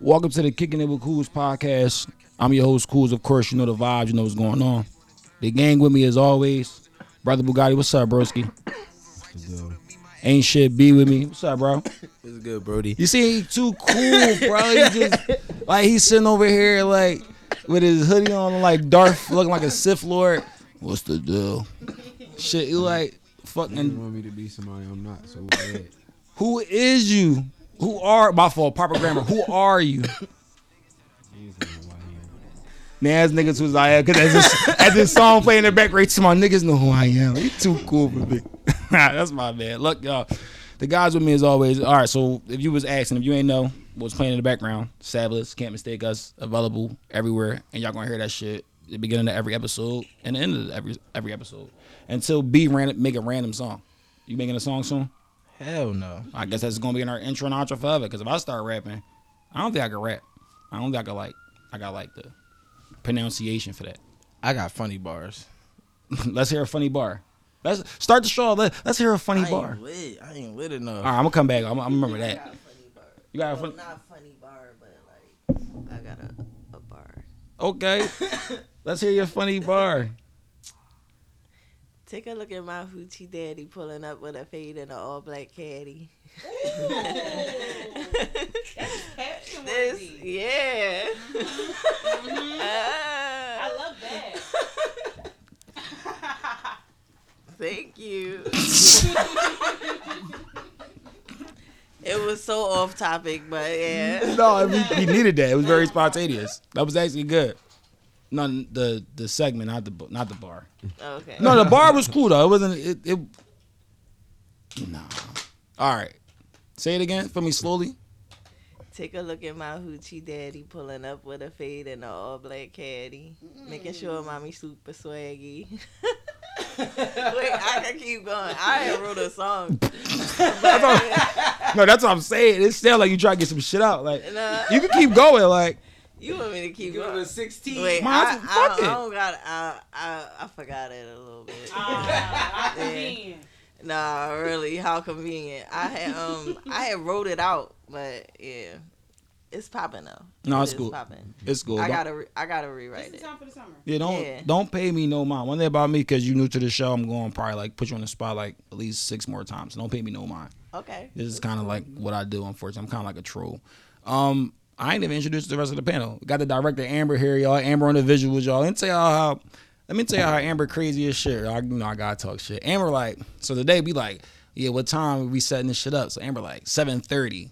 Welcome to the Kicking It with Cools podcast. I'm your host, Cools. Of course, you know the vibes, you know what's going on. The gang with me as always. Brother Bugatti, what's up, broski? Ain't shit be with me. What's up, bro? It's good, Brody. You see, he too cool, bro. He just like he's sitting over here like with his hoodie on, like Darth, looking like a Sith Lord. What's the deal? Shit, you like You fucking. want me to be somebody I'm not, so. Who is you? Who are my fault? Proper grammar. Who are you? Am. Man, as niggas who's like, cause as this, as this song playing in the background, my niggas know who I am. You too cool for me. That's my man. Look, y'all. The guys with me as always. All right, so if you was asking, if you ain't know what's playing in the background, Sabless, Can't Mistake Us, available everywhere, and y'all gonna hear that shit the beginning of every episode and the end of every every episode until B ran make a random song. You making a song soon? Hell no. I guess that's gonna be in our intro and outro forever. Because if I start rapping, I don't think I can rap. I don't think I can like. I got like the pronunciation for that. I got funny bars. let's hear a funny bar. Let's start the show. Let, let's hear a funny I bar. ain't lit. I ain't lit enough. All right, I'm gonna come back. I'm, I'm remember that. got a funny bar. You got a Well, funny. not funny bar, but like I got a, a bar. Okay. let's hear your funny bar. Take a look at my hoochie daddy pulling up with a fade and an all black caddy. this, yeah. I Ah, love that. thank you. it was so off topic, but yeah. No, we, we needed that. It was very spontaneous. That was actually good. No, the the segment, not the not the bar. Oh, okay. No, the bar was cool though. It wasn't. It. it nah. All right. Say it again for me slowly. Take a look at my hoochie daddy pulling up with a fade and an all black caddy, making sure mm. mommy super swaggy. Wait, I can keep going. I had wrote a song. No, that's what I'm saying. It sounds like you try to get some shit out. Like Nah, you can keep going. Like you want me to keep Give him going? a 16. Wait, Might I, as I, fuck don't, it. I don't got. I, I I forgot it a little bit. Ah, Yeah. convenient. Nah, really, how convenient. I had um I had wrote it out, but yeah, it's popping though. No, It it's is cool. Popping. it's cool. I Don't- gotta re- I gotta rewrite This is it. time for the summer. Yeah, don't Yeah. don't pay me no mind. One thing about me, because you new to the show, I'm going to probably like put you on the spot like at least six more times. Don't pay me no mind. Okay. This is kind of like what I do. Unfortunately, I'm kind of like a troll. Um, I ain't even introduced the rest of the panel. Got the director Amber here, y'all. Amber on the visuals, y'all. Let me tell y'all how. Let me tell y'all how Amber crazy as shit. I, you know, I gotta talk shit. Amber like, so today be like, yeah, what time we setting this shit up? So Amber like seven thirty.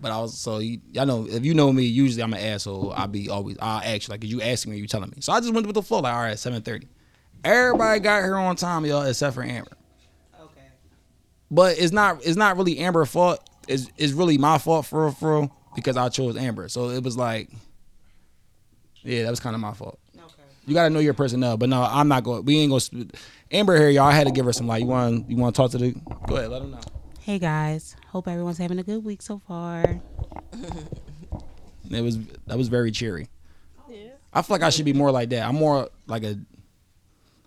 But I was so you, y'all know if you know me, usually I'm an asshole. I'll be always I'll ask you like, you asking me, you telling me. So I just went with the flow. Like, all right, seven thirty. Everybody got here on time, y'all, except for Amber. Okay. But it's not it's not really Amber's fault. It's it's really my fault for real, for real, because I chose Amber. So it was like, yeah, that was kind of my fault. Okay. You got to know your personnel. But no, I'm not going. We ain't going. to Amber here, y'all. I had to give her some like. You want you want to talk to the? Go ahead, let them know. Hey guys, hope everyone's having a good week so far. It was that was very cheery. Yeah. I feel like I should be more like that. I'm more like a.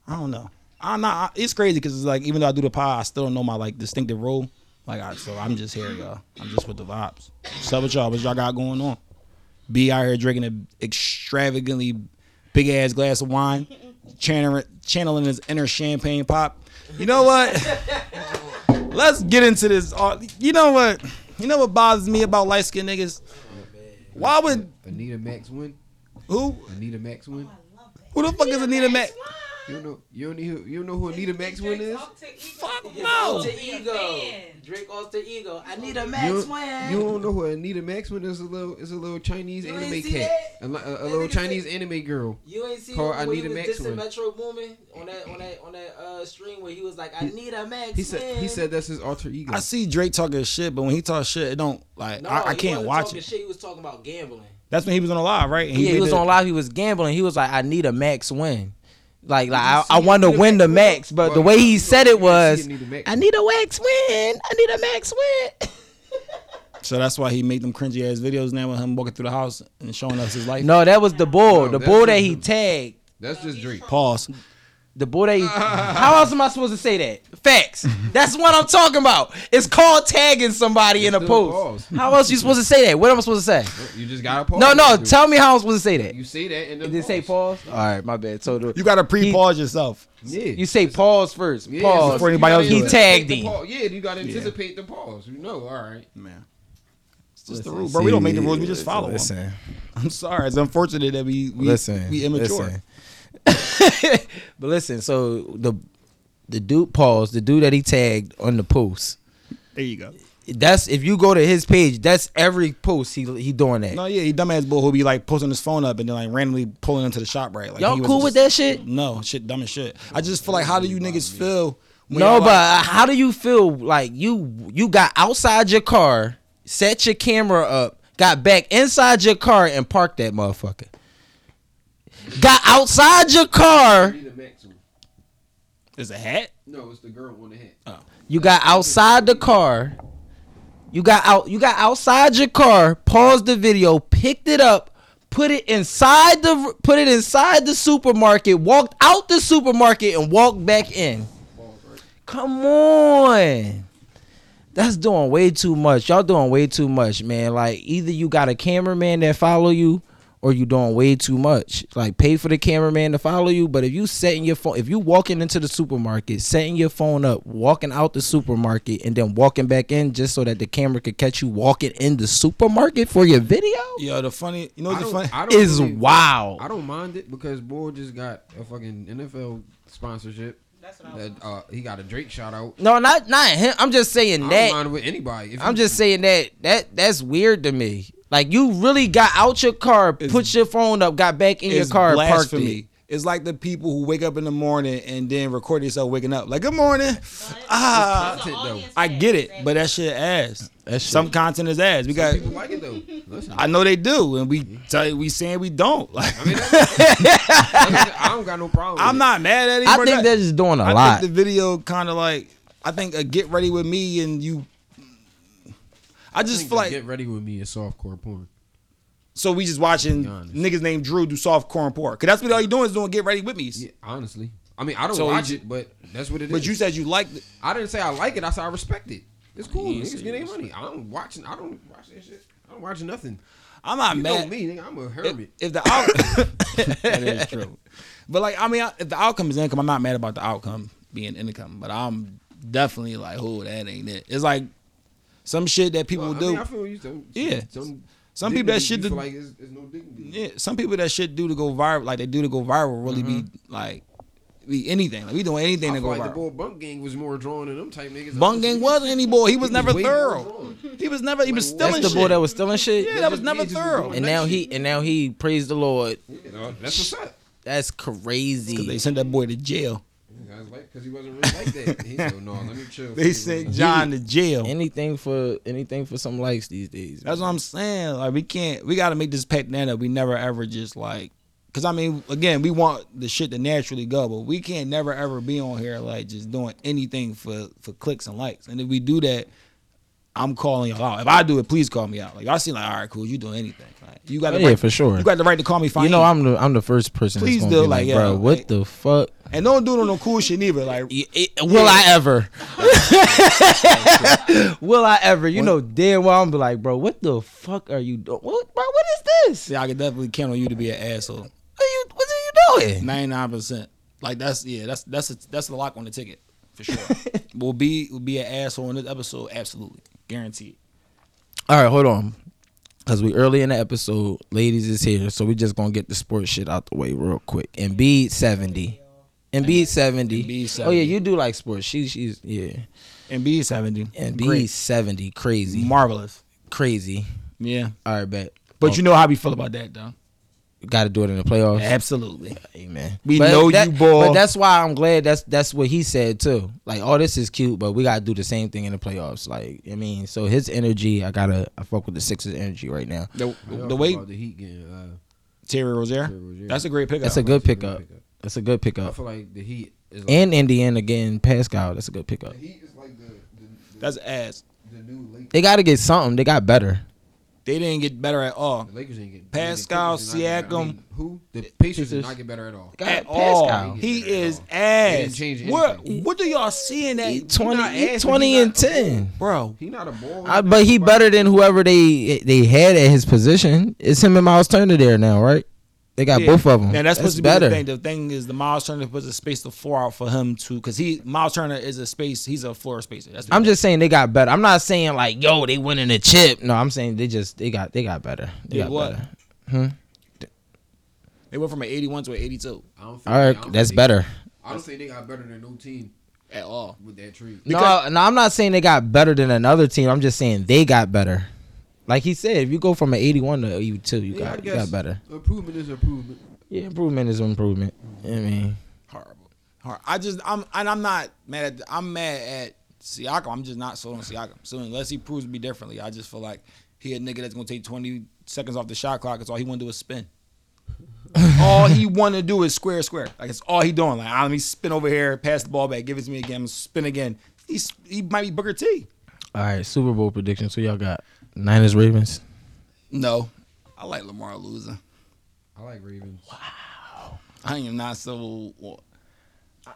I don't know. I'm not. It's crazy because it's like even though I do the pie, I still don't know my like distinctive role. Like I, so I'm just here, y'all. I'm just with the vibes. What's up with y'all? What y'all got going on? Be out here drinking an extravagantly big ass glass of wine, channeling, channeling his inner champagne pop. You know what? Let's get into this. Uh, You know what? You know what bothers me about light skinned niggas? Why would Anita Max Wynn. who? Anita Max Wynn. Who the fuck is Anita Mac? You don't know. You don't know. You don't know who Anita Max Wynn is. Fuck no. Alter ego. Drake alter ego. I need a You Max win. you don't know who Anita Max Wynn is. A little. Is a little Chinese You anime ain't see cat. that? A, a, a little Chinese said- anime girl. You ain't see Called when Anita he was Max win. Metro Boomin on that on that on that uh stream where he was like, I need a Max He said. He said that's his alter ego. I see Drake talking shit, but when he talks shit, it don't like No, I, I he can't wasn't watch talking it. Shit, he was talking about gambling. That's when he was on a live, right? And yeah, he made was the- on live. He was gambling. He was like, "I need a max win." Like, like I, I want to win the Max max, but the way he you said it was, see "I need a max win. I need a max win." So that's why he made them cringy ass videos now with him walking through the house and showing us his life. no, that was the bull. No, the bull that he him. tagged. That's just Drake. Pause. The boy that he, how else am I supposed to say that? Facts. That's what I'm talking about. It's called tagging somebody in a post. pause. How else you supposed to say that? What am I supposed to say? You just gotta pause. No, no. Dude. Tell me how I'm supposed to say that. You say that and then Did it say pause? All right, my bad. So the, You gotta pre-pause yourself. Yeah. you say pause first. yeah, Pause. Before anybody else He tagged the him. Yeah, you gotta anticipate the pause. You know, all right. Man. It's just the Listen, rule, bro. We don't make the rules. We just follow them. I'm sorry. It's unfortunate that we we, listen, we immature. listen. but listen, so the the dude paused. The dude that he tagged on the post. There you go. That's if you go to his page. That's every post he he doing that. No, yeah, he dumbass bull who be like posting his phone up and then like randomly pulling into the shop right. Like Y'all he was cool with that shit? No, shit, dumb as shit. I just feel like, how do you niggas feel? when No, but like- how do you feel like you you got outside your car, set your camera up, got back inside your car and parked that motherfucker? Got outside your car, Need a is a hat? No, it's the girl on the hat. Oh. you got outside the car, you got out you got outside your car, paused the video, picked it up, put it inside the put it inside the supermarket, walked out the supermarket and walked back in. Come on. That's doing way too much. Y'all doing way too much, man. Like either you got a cameraman that follow you or you doing way too much. Like pay for the cameraman to follow you, but if you setting your phone if you walking into the supermarket, setting your phone up, walking out the supermarket and then walking back in just so that the camera could catch you walking in the supermarket for your video Yo, the funny, you know the funny? I don't is really- wow. I don't mind it because boy just got a fucking NFL sponsorship. That's what I'm saying that, uh, he got a Drake shout out. No, not not him. I'm just saying I that don't mind with anybody. If I'm you- just saying that that that's weird to me. Like you really got out your car, put your phone up, got back in your It's car, parked blasphemy. it. It's like the people who wake up in the morning and then record yourself waking up. Like, good morning. Ah, though. I get it, but that shit ass. That shit- Some content is ass. We got. People like it though. Listen, I know they do, and we tell you, we saying we don't. Like, I mean, that's- I don't got no problem. with I'm it. not mad at it. I think That- they're just doing a I lot. think the video kind of like. I think a get ready with me and you. I I just think feel like get ready with me is softcore porn. so we just watching niggas named Drew do soft core and pork. Cause that's what all you doing is doing get ready with me. Yeah, honestly. I mean, I don't So watch it, but that's what it is. But you said you liked it. I didn't say I like it. I said I respect it. It's cool. Ain't Niggas say get you their money. I don't watching. I don't watch that shit. I don't watch nothing. I'm not You mad. know me, nigga. I'm a hermit. if the out that is true, but like I mean, if the outcome is income, I'm not mad about the outcome being income. But I'm definitely like, oh, that ain't it. It's like some shit that people Well, I do. mean, I feel you. Some, Yeah. Some, Some people that shit do- like it's, it's no dignity. yeah, some people that shit do to go viral, like they do to go viral, really be mm-hmm. like be anything. Like we doing anything I to go like the boy Bunk Gang was more drawn than them type niggas. Bung gang wasn't any boy. He was He never was thorough. He was never. He was Like, stealing That's the boy that was stealing shit. yeah, that was just- never he was thorough. And now he and now he praised the Lord. You know, that's what's up. That's crazy. Cause they sent that boy to jail. Guys like because he wasn't really like that. He said, "No, let me chill." They sent John to jail. Anything for anything for some likes these days. That's what I'm saying. Like we can't. We got to make this pact now that we never ever just like. Cause I mean, again, we want the shit to naturally go, but we can't never ever be on here like just doing anything for for clicks and likes. And if we do that, I'm calling y'all out. If I do it, please call me out. Like I see, like, all right, cool, you doing anything? Like you got the yeah, right, for sure. You got the right to call me. Fine. You know, I'm the I'm the first person. Please do, like, like, yeah, bro, what like- the fuck? and don't do no cool shit either. Like it- will I ever? will I ever? You know damn well I'm be like, bro, what the fuck are you doing? What, bro, what is this? see, I can definitely count on you to be an asshole. What are you what are you doing? Ninety nine percent. Like that's yeah, that's that's a, that's a lock on the ticket for sure. will be will be an asshole in this episode, absolutely, guaranteed. All right, hold on. Cause we early in the episode, ladies is here, so we just gonna get the sports shit out the way real quick. And B seventy, and B seventy. Embiid Oh yeah, you do like sports. She she's yeah. And B seventy. And B Great. seventy, crazy, marvelous. crazy. Yeah, All right, bet. but you oh. know how we feel about that, though. Got to do it in the playoffs. Absolutely. Amen. We know you, boy. But that's why I'm glad that's that's what he said too. Like, oh, this is cute, but we gotta do the same thing in the playoffs. Like, I mean, so his energy, I gotta I fuck with the Sixers energy right now. The, the way the Heat getting uh, Terry Rozier, Terry Rozier? that's a great pickup. That's a good That's a good pickup. pickup. That's a good pickup. I pickup. feel like the Heat is like, And Indiana getting Pascal, that's a good pickup. the Heat is like the the, the, That's ass. the new late. They gotta get something. They got better. They didn't get better at all. The Lakers ain't get Pascal, the did not get better. I Siakam. mean, who? The Pacers did not get better at all. Got At Pascal. all. He He didn't is change ass. anything. What what do y'all see in that? He 20, he ass, 20 and not a 10. Bro, He not a ball. I, but he better than whoever they they had at his position. It's him and Miles Turner there now, right? They got Yeah. both of them. Now that's supposed to be better. the thing. The thing is, the Miles Turner puts a space to four out for him too, because he Miles Turner is a space. He's a floor spacer. That's I'm just saying they got better. I'm not saying like yo they winning a chip. No, I'm saying they just they got they got better. They Yeah, got what? better. Hmm? They went from an 81 to an 82 I don't think, All I right, don't that's think- better. I don't think they got better than no team at all. with that trade. No, no, I'm not saying they got better than another team. I'm just saying they got better. Like he said, if you go from an 81 to 82, you Yeah, got you got better. Improvement is improvement. Yeah, improvement is improvement. I mean, Horrible. Hor- I just I'm and I'm not mad at I'm mad at Siakam. I'm just not sold on Siakam. So unless he proves be differently, I just feel like he a nigga that's gonna take 20 seconds off the shot clock. It's all he want to do is spin. all he want to do is square square. Like it's all he doing. Like let me spin over here, pass the ball back, give it to me again, spin again. He's he might be Booker T. all right, Super Bowl predictions. Who y'all got? Niners, Ravens. No, I like Lamar losing. I like Ravens. Wow, I am not so.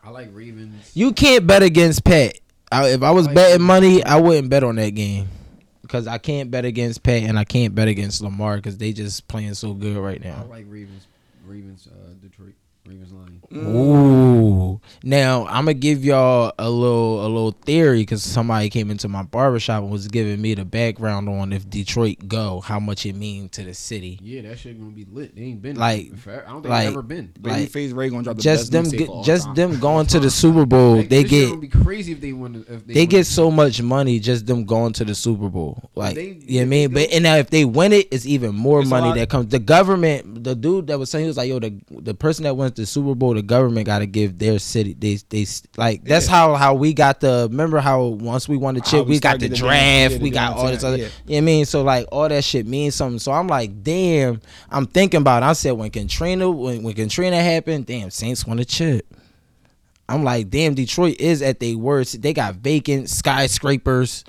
I like Ravens. You can't bet against Pat. I, if I was Like- betting money, I wouldn't bet on that game because I can't bet against Pat and I can't bet against Lamar because they just playing so good right now. I like Ravens. Ravens. Uh, Detroit. Ravens line. Ooh. Now I'm gonna give y'all a little a little theory because somebody came into my barbershop and was giving me the background on if Detroit go, how much it mean to the city. Yeah, that shit gonna be lit. They ain't been Like- forever. I don't think like- they ever been. Like, Babyface Ray gonna drop the Just best them, mixtape get, all just time. them going to the Super Bowl. Like, they get gonna be crazy if they win. If they, they win. get so much money just them going to the Super Bowl. Like They- you know what I mean? they But and now if they win it, it's even more It's money that comes. The government, the dude that was saying he was like, yo, the the person that wins the Super Bowl, the government got to give their city. They they like that's Yeah. how how we got the. Remember how once we won the chip, we we, got the the draft, damn- we got the all this other. yeah. You know what I mean? So like all that shit means something. So I'm like, damn. I'm thinking about. It. I said when Katrina when when Katrina happened, damn, Saints won the chip. I'm like, damn, Detroit is at their worst. They got vacant skyscrapers.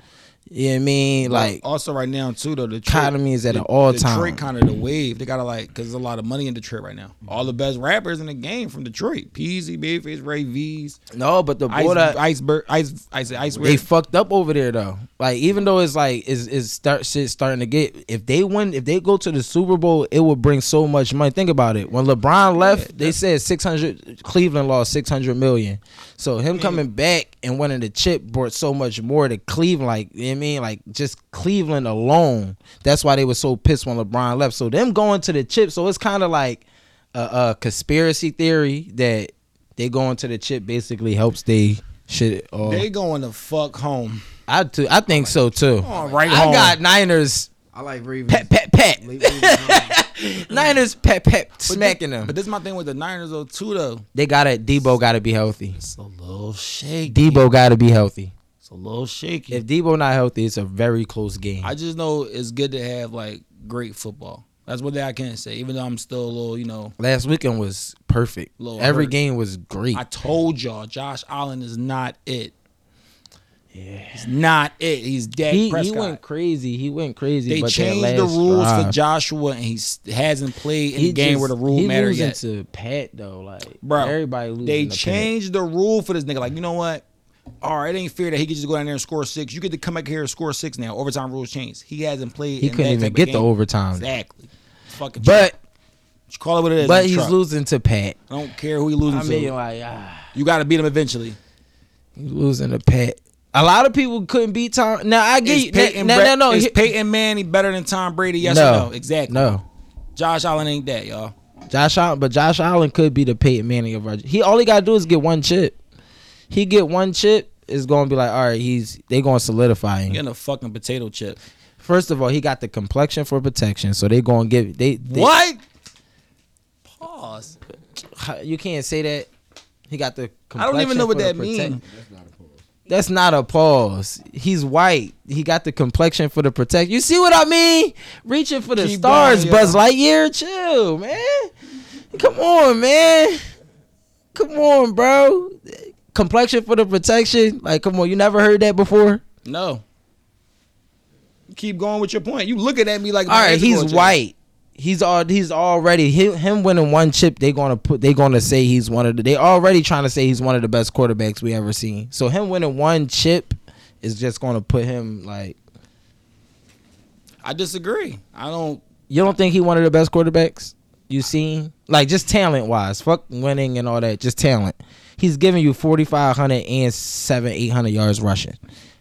You know what I mean? Like also right now too though the economy is at an all time. Detroit kind of the wave. They gotta like because there's a lot of money in Detroit right now. All the best rappers in the game from Detroit: Peezy, Babyface, Ray V's, No, but the Ice, boy that Iceberg, Ice, Ice, Ice. they fucked up over there though. Like even though it's like is is start shit starting to get if they win if they go to the Super Bowl, it would bring so much money. Think about it. When LeBron left, they said six hundred Cleveland lost six hundred million. So him coming back and winning the chip brought so much more to Cleveland. Like you know what I mean, like just Cleveland alone. That's why they were so pissed when LeBron left. So them going to the chip, so it's kind of like a, a conspiracy theory that they going to the chip basically helps they shit. Or, They going to fuck home. I too. I think so too. Oh, right I home. got Niners. I like Ravens. Pet pet pet. Niners pet pet smacking them. But this is my thing with the Niners though too though. They got to Deebo got to be healthy. It's a little shaky. Deebo got to be healthy. It's a little shaky. If Deebo not healthy, it's a very close game. I just know it's good to have like great football. That's what I can say. Even though I'm still a little, you know, Last weekend was perfect. Every hurt. game was great. I told y'all, Josh Allen is not it. Yeah, he's not it. He's Dak he, he went crazy. He went crazy. they but changed the rules drive, for Joshua, and he hasn't played in he a game just- where the rule he matter losing yet. to Pat though, like Bro, everybody losing. They to Pat. changed the rule for this nigga. Like, you know what? All right, it ain't fair that he could just go down there and score six. You get to come back here and score six now. Overtime rules changed. He hasn't played. He in couldn't that even type get the overtime. Exactly. Fucking. But But call it what it is. but he's truck. losing to Pat. I don't care who he losing I mean, to. like ah. You got to beat him eventually. He's losing to Pat. A lot of people couldn't beat Tom. Now I get Is you. Peyton, no, Bre- no, no. is He- Peyton Manning better than Tom Brady? Yes No. or no? Exactly. no. Josh Allen ain't that, y'all. Josh Allen, but Josh Allen could be the Peyton Manning of our. He all he gotta do is get one chip. He get one chip is gonna be like, all right, he's they gonna solidify him. Getting a fucking potato chip. First of all, he got the complexion for protection, so they gonna give they, they What? Pause. You can't say that. He got the. I don't even know what that for means. That's not a pause. That's not a pause. He's white. He got the complexion for the protect. You see what I mean? Reaching for the Keep stars, Buzz. Lightyear. Chill, man. Come on, man. Come on, bro. Complexion for the protection. Like, come on. You never heard that before? No. keep going with your point. You looking at me like All right, he's white. He's all he's already him, him winning one chip. They gonna put they gonna say he's one of the. They already trying to say he's one of the best quarterbacks we ever seen. So him winning one chip is just gonna put him like. I disagree. I don't. You don't think he one of the best quarterbacks you seen? Like just talent wise, fuck winning and all that. Just talent. He's giving you forty five hundred and seven eight hundred yards rushing.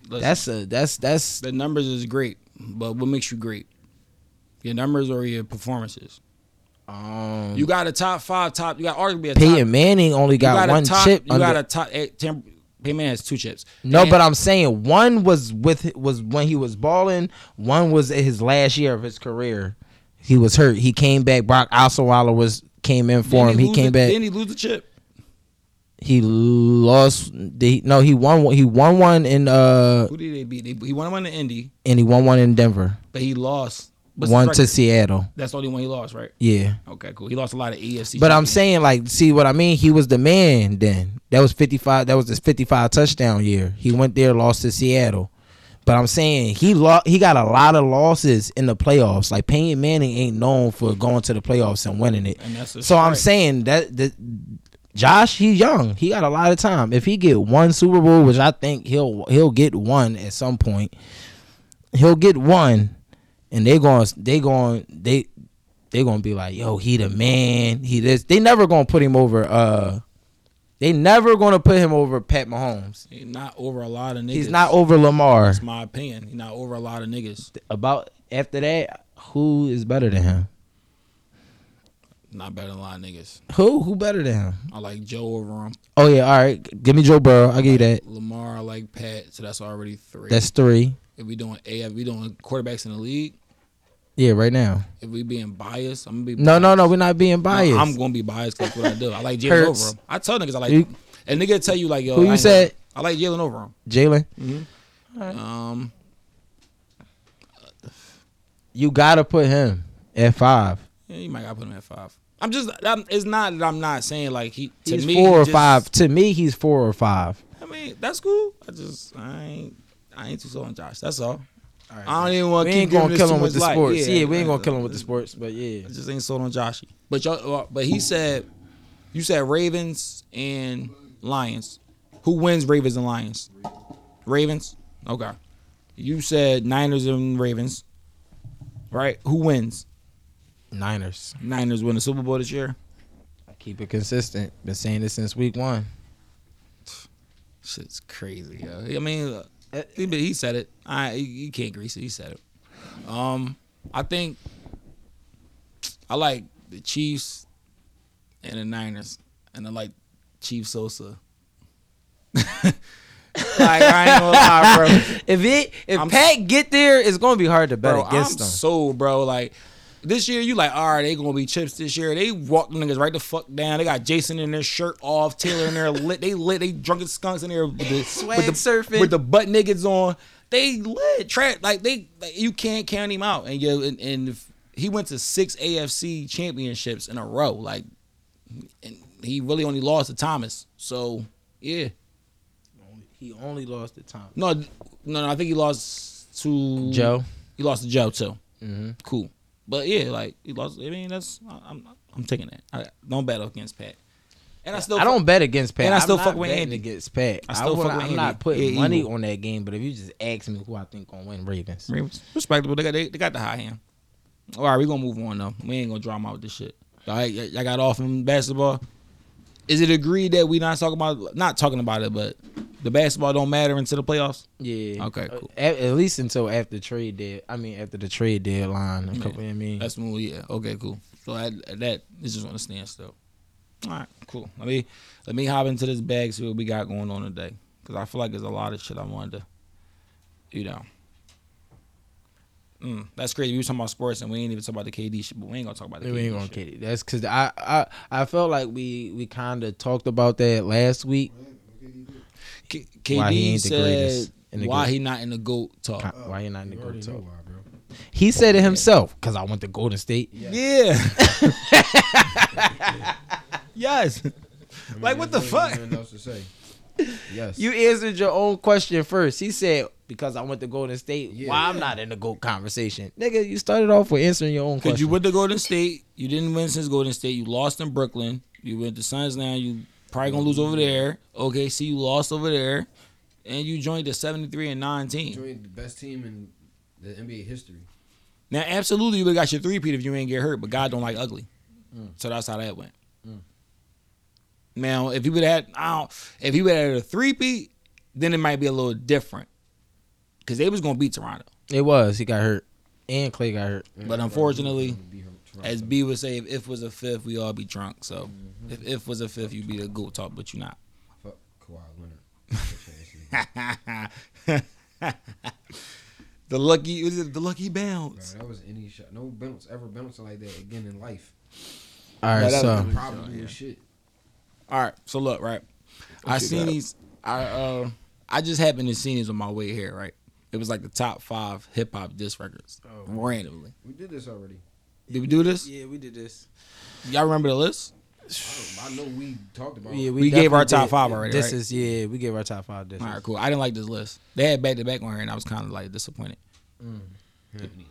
Listen, That's a that's that's the numbers is great, but what makes you great? Your numbers or your performances. um. You got a top five, top. You got arguably a Peyton top. Manning only you got, one top, chip. You under- got a top. Tim, Peyton Manning has two chips. No, And- but I'm saying one was with was when he was balling. One was in his last year of his career. He was hurt. He came back. Brock Osweiler was came in for him. He lose came the- back. Didn't he lose the chip? He lost. The, no, he won. one- He won one in uh, Who did they beat? They, he won one in Indy, and he won one in Denver. but he lost. What's one to? Seattle. That's the only one he lost, right? Yeah, Okay, cool. He lost a lot of AFC. but I'm saying like, see what I mean? He was the man then. That was 55. That was his 55 touchdown year. He went there, lost to Seattle. But I'm saying he lo- he got a lot of losses in the playoffs. Like Peyton Manning ain't known for going to the playoffs and winning it. And So I'm saying that that Josh, he's young. He got a lot of time. If he get one Super Bowl, which I think he'll he'll get one at some point, he'll get one, and they going they going they they gonna be like, yo, he the man. He this. They never gonna put him over. Uh, they never gonna put him over Pat Mahomes. He's not over a lot of niggas. He's not over Lamar. That's my opinion. He's not over a lot of niggas. About after that, who is better than him? Not better than a lot of niggas. Who who better than him? I like Joe over him. Oh yeah, all right. Give me Joe Burrow. I'll give you that. Lamar, I like Pat. So that's already three. That's three. If we doing AF, we doing quarterbacks in the league. Yeah, right now. If we being biased, I'm gonna be. No, no, no. We're not being No, biased. I'm gonna be biased because what I do. I like Jalen over him. I tell niggas I like. You- and nigga tell you like yo. Who you ain't said? I like Jalen over him. Jalen. Um, You gotta put him at five. yeah, you might gotta put him at five. I'm just. I'm, it's not that I'm not saying like he. To He's me, four or just- five. To me, he's four or five. I mean, that's cool. I just I ain't I ain't too sold on Josh. That's all. I don't even want to keep gonna kill him with the light. sports. Yeah, we ain't gonna kill him with the sports. But yeah, I just ain't sold on Joshy. But y'all, uh, but he said, you said Ravens and Lions. Who wins Ravens and Lions? Ravens. Okay. You said Niners and Ravens. Right. Who wins? Niners. Niners win the Super Bowl this year. I keep it consistent. Been saying this since week one. Shit's crazy. Yo. I mean, uh, he, he said it. I he, he can't grease it. He said it. Um, I think I like the Chiefs and the Niners, and I like Chief Sosa. like I ain't gonna lie, bro. If it if I'm- Pat get there, it's gonna be hard to bet Bro, I'm against them. so bro. Like this year, you like, all right, they gonna be chips this year. They walk them niggas right the fuck down. They got Jason in their shirt off, Taylor in there lit. They lit. They drunken skunks in there with the Swag with the, surfing. with the butt niggas on. They lit. Tra- like they, like, you can't count him out. And yo, and, and if he went to six AFC championships in a row. Like, and he really only lost to Thomas. So yeah, he only lost the time. no, no, no. I think he lost to Joe. He lost to Joe too. Mm-hmm. cool. But yeah, like he lost. I mean, that's I'm I'm taking that. I don't bet against Pat, and I still I don't bet against Pat. And I I'm still not fuck with Andy. against Pat. I still I fuck with I'm not putting Yeah, money evil. on that game. But if you just ask me who I think gonna win, Ravens. Ravens. respectable. They got they, they got the high hand. All right, we gonna move on though. We ain't gonna drama out with this shit. All right, y'all got off in basketball. Is it agreed that we not talking about not talking about it, but the basketball don't matter until the playoffs? Yeah. Okay, cool. Uh, At, at least until after trade dead. I mean, after the trade deadline. A couple. I mean, That's smooth. Yeah. Okay. Cool. So at that is just on a standstill. All right. Cool. Let me let me hop into this bag. See what we got going on today. Because I feel like there's a lot of shit I wanted to, you know. Mm, that's crazy. We were talking about sports and we ain't even talking about the KD shit, but we ain't gonna talk about the we KD ain't gonna shit. kid. That's because I, I I felt like we we kind of talked about that last week. K- KD Why he ain't the greatest said in the why GOAT. he not in the goat talk. Why you not in the goat talk? why, bro. He said it himself because I went to Golden State. Yeah. yes. Like what the There's fuck? Nothing else to say. Yes. You answered your own question first. He said, because I went to Golden State. Yeah. Why I'm not in the GOAT conversation, nigga? You started off with answering your own question. Because question. you went to Golden State, you didn't win since Golden State. You lost in Brooklyn. You went to Suns now. You probably gonna lose over mm-hmm. there. Okay, see, you lost over there, and you joined the seventy three and nine team. Joined the best team in the NBA history. Now, absolutely, you would have got your three peat if you ain't get hurt, but God don't like ugly, mm. so that's how that went. Now, if he would have had, I don't, if he would have had a three peat, then it might be a little different, because they was gonna beat Toronto. it was he got hurt, and Clay got hurt. But unfortunately, Be her- Toronto. As B would say, if if was a fifth, we all be drunk. So mm-hmm. if if was a fifth, you'd be a goat talk, but you're not. Fuck Kawhi Leonard. The lucky was it the lucky Bro, bounce? that was any shot. No bounce ever bouncing like that again in life. All right, Yeah, that so was- Probably yeah. shit. All right, so look, right. I you seen got? these. I uh, I just happened to see these on my way here. Right, it was like the top five hip hop disc records randomly. We did this already. Did we do this? yeah, we did this. Y'all remember the list? I, I know we talked about. Yeah, it. We gave our definitely top five already, This right? is yeah, we gave our top five. This All right, cool. I didn't like this list. They had back to back on here, and I was kind of like disappointed. Yeah.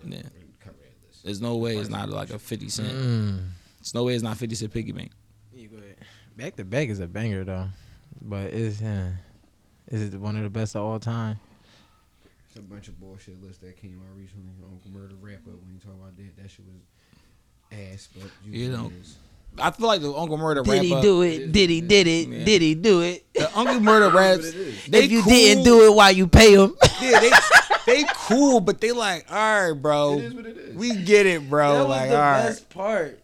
Yeah. Cover that list. There's no way it's not like a fifty cent. Mm. There's no way it's not fifty cent piggy bank. You go ahead. Back to back is a banger though, but it's uh, is it one of the best of all time? It's a bunch of bullshit lists that came out recently. Uncle Murder wrap up when you talk about that. That shit was ass, but you You know know. what it is. I feel like the Uncle Murder Did wrap he up. do it? Did he did it? Yeah. Did he do it? The Uncle Murder raps. That's what it is. They if you cool. didn't do it, why you pay him? yeah, they they cool, but they like, all right, bro. It is what it is. We get it, bro. That was like, all right. part.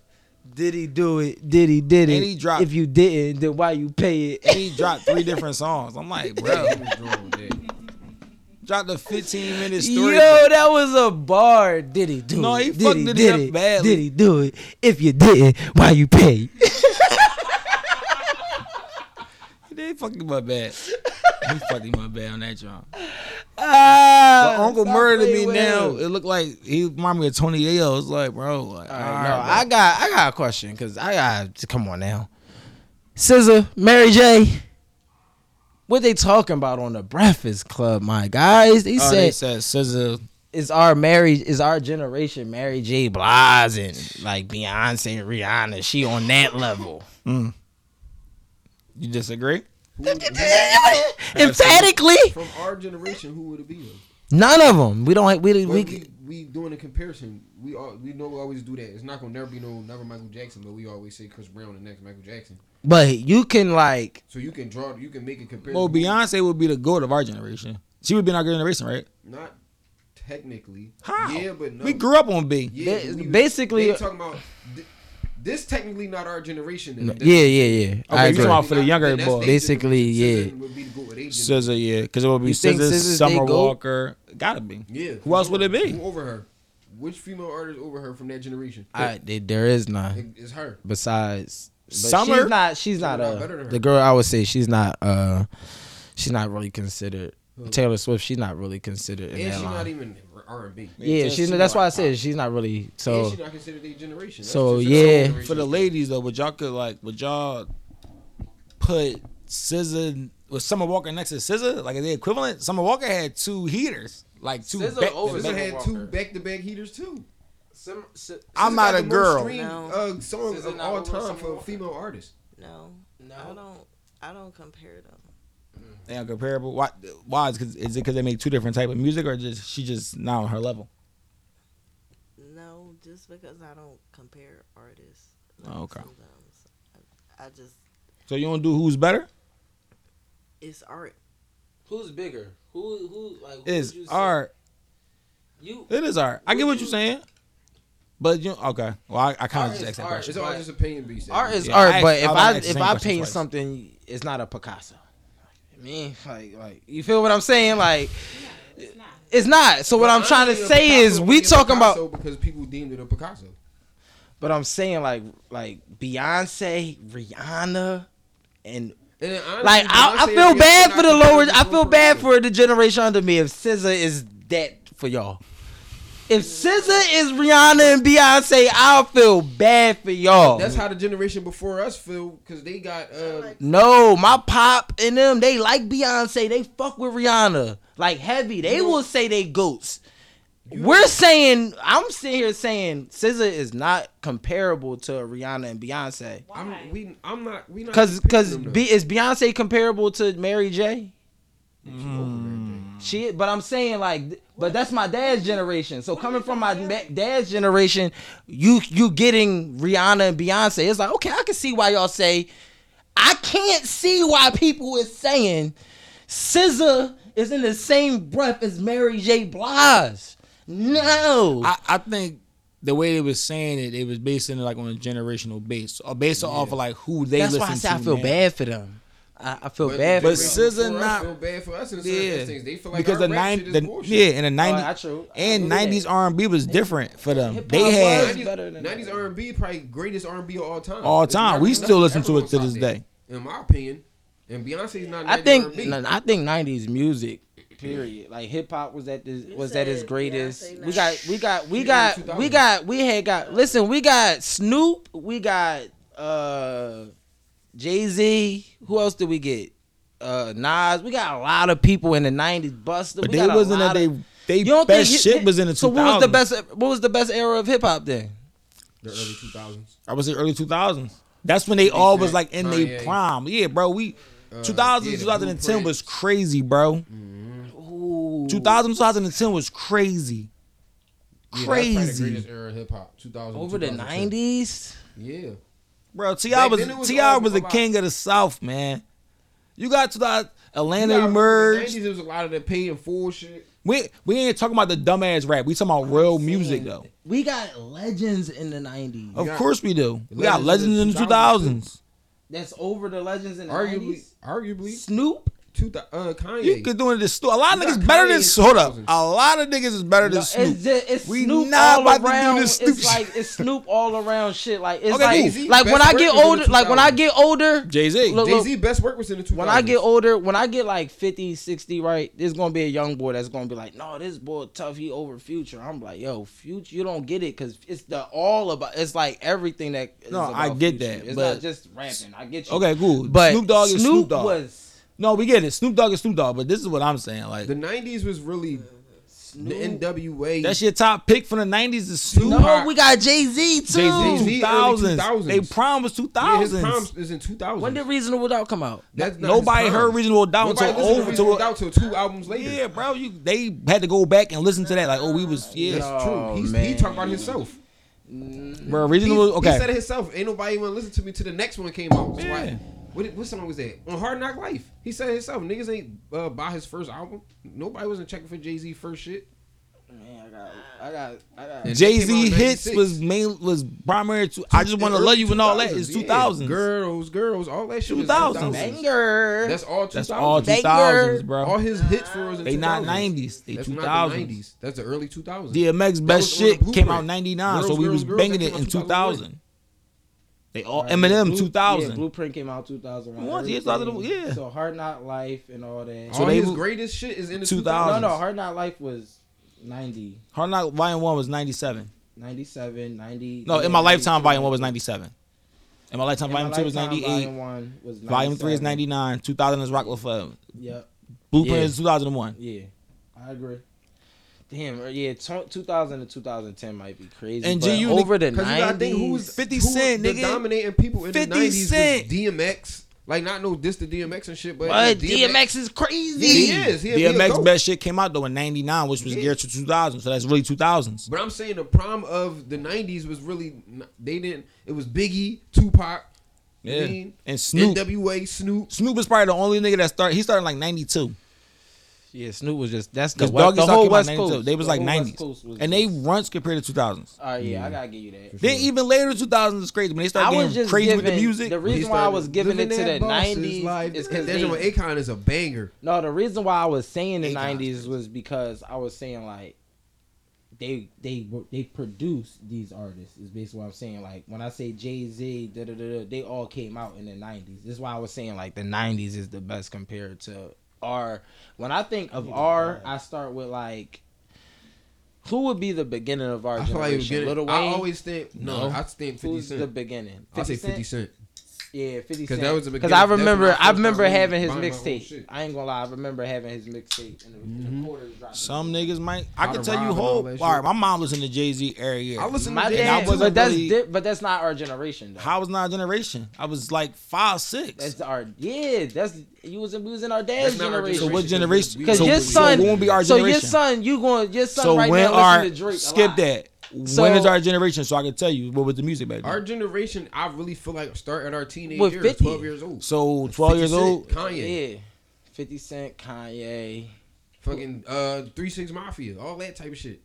Did he do it? Did he did it? And he dropped- If you didn't, then why you pay it? And he dropped three different songs. I'm like, bro, He was drawn with that. dropped a 15 minute story. Yo, story. that was a bar. Did he do No, it? he did fucked he it did up it? badly. Did he do it? If you didn't, why you pay? They fucked him up bad. He fucked him up bad on that joint. Ah, But Uncle stop Murder to playing me with now, him. it looked like he reminded me of Tony Yayo. It's like, bro, like, All right, all no, right, I got I got a question because I got come on now. SZA, Mary J. What they talking about on the Breakfast Club, my guys? He bro. Oh, they said said SZA. is our Mary is our generation Mary J. Blige and like Beyonce and Rihanna. She on that level. You disagree? Who Emphatically, from our generation, who would it be? None of them. We don't. We We, we. we, we doing a comparison. We all we know we always do that. It's not gonna never be no never Michael Jackson, but we always say Chris Brown the next Michael Jackson. But you can like. So you can draw, you can make a comparison. Well, Beyonce would be the goat of our generation. She would be in our generation, right? Not technically. How? Yeah, but no. We grew up on B. Yeah, Ba- we- basically- they talking about thi- this technically not our generation. then. No, This- yeah, yeah, yeah. I you agree. talking about for the younger Then boy. Basically, generation. yeah. SZA would be the goat of their generation. SZA, yeah, because it would be You think SZA, Summer? Walker. Gotta be. Yeah. Who else would it be? Who over her? Which female artist over her from that generation? I, there is none. It- it's her. besides but Summer? She's not. She's not not a better than her. the girl. I would say she's not. uh She's not really considered. Taylor Swift. She's not really considered in And that she's not line. Even R and B. Yeah, just- she's. she's That's like why I said she's not really. And So she's not considered a generation. That's So, yeah. generation. For the ladies though, would y'all could like would y'all put SZA with Summer Walker next to SZA? Like are they equivalent? Summer Walker had two heaters, like two. SZA back- over SZA back- had Walker. two back to back heaters too. Some, some, I'm not got a girl. streamed, No. uh, songs SZA of not all time for a female artist. No, No. I don't. I don't compare them. They are comparable. Why? Why? Is, 'cause- is it because they make two different type of music, or just she just not on her level? No, just because I don't compare artists. Oh, okay. I, I just So you don't do who's better? it's art. Who's bigger? Who who like who Is would you say- art? You It is art. I get what you're saying, but you okay? Well, I, I kind of just is asked that art. question. It's all just opinion based. art is Yeah, art, asked- but if I I if I paint twice. something, it's not a Picasso. I mean, like like you feel what I'm saying? Like It's not. it's not. So what I'm trying to say is we talking about. because people deemed it a Picasso. But I'm saying like like Beyonce, Rihanna, and And honestly, like I, I feel bad for the lower. I feel bad for the generation under me if SZA is that for y'all. If if SZA is Rihanna and Beyonce, I'll feel bad for y'all. That's how the generation before us feel because they got uh, No, my pop and them, they like Beyonce. They fuck with Rihanna. Like heavy. They You know- will say they goats. We're saying I'm sitting here saying SZA is not comparable to Rihanna and Beyonce. I'm we I'm not we not Cause cause them, though. Is Beyonce comparable to Mary J? She over Mary J. She, but I'm saying like, but that's my dad's generation. So coming from my dad's generation, you you getting Rihanna and Beyonce, it's like okay, I can see why y'all say. I can't see why people is saying SZA is in the same breath as Mary J. Blige. No, I, I think the way they was saying it, it was based in like on a generational base, or based off of like who they that's listen why I say to. I feel now. bad for them. I, I feel But bad But for generation. SZA not- feel bad for us in certain Yeah, things. They feel like because our the nine, shit is the, yeah, in the Oh, ninety I true. I and nineties R and B was different for them. Hip-hop They had 90s, better than 90s. R&B probably greatest R&B of all time. All It's time. We still listen to it to this day. In my opinion, and Beyonce's not. I think R&B. no, I think '90s music. Period. Like hip hop was at this You was at its greatest. We got we got we She got we got we had got listen. We got Snoop. We got uh Jay Z. Who else did we get? Uh Nas. We got a lot of people in the '90s. Buster. But they wasn't lot that they they You don't best think shit hip- was in the 2000s. So what was the best? What was the best era of hip hop then? the early 2000s. I was in early 2000s. That's when they all was like in their prime. Yeah, bro. We Uh, 2000 yeah, 2010 was crazy, bro. Ooh. 2000 2010 was crazy. Yeah, that's the Crazy. greatest era of hip hop. 2000 Over the '90s. Yeah. Bro, T.I. was, then was T.I. was the about- king of the South, man. You got to that Atlanta You gotta emerged. there was a lot of the pay and full shit. We we ain't talking about the dumbass rap. We talking about real music though. We got legends in the '90s. Of got course we do. We got legends legends in in the the 2000s. That's over the legends in the Arguably, 90s. arguably, Snoop. Two, thou- uh, Kanye. You could do it this. A lot of You got niggas better than in hold up. A lot of niggas is better than No, Snoop. It's, just, it's We Snoop not all about to do around. this Snoop it's like it's Snoop all around shit. Like it's Okay, like Jay-Z like when I get work was in older. Like when I get older. Jay Z. Look, Jay Z best work was in the 2000s. When I get older, when I get like 50, 60, right, there's gonna be a young boy that's gonna be like, no, this boy tough, he over future. I'm like, yo, future, you don't get it because it's the all about. It's like everything that. No, about I get Future. that, It's but- not just rapping. I get you. Okay, cool. but Snoop Dogg is Snoop Dogg. was No, we get it. Snoop Dogg is Snoop Dogg, but this is what I'm saying. Like the 90s was really Snoop. the NWA. that's your top pick from the '90s is Snoop. No, Tupac. we got Jay Z too. Jay Jay-Z Z 2000s. 2000s. They prime was yeah, his 2000s. prime is in 2000. When did Reasonable Doubt come out? That's not Nobody heard. Reasonable Doubt Nobody until listened to over Reasonable to Doubt till two albums later. Yeah, bro. You they had to go back and listen to that. Like, oh, we was yeah, That's Oh, true. He's, he talked about himself. bro. Reasonable. He, Okay. he said it himself. Ain't nobody want to listen to me till the next one came out. So Yeah. I, what, what song was that? On Hard Knock Life. He said it himself. Niggas ain't uh, buy his first album. Nobody wasn't checking for Jay Z first shit. Man, I got, I got, I got. Jay that came out Z hits 96. was main was primary to. I just want to love you and all that 2000s, is yeah. 2000s. Girls, girls, all that shit. Two thousand. 2000s. 2000s. Banger. That's all 2000s. That's all Banger. 2000s, bro. All his hits for us in They not 90s. They 2000s. not the 90s. That's the early 2000s. DMX best was on the shit came out 99, so we Girls, was Girls, banging it in 2000. They all Right, Eminem Blue- 2000. Yeah, Blueprint came out 2000. right? Once, yeah, yeah. So Hard Knock Life and all that. So all they his was- greatest shit is in the 2000s. 2000s. no, no, Hard Knock Life was 90, Hard Knock Volume 1 was 97. 97, 90. No, in my lifetime, Volume 1 was 97. In my lifetime, In my Volume 2 was 98. Volume 1 was 97. Volume 3 is 99. 2000 is Rock Forever. Yep. Blueprint Yeah. is 2001. Yeah, I agree. Damn, yeah, t- 2000 to 2010 might be crazy. And but G, you over the 90s, you gotta think who was 50 who Cent, nigga. dominating people in 50 the 90s Cent. was DMX. Like not no this the DMX and shit, but DMX, DMX is crazy. He is. He, DMX best shit came out though in 99, which was Yeah. geared to 2000. So that's really 2000s. But I'm saying the prime of the '90s was really they didn't. It was Biggie, Tupac, Yeah. I mean, And Snoop. NWA, Snoop. Snoop was probably the only nigga that started. He started like 92. Yeah, Snoop was just that's the, Because Doggy the whole West 92. Coast. They was The like 90s. And they just- runs compared to 2000s. Oh yeah, I gotta give you that. Then even later 2000s is crazy. When they I started was getting crazy giving, with the music. The reason why I was giving it to the '90s life. is that because joint with Akon is a banger. no. The reason why I was saying the '90s was because I was saying like they they were they produced these artists. Is basically what I'm saying. Like when I say Jay Z, da da da, they all came out in the '90s. This is why I was saying like the '90s is the best compared to R. When I think of R, I start with like Who would be the beginning of our I feel like it was generation? Little I always think no. No. I think Fifty Who's the Cent. beginning? I say Fifty Cent. Yeah, Fifty Because that was Because. I remember, I remember having his buying my own mixtape. I ain't gonna lie, I remember having his mixtape and the, Mm-hmm. the quarters dropping. Some niggas might. I can tell you rob all whole. All right, my mom was in the Jay Z every year. I in My to dad, Jay wasn't but that's really- di- but that's not our generation though. How was not a generation? I was like five, six. That's our yeah. That's you was in, we was in our dad's That's our generation. so what generation? Because so, your son, when will be our so your son, you going your son so right now our listen to Drake. skip that. So- when is our generation? So I can tell you what was the music back then. Our generation, I really feel like start at our teenage With years, 50. twelve years old. so twelve years Cent, old. Kanye, Yeah, Fifty Cent, Kanye. fucking uh, Three Six Mafia, all that type of shit.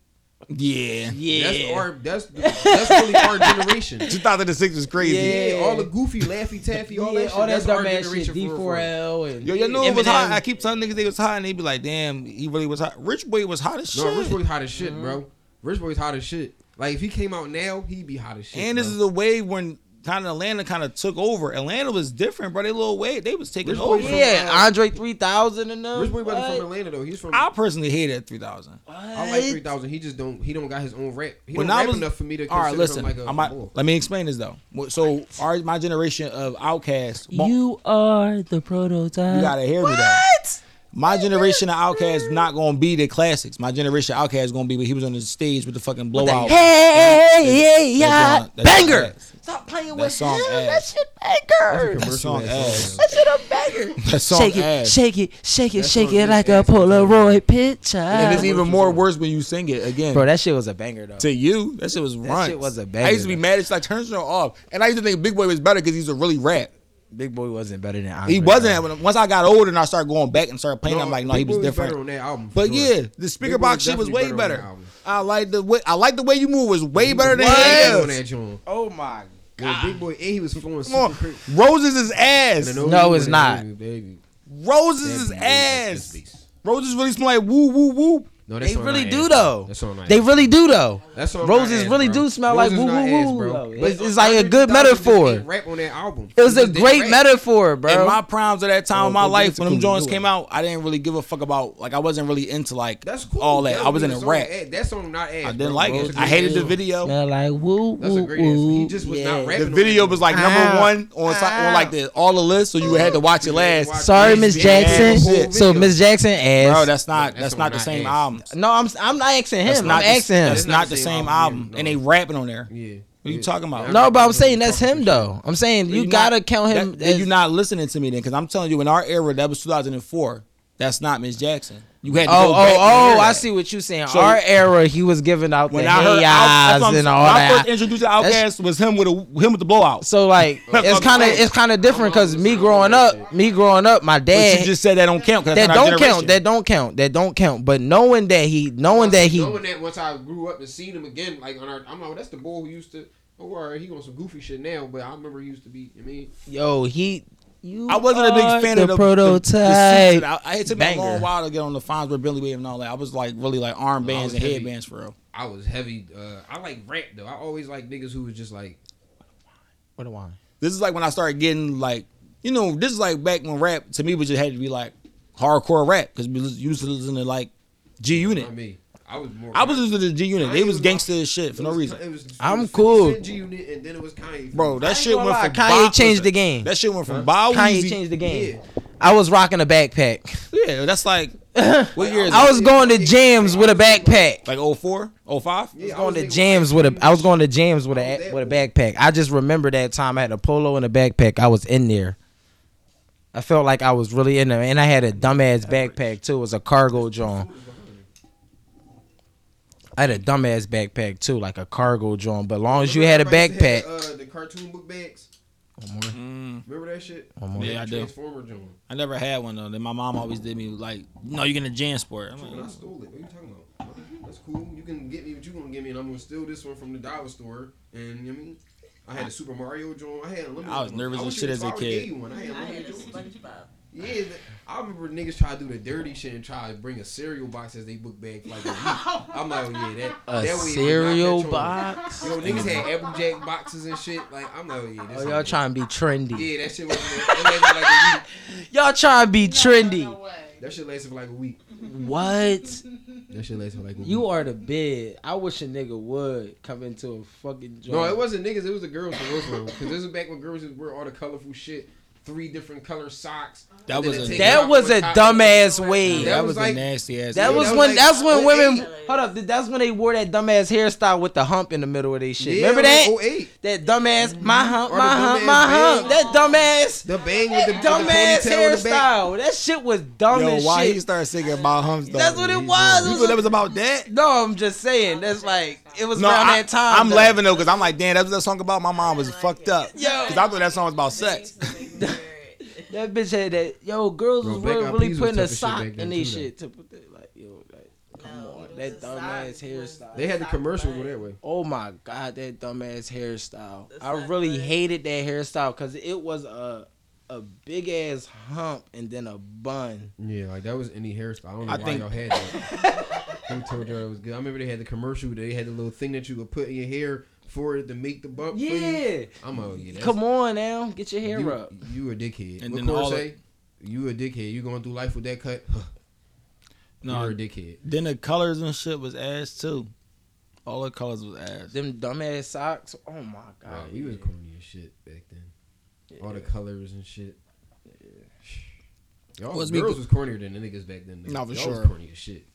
Yeah. Yeah, That's our that's that's really our generation. 2006 was crazy. Yeah. Yeah, all the goofy, laffy taffy, all yeah, that all that that's our generation shit. for real, for real. D4L and Yo, you know it was hot. I keep telling niggas they was hot, and they be like, "Damn, he really was hot." Rich Boy was hot as shit. No, Rich Boy's hot as shit, Mm-hmm. bro. Rich Boy's hot as shit. Like if he came out now, he'd be hot as shit. and this bro. is the way when kind of Atlanta kind of took over. Atlanta was different, bro. They little wave, they was taking Rich over. Boy from, Yeah, uh, Andre three thousand and them. Rich Boy wasn't from Atlanta though. He's from. I personally hate that 3000. I like three thousand. He just don't. He don't got his own rap. He When don't I rap was- enough for me to All right, listen. like a I might, bull. let me explain this though. So our my generation of outcasts, you, You are the prototype. You gotta hear me though. My generation of outcasts not gonna be the classics. My generation of outcasts gonna be when he was on the stage with the fucking blowout. Hey, yeah, That song- that song banger. ass. Stop playing That with song him. That shit banger. That song ass. That shit a banger. That song Shake it, ass. shake it, shake it, That shake it it is like a ass. Polaroid picture. And it's even more worse when you sing it again. Bro, that shit was a banger though. to you, that shit was run. That shit was a banger, I used to be though. mad. It's like turn it off, and I used to think Big Boi was better because he used to really rap. Big Boi wasn't better than Andre. He wasn't. When- Once I got older and I started going back and started playing, No, I'm like, no, Big he was Boy different. better on that album. But sure. yeah, the speaker Big box shit was way better better. on that album. I like the way I like the way you move was way better than What? his. on that joint. Oh my Well, Big Boi, and he was flowing Come on, super. Roses is ass. And I know No, it's not. that baby. Roses is That ass. beast. Roses really smell like woo woo woo. No, that They really do ass, though. That song They really do though. That's song Roses ass, really bro. do smell like Roses woo woo ass, woo. bro. But It's, it's like a good metaphor. Rap on that album. It was a great rap. metaphor, bro. In my primes of that oh, time Oh, of my life, when to them joints came out, I didn't really give a fuck about like I wasn't really into like That's cool. all that. That I was in a a song rap. ass. That song not ass. I didn't bro. like Roses it. I hated the video. Smell like woo That's woo. He woo. just was yeah. not The video was like number ah. one on, on like the all the list, so you had to watch it last. Sorry, Miss Jackson. So. Miss Jackson ass. Bro, that's not that's not the same ass. Album. no, I'm I'm not asking That's him. not I'm the, asking him. That's not the same album, no. and they rapping on there. Yeah. What are you Yeah. talking about? No, but I'm I'm saying that's him though. I'm saying you You're gotta not- count him. That, as- you're not listening to me then, because I'm telling you, in our era, that was 2004. That's not Miss Jackson. You had to Oh, go oh, back and oh! I see what you're saying. So- Our era, he was giving out When the I heard hey Out- that's eyes I'm and all when I that. first introduced to Outkast was him with a him with the blowout. So like, it's kind of it's kind of different because me growing up, me growing up, my But you dad just said that don't count. 'cause that that's not our don't generation. count, that don't count, that don't count. But knowing that he, knowing that he, knowing that once I grew up and seen him again, like on our, I'm like, that's the boy who used to. Oh, he on some goofy shit now, but I remember he used to be. I mean, yo, he, you. I wasn't a big fan the of the prototype. The, the. I, I it took me a Banger. long while to get on the Fonz with Billy Wave and all that. I was like really like armbands was and heavy. headbands for real. I was heavy. Uh, I like rap though. I always like niggas who was just like, What do I? This is like when I started getting like, you know, this is like back when rap to me was just had to be like hardcore rap because we used to listen to like G Unit. I mean, I was more. I was listening to G Unit. I They was was gangster like- as shit for no reason. Was, I'm cool. G Unit, and then it was Kanye. Bro, that shit went lie, from Kanye Bob- changed the game. That shit went from Bow Kanye changed the game. Yeah. I was rocking a backpack. Yeah, that's like what year is I was going to jams with a backpack. Like 04, 05? Yeah, I going was to jams with a. Kanye I was going to jams with a with a backpack. I just remember that time I had a polo and a backpack. I was in there. I felt like I was really in there, and I had a dumbass backpack too. It was a cargo joint. I had a dumbass backpack too, like a cargo joint. But long as you had a Everybody used to have, backpack, uh, the cartoon book bags. Mm, Remember that shit? One more. Yeah, I do. Transformer joint. I never had one though. Then my mom always did me like, no, you're gonna jam sport. I'm And I stole it. What are you talking about? That's cool. You can get me what you gonna give me, and I'm gonna steal this one from the dollar store. And you know what I mean, I had a Super Mario joint. I had unlimited. I was nervous as shit as a kid. gave you one. I had I had yeah, I remember niggas try to do the dirty shit and try to bring a cereal box as they book bag like a week. I'm like, oh yeah, that a that way cereal box. Yo, niggas had Apple Jack boxes and shit. Like, I'm like, oh yeah. This oh, y'all trying to be trendy. Yeah, that shit was. That like a week. y'all trying to be trendy. That shit lasted for like a week. What? that shit lasted for like a week. You are the bed. I wish a nigga would come into a fucking joint. No, it wasn't niggas. It was the girls. Because this is back when girls just wore all the colorful shit three different color socks. That was a that was a dumbass wave. That, that was, was like, a nasty ass. That, was, that was when like, that's when women hold up. That's when they wore that dumbass hairstyle with the hump in the middle of their shit. Yeah, Remember that? Oh like that dumbass my mm-hmm. hump, my hump, my hump. That dumbass. The bang with the dumbass hairstyle. That shit was dumb Yo, as why. Why he started singing my humps? That's what it was. That was about that. No, I'm just saying. That's like it was no, around I, that time. I'm though. laughing though because I'm like, damn, that's what that song about. My mom was like fucked it. up. Yeah, because I thought that song was about sex. that bitch had that. Yo, girls Bro, was really, putting a sock in these shit to put that, like, yo, like, come on, that dumbass hairstyle. They had the commercial go that way. Oh my god, that dumbass hairstyle. I really hated that hairstyle because it was a a big ass hump and then a bun. Yeah, like that was any hairstyle. I don't know I why think... y'all had that. Who told y'all it was good? I remember they had the commercial. They had the little thing that you would put in your hair for it to make the bump. Yeah, I'm a oh, yeah, come on now, get your hair you, up. You a dickhead. And what then say? The... You a dickhead. You going through life with that cut? no, you're a dickhead. Then the colors and shit was ass too. All the colors was ass. Them dumbass socks. Oh my god. He was corny as shit back yeah. All the colors and shit. Yeah. Y'all well, girls was cornier than the niggas back then. For y'all sure. was corny as shit.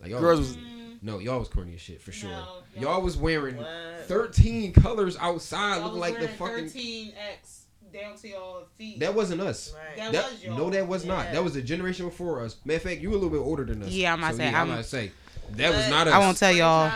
Like y'all girls was, mm-hmm. no, y'all was corny as shit for sure. No, y'all, y'all was wearing what? thirteen colors outside, y'all looking like the fucking thirteen X down to y'all feet. That wasn't us. Right. That, that, was y'all. No, that was yeah. not. That was a generation before us. Matter of fact, you were a little bit older than us. Yeah, I'm gonna say. Yeah, I'm, I'm gonna say that was not us. I won't tell y'all.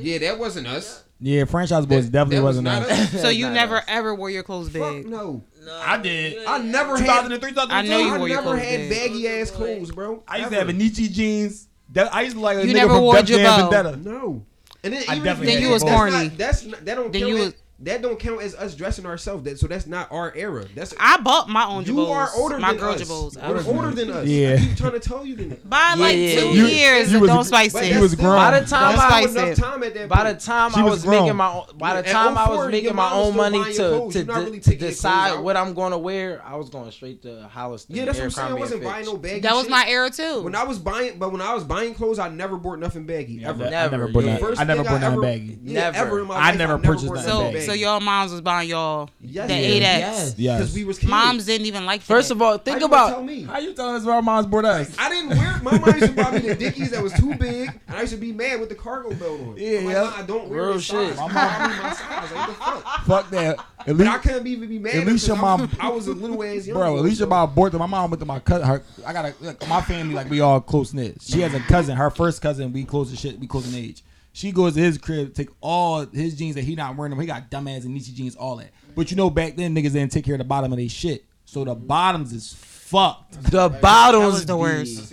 Yeah, that wasn't us. Yeah, Franchise Boyz definitely that was wasn't us. so you never us. ever wore your clothes big? Fuck no. no. I did. I never 2003, 2003, I know you I wore your clothes big. Baggy ass clothes, bro. I used never. to have Nietzsche jeans. I used to like a you nigga never from wore Def Jam Vendetta. No. And then, even I definitely then you was corny. That's, not, that's not, that don't then you was that don't count as us dressing ourselves. That so that's not our era. That's I bought my own. You Jabos. are older my than girl us. You're older than us. Yeah, I keep trying to tell you that. By like yeah, two years, you was, don't spice it. You was grown. By the time don't I was enough time at that. By the time I was, oh making my own, by the time I was making my own money to to, decide what I'm going to wear, I was going straight to Hollister. Yeah, that's what I'm saying. I wasn't buying no baggy. That was my era too. When I was buying, but when I was buying clothes, I never bought nothing baggy ever. Never. I never bought nothing baggy. Never. I never purchased nothing baggy. So y'all moms was buying y'all yes, the eight X. Yes, because we was kids. moms didn't even like. First that. of all, think how about tell me? how you telling us where our moms bought us. I didn't wear my mom used to buy me the Dickies that was too big, and I used to be mad with the cargo belt on. Yeah, like, yeah. I don't wear real shit. Size. My mom my size. Like, fuck? fuck? that. At least, but I couldn't even be mad. At least your mom. I was a little ass young. Bro, at least your mom bought them. My mom went to my cousin. Her, I got a, like, my family like we all close knit. She has a cousin. Her first cousin. We close as shit. We close in age. She goes to his crib, take all his jeans that he not wearing them. He got dumbass and Nietzsche jeans, all that. But you know, back then niggas didn't take care of the bottom of their shit. So the bottoms is fucked. The bottoms the worst.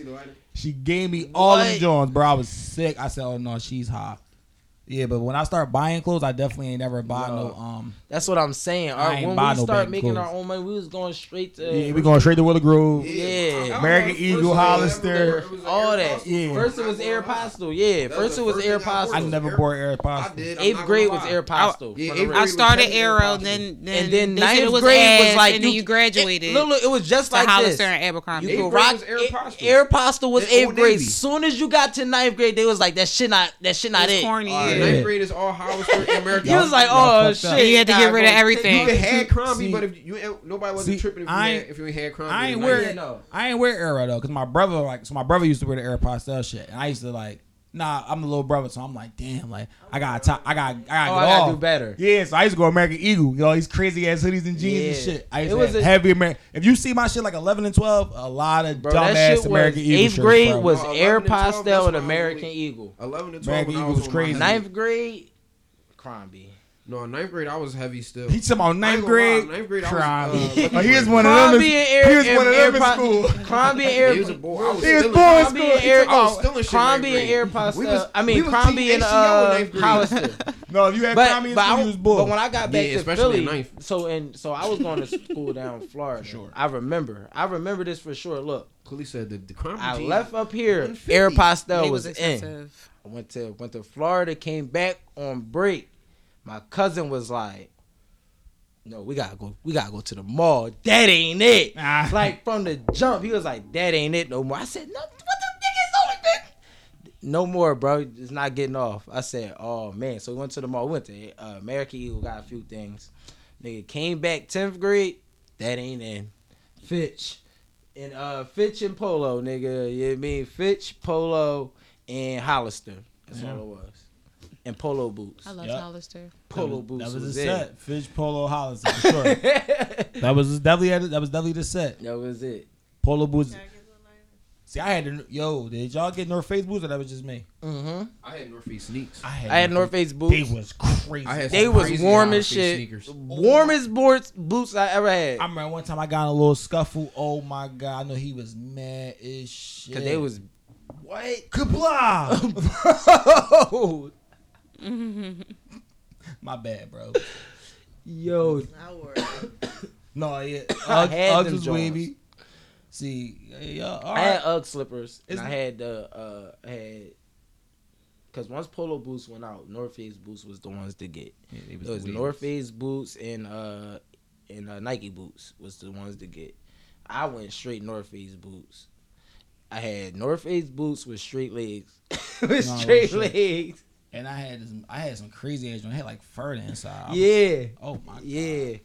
She gave me all them joints, bro. I was sick. I said, oh no, she's hot. Yeah, but when I start buying clothes, I definitely ain't never buy no. no um. That's what I'm saying. All right, when we no start making clothes. our own money, we was going straight to. Yeah, we going straight to Willow Grove. Yeah, yeah. American Eagle, Hollister, all that. Yeah. First it was Aeropostale. Yeah. First it was Aeropostale. I never bought Air I eighth grade was Air Yeah, eighth I started Aero, then then and then ninth was grade was like and then you graduated. Look, it was just like Hollister and Abercrombie. You could rock Air Aeropostale was eighth grade. Soon as you got to ninth grade, they was like that shit not that shit not it yeah. ninth grade is all Hollister and America. he was like, oh shit, you had to get rid of everything. You had Crombie, but if you nobody wasn't tripping if you had, if you had Crombie. I ain't wear I ain't wear era though, cause my brother like so my brother used to wear the Aeropostale shit, and I used to like nah, I'm the little brother, so I'm like, damn, like I got to I got I got oh, I gotta oh, do better. Yeah, so I used to go American Eagle, you know, these crazy ass hoodies and jeans yeah. and shit. I used it to was a, heavy American. If you see my shit like 11 and 12, a lot of bro, dumbass American Eagle. Eighth shirts, grade bro. was Air Postel and American Eagle. 11 and 12 American Eagle was crazy. Ninth grade, Crombie. No, ninth grade I was heavy still. He talking about ninth grade. Ninth grade, I was. Uh, he was one of them. He was one of them in school. Crombie and Air. He was a boy. I was he was still in school. Air, I was still in Crombie and Aeropostale. I mean, Crombie and uh, Hollister. No, if you had Crombie in school, He was boy. But when I got back to Philly, so and so I was going to school down in Florida. Sure, I remember. I remember this for sure. Look, Khalees said the, the Crombie. I left up here. Aeropostale was in. I went to went to Florida. Came back on break my cousin was like, no, we gotta go. We gotta go to the mall. That ain't it. Ah. Like from the jump, he was like, "That ain't it no more." I said, "No, what the nigga's only been no more, bro. It's not getting off." I said, "Oh man." So we went to the mall. We went to uh, American Eagle, got a few things. Nigga came back tenth grade. That ain't in Fitch and uh Fitch and Polo, nigga. You know I mean Fitch, Polo, and Hollister. That's all it was. And polo boots. I love Yep. Hollister. Polo that boots was, was, a it. set. Fitch Polo Hollister for sure. that was definitely that was definitely the set. That was it. Polo boots. See, I had to, yo. Did y'all get North Face boots or that was just me? Mm-hmm. I had North Face sneaks. I had. I had North Face boots. They was crazy. They was crazy warm North as Face shit. Sneakers. Warmest boots boots I ever had. I remember one time I got in a little scuffle. Oh my god! I know he was mad as shit. Cause they was what? kablah. Bro. my bad, bro. Yo, I wore No, yeah. I Uggs, had Uggs them was Jones. wavy. See, yeah, all I had right. UGG slippers and Isn't- I had the uh I had Cause once Polo boots went out, North Face boots was the ones to get. Yeah, they It was wavy. North Face boots and uh and uh, Nike boots was the ones to get. I went straight North Face boots. I had North Face boots with straight legs, with No, straight shit. legs. And I had some, I had some crazy ass. one. I had like fur inside. I was- Yeah, Oh my. God. yeah.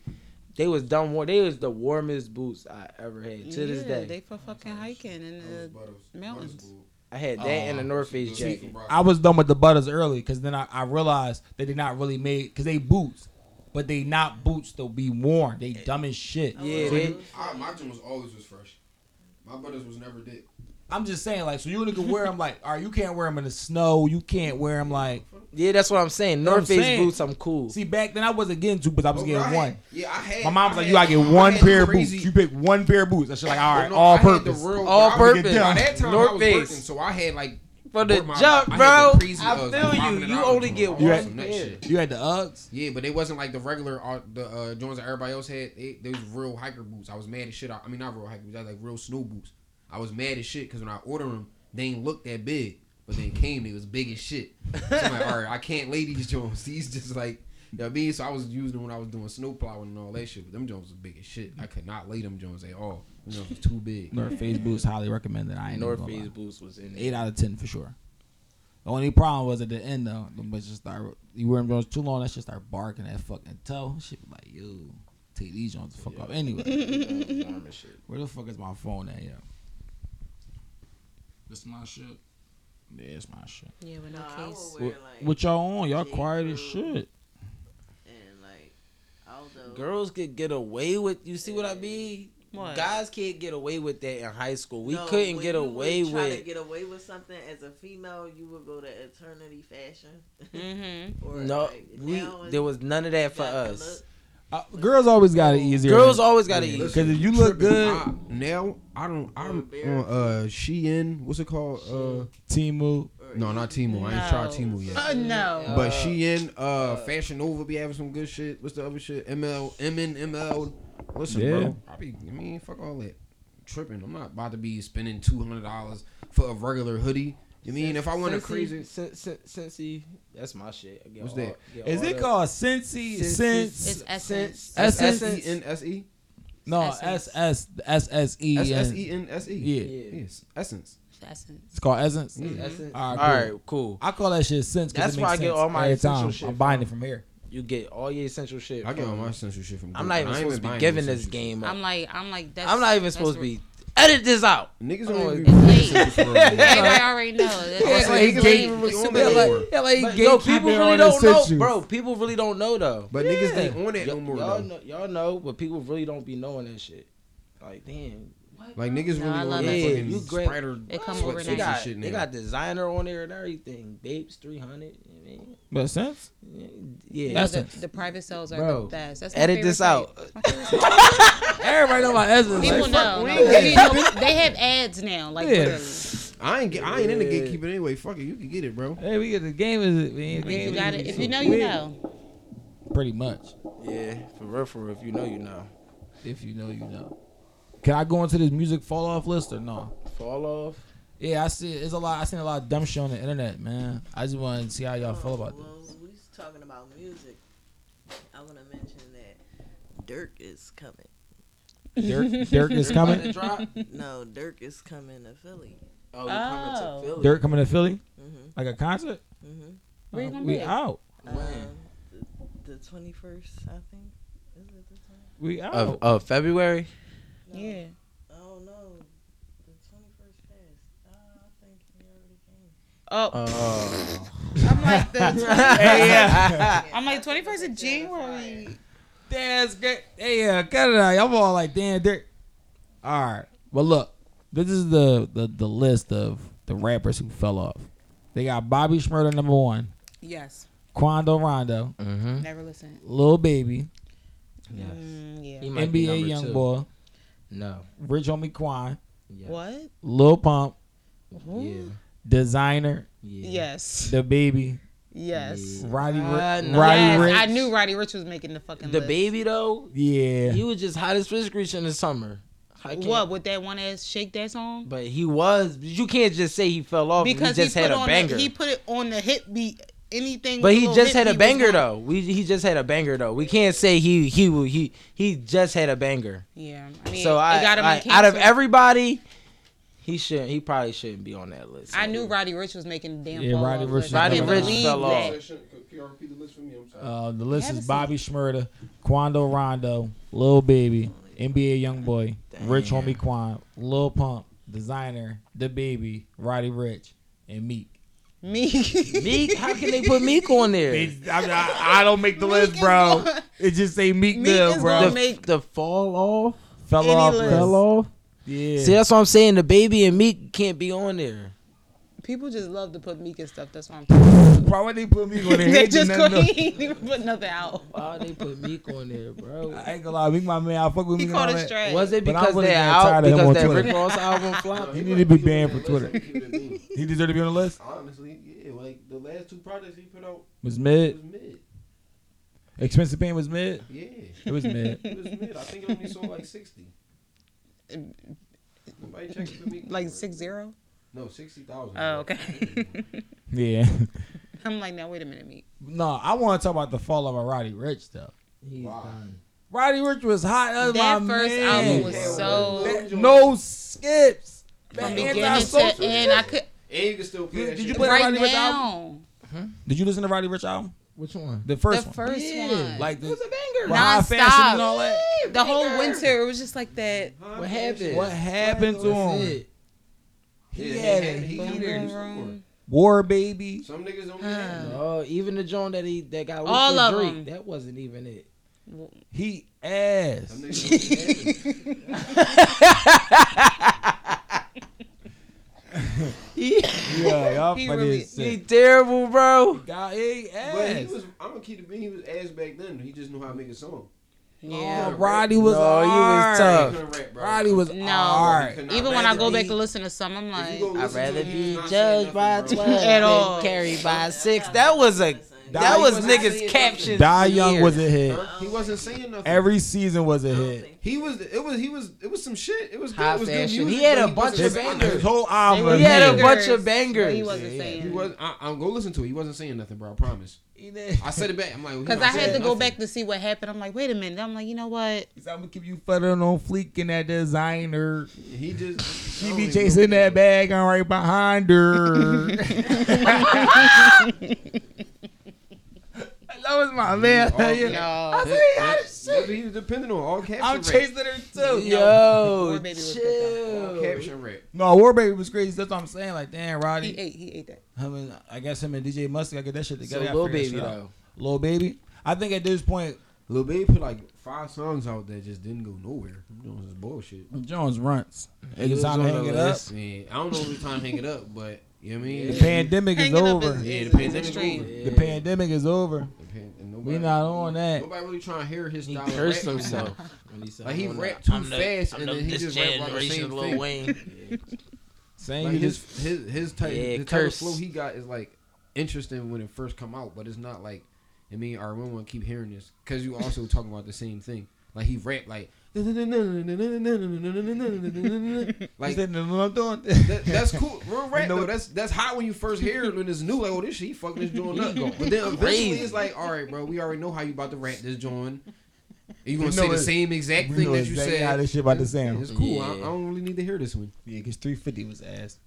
They was dumb warm. They was the warmest boots I ever had to this day. They for fucking hiking in the mountains. I had that and a Oh, North Face jacket. I was done with the butters early because then I, I realized that they not really made because they boots, but they not boots They'll be worn. They eh. dumb as shit. Yeah, So they, I, my gym was always was fresh. My butters was never dick. I'm just saying, like, so you only can wear them like, all right, you can't wear them in the snow. You can't wear them like. yeah, that's what I'm saying. North Face saying? boots, I'm cool. See, back then I wasn't getting two, but I was Oh, getting bro, I one. yeah, I had. My mom was I like, had- you gotta get I one had pair of boots. You pick one pair of boots. That's like, all right, No, all I had the purpose. real- All I- purpose. By that time, North I was Face. working, so I had like For the my- jump, I bro. the crazy, I uh, feel like you. You only get one was on shit. You had the Uggs. Yeah, but they wasn't like the regular uh, the uh, joints that everybody else had. They, they was real hiker boots. I was mad as shit. I, I mean, not real hiker boots. I was like real snow boots. I was mad as shit because when I ordered them, they ain't look that big, but then came, they was big as shit. So I'm like, all right, I can't lay these joints. These just like. You know what I mean? So I was using them when I was doing snow plowing and all that shit. But them joints was big as shit. I could not lay them joints at all. Them joints was too big. North Face boots highly recommended. I ain't North North Face Face. boots was in Eight out of ten for sure. The only problem was at the end though. Them bitches start you wear them joints too long, that shit start barking that fucking toe. Shit be like, yo, take these joints the fuck off. Anyway, Warm as shit. where the fuck is my phone at? Yeah. This my shit. Yeah, it's my shit. Yeah, with no No, case. wear What, like what y'all on? Y'all J. quiet as shit. and like Aldo. Girls could get away with. You see what I mean? What? Guys can't get away with that in high school. We No, couldn't when get you away would try with. to get away with something as a female. You would go to Eternity Fashion. Mm-hmm. Or no, like, we there was none of that for got the us. Uh, girls always got it easier. Girls always got it easier. Because if you look good, I, now I don't. I'm on uh Shein. What's it called? Uh, Temu. or no, not Temu. I ain't No. tried Temu yet. Uh, no. But Shein, uh, Fashion Nova be having some good shit. What's the other shit? ML, MN, ML. Listen, Yeah. bro. I be. I mean, fuck all that. Tripping. I'm not about to be spending two hundred dollars for a regular hoodie. You mean if I want a crazy? Cin- Cin- Cincy, that's my shit. Get What's all- that? get Is all it called Sensi? Sensi- Sense? It's SSENSE. SSENSE? S E N S E. No, SSENSE. S S S S E. S S N. E N S E. Yeah. Yeah. Yes. SSENSE. SSENSE. It's called SSENSE. Yeah. Mm-hmm. SSENSE? All All right, right, cool. I call that shit sense. 'cause That's it where makes I get all my essential time. shit I'm buying it from here. You get all your essential shit. I get all my essential shit from. I'm not even and I ain't supposed to be giving this game up. I'm like, I'm like, that's. I'm not even supposed to be. Edit this out. Niggas oh, don't It's even late. essential. Everybody already know. That's, Yeah, that's like, it's niggas late. ain't really It's on super that more. Yeah, like But, yo, people really don't know, bro. People really don't know though. But niggas ain't on that Y- no more y'all though. know, y'all know, but people really don't be knowing that shit. Like, damn, Like niggas No, really I on love that it. fucking You great. spider It come sweatsuits overnight. they and got shit they got designer on there and everything. Babes three hundred. I mean, But sense? yeah, No, That's the, the private sales are Bro, the best. That's my edit this site. out. My favorite site. Everybody know my SSENSE. People Like, know. we No, they, know- they have ads now. Like Yeah. literally. I ain't get, I ain't in the Yeah. gatekeeping anyway. Fuck it, you can get it, bro. Hey, we get the game is we If game you got it, if you know, you know. Pretty much. yeah, for real, for real. If you know, you know. If you know, you know. Can I go into this music fall off list or no? Fall off. Yeah, I see. It's a lot. I seen a lot of dumb shit on the internet, man. I just want to see how y'all feel about well, this. we was talking about music. I want to mention that Durk is coming. Durk, Durk is coming. No, Durk is coming to Philly. Oh, you coming Oh. to Philly? Durk coming to Philly, hmm like a concert. hmm Where you Uh, gonna we be? out. Um, the twenty first, I think. Is it the 20? We out. Of, of February. No. Yeah. Oh no, the twenty first passed. Uh, I think he already came. Oh, Oh. I'm like the. 20, hey, yeah. I'm like 21st of January. That's great. Hey, yeah, cut it out. Y'all all like, damn, Durk. All right. Well, look, this is the, the the list of the rappers who fell off. They got Bobby Shmurda number one, Yes. Quando Rondo, Mm-hmm. Never listen. Lil Baby, Yes. Mm, yeah. He NBA Young two. Boy, No. Rich Homie Quan, Yeah. What? Lil Pump, Yeah. Desiigner, Yeah. Yes. DaBaby, Yes. Roddy, Ri- uh, no. Roddy yes, Rich. I knew Roddy Ricch was making the fucking The list. baby though, Yeah. he was just hot as fish grease in the summer. What with that one ass shake that song? But he was. You can't just say he fell off. Because he just he had put a on banger. The, he put it on the hit beat. Anything. but he just had a banger on- though. We he just had a banger though. We can't say he he he he just had a banger. Yeah. I mean, so I, got him I- in out of everybody, he shouldn't. He probably shouldn't be on that list. I knew Roddy Ricch was making damn. Yeah, fall Roddy Ricch list. was I Roddy Ricch fell off. Can you repeat the list for me? I'm sorry. Uh, the list is Bobby Shmurda, Quando Rondo, Lil Baby, NBA Youngboy, Rich Homie Quan, Lil Pump, Desiigner, The Baby, Roddy Ricch, and Meek. Me. Meek, how can they put Meek on there? I, I, I don't make the list, bro. going- It just say Meek, Meek there, is bro. gonna the, make the fall off. Fell any off. list. list. Fell off. Yeah. See, that's what I'm saying. DaBaby and Meek can't be on there. People just love to put Meek and stuff. That's why I'm. saying. Why would they put me on there? they just couldn't even put nothing out. Why they put Meek on there, bro? I ain't gonna lie, Meek my man. I fuck with He Meek. caught and a all that. straight. Was it But I because they're out tired of him because that Rick Ross album flopped? He need to be banned from Twitter. He deserved to be on the list. Honestly, yeah, like the last two projects he put out Was was mid. mid. Expensive Pain was mid. Yeah, It was mid. it was mid. I think it only sold like sixty. Nobody checked for me. Like six zero. No, sixty thousand. Oh, okay. Yeah. I'm like, now wait a minute, Meek. no, I want to talk about the fall of a Roddy Ricch though. He's Wow. done. Roddy Ricch was hot. That's That my first man. album was Yeah, so well, no skips. from Man, beginning to antisocial end. I could And you can still play You- that did you shit. play the right Roddy Ricch album? now. Did you listen to Roddy Ricch album? Which one? The first the one. first Yeah. one, Like the, It was a banger. with high fashion Non-stop. and all that. the whole winter, it was just like that. What happened? What happened to him? it. He Yeah, had he it. had- he Boom, had boom, it. boom. War Baby. Some niggas don't Huh. get it. Oh, even the joint that he that got All with of Drake, them. that wasn't even it. He ass. Some niggas don't get it. Yeah, y'all He funny really- He terrible, bro. God, he But he was. I'm gonna keep it being. He was ass back then. He just knew how to make a song. Yeah. Roddy was No, he was hard. tough. He rap. Roddy was No. hard. Could Even when I go it. back He- to listen to some, I'm like, I'd rather be judged by nothing, twelve At all. than carried by six. That was a Die that was niggas wasn't captions. Die for Young years. was a hit. He wasn't saying nothing. Every season was a hit. he was. It was. He was. It was some shit. It was. Good. High It was good music. He had but a bunch of bangers. His whole album. He had a bunch of bangers. he wasn't Yeah, saying. He was. I, I'll go listen to it. He wasn't saying nothing, bro. I promise. He did. I said it back. I'm like, Because I had to go back to see what happened. I'm like, wait a minute. I'm like, you know what? He said, I'm gonna keep you fluttering on fleek in that designer. He just. She be chasing that bag. I'm right behind her. that was my man. Oh, Yeah. No. That's what he was depending on. All caption I'm rap. chasing her too. Yo, War Baby was good, All chill. caption rap. No, War Baby was crazy. That's what I'm saying. Like, damn, Roddy. He ate. He ate that. I mean, I guess him and DJ Mustard gotta get that shit together. So together. little baby though. Little baby. I think at this point, Lil Baby put like five songs out that just didn't go nowhere. Them joints is bullshit. Jones runts. He It's time to hang it up. list. Man, I don't know if it's time to hang it up, but you know what I mean. The pandemic is Hanging up over. is- Yeah, the pandemic extreme. over. The pandemic is over. The pan- nobody, We not on that. Nobody really trying to hear his He style. of cursed himself when he said, Like, he rapped too I'm the- fast, I'm and the- then he just rap about the same Lil thing. Wayne. Same. Like his just his his type Yeah, the type of curse. flow he got is like interesting when it first come out, but it's not like I mean I remember want keep hearing this because you also talking about the same thing. Like he rap like like like said, no, no, I'm doing. that, that's cool. Real rap though. That's that's hot when you first hear it when it's new. Like oh this shit, he fucking this joint up. But then eventually Crazy. it's like all right, bro, we already know how you about to rap this joint. You gonna We say the same exact thing know that you exactly said? how this shit about the same? It's cool. I, I don't really need to hear this one. Yeah, because 350 was ass.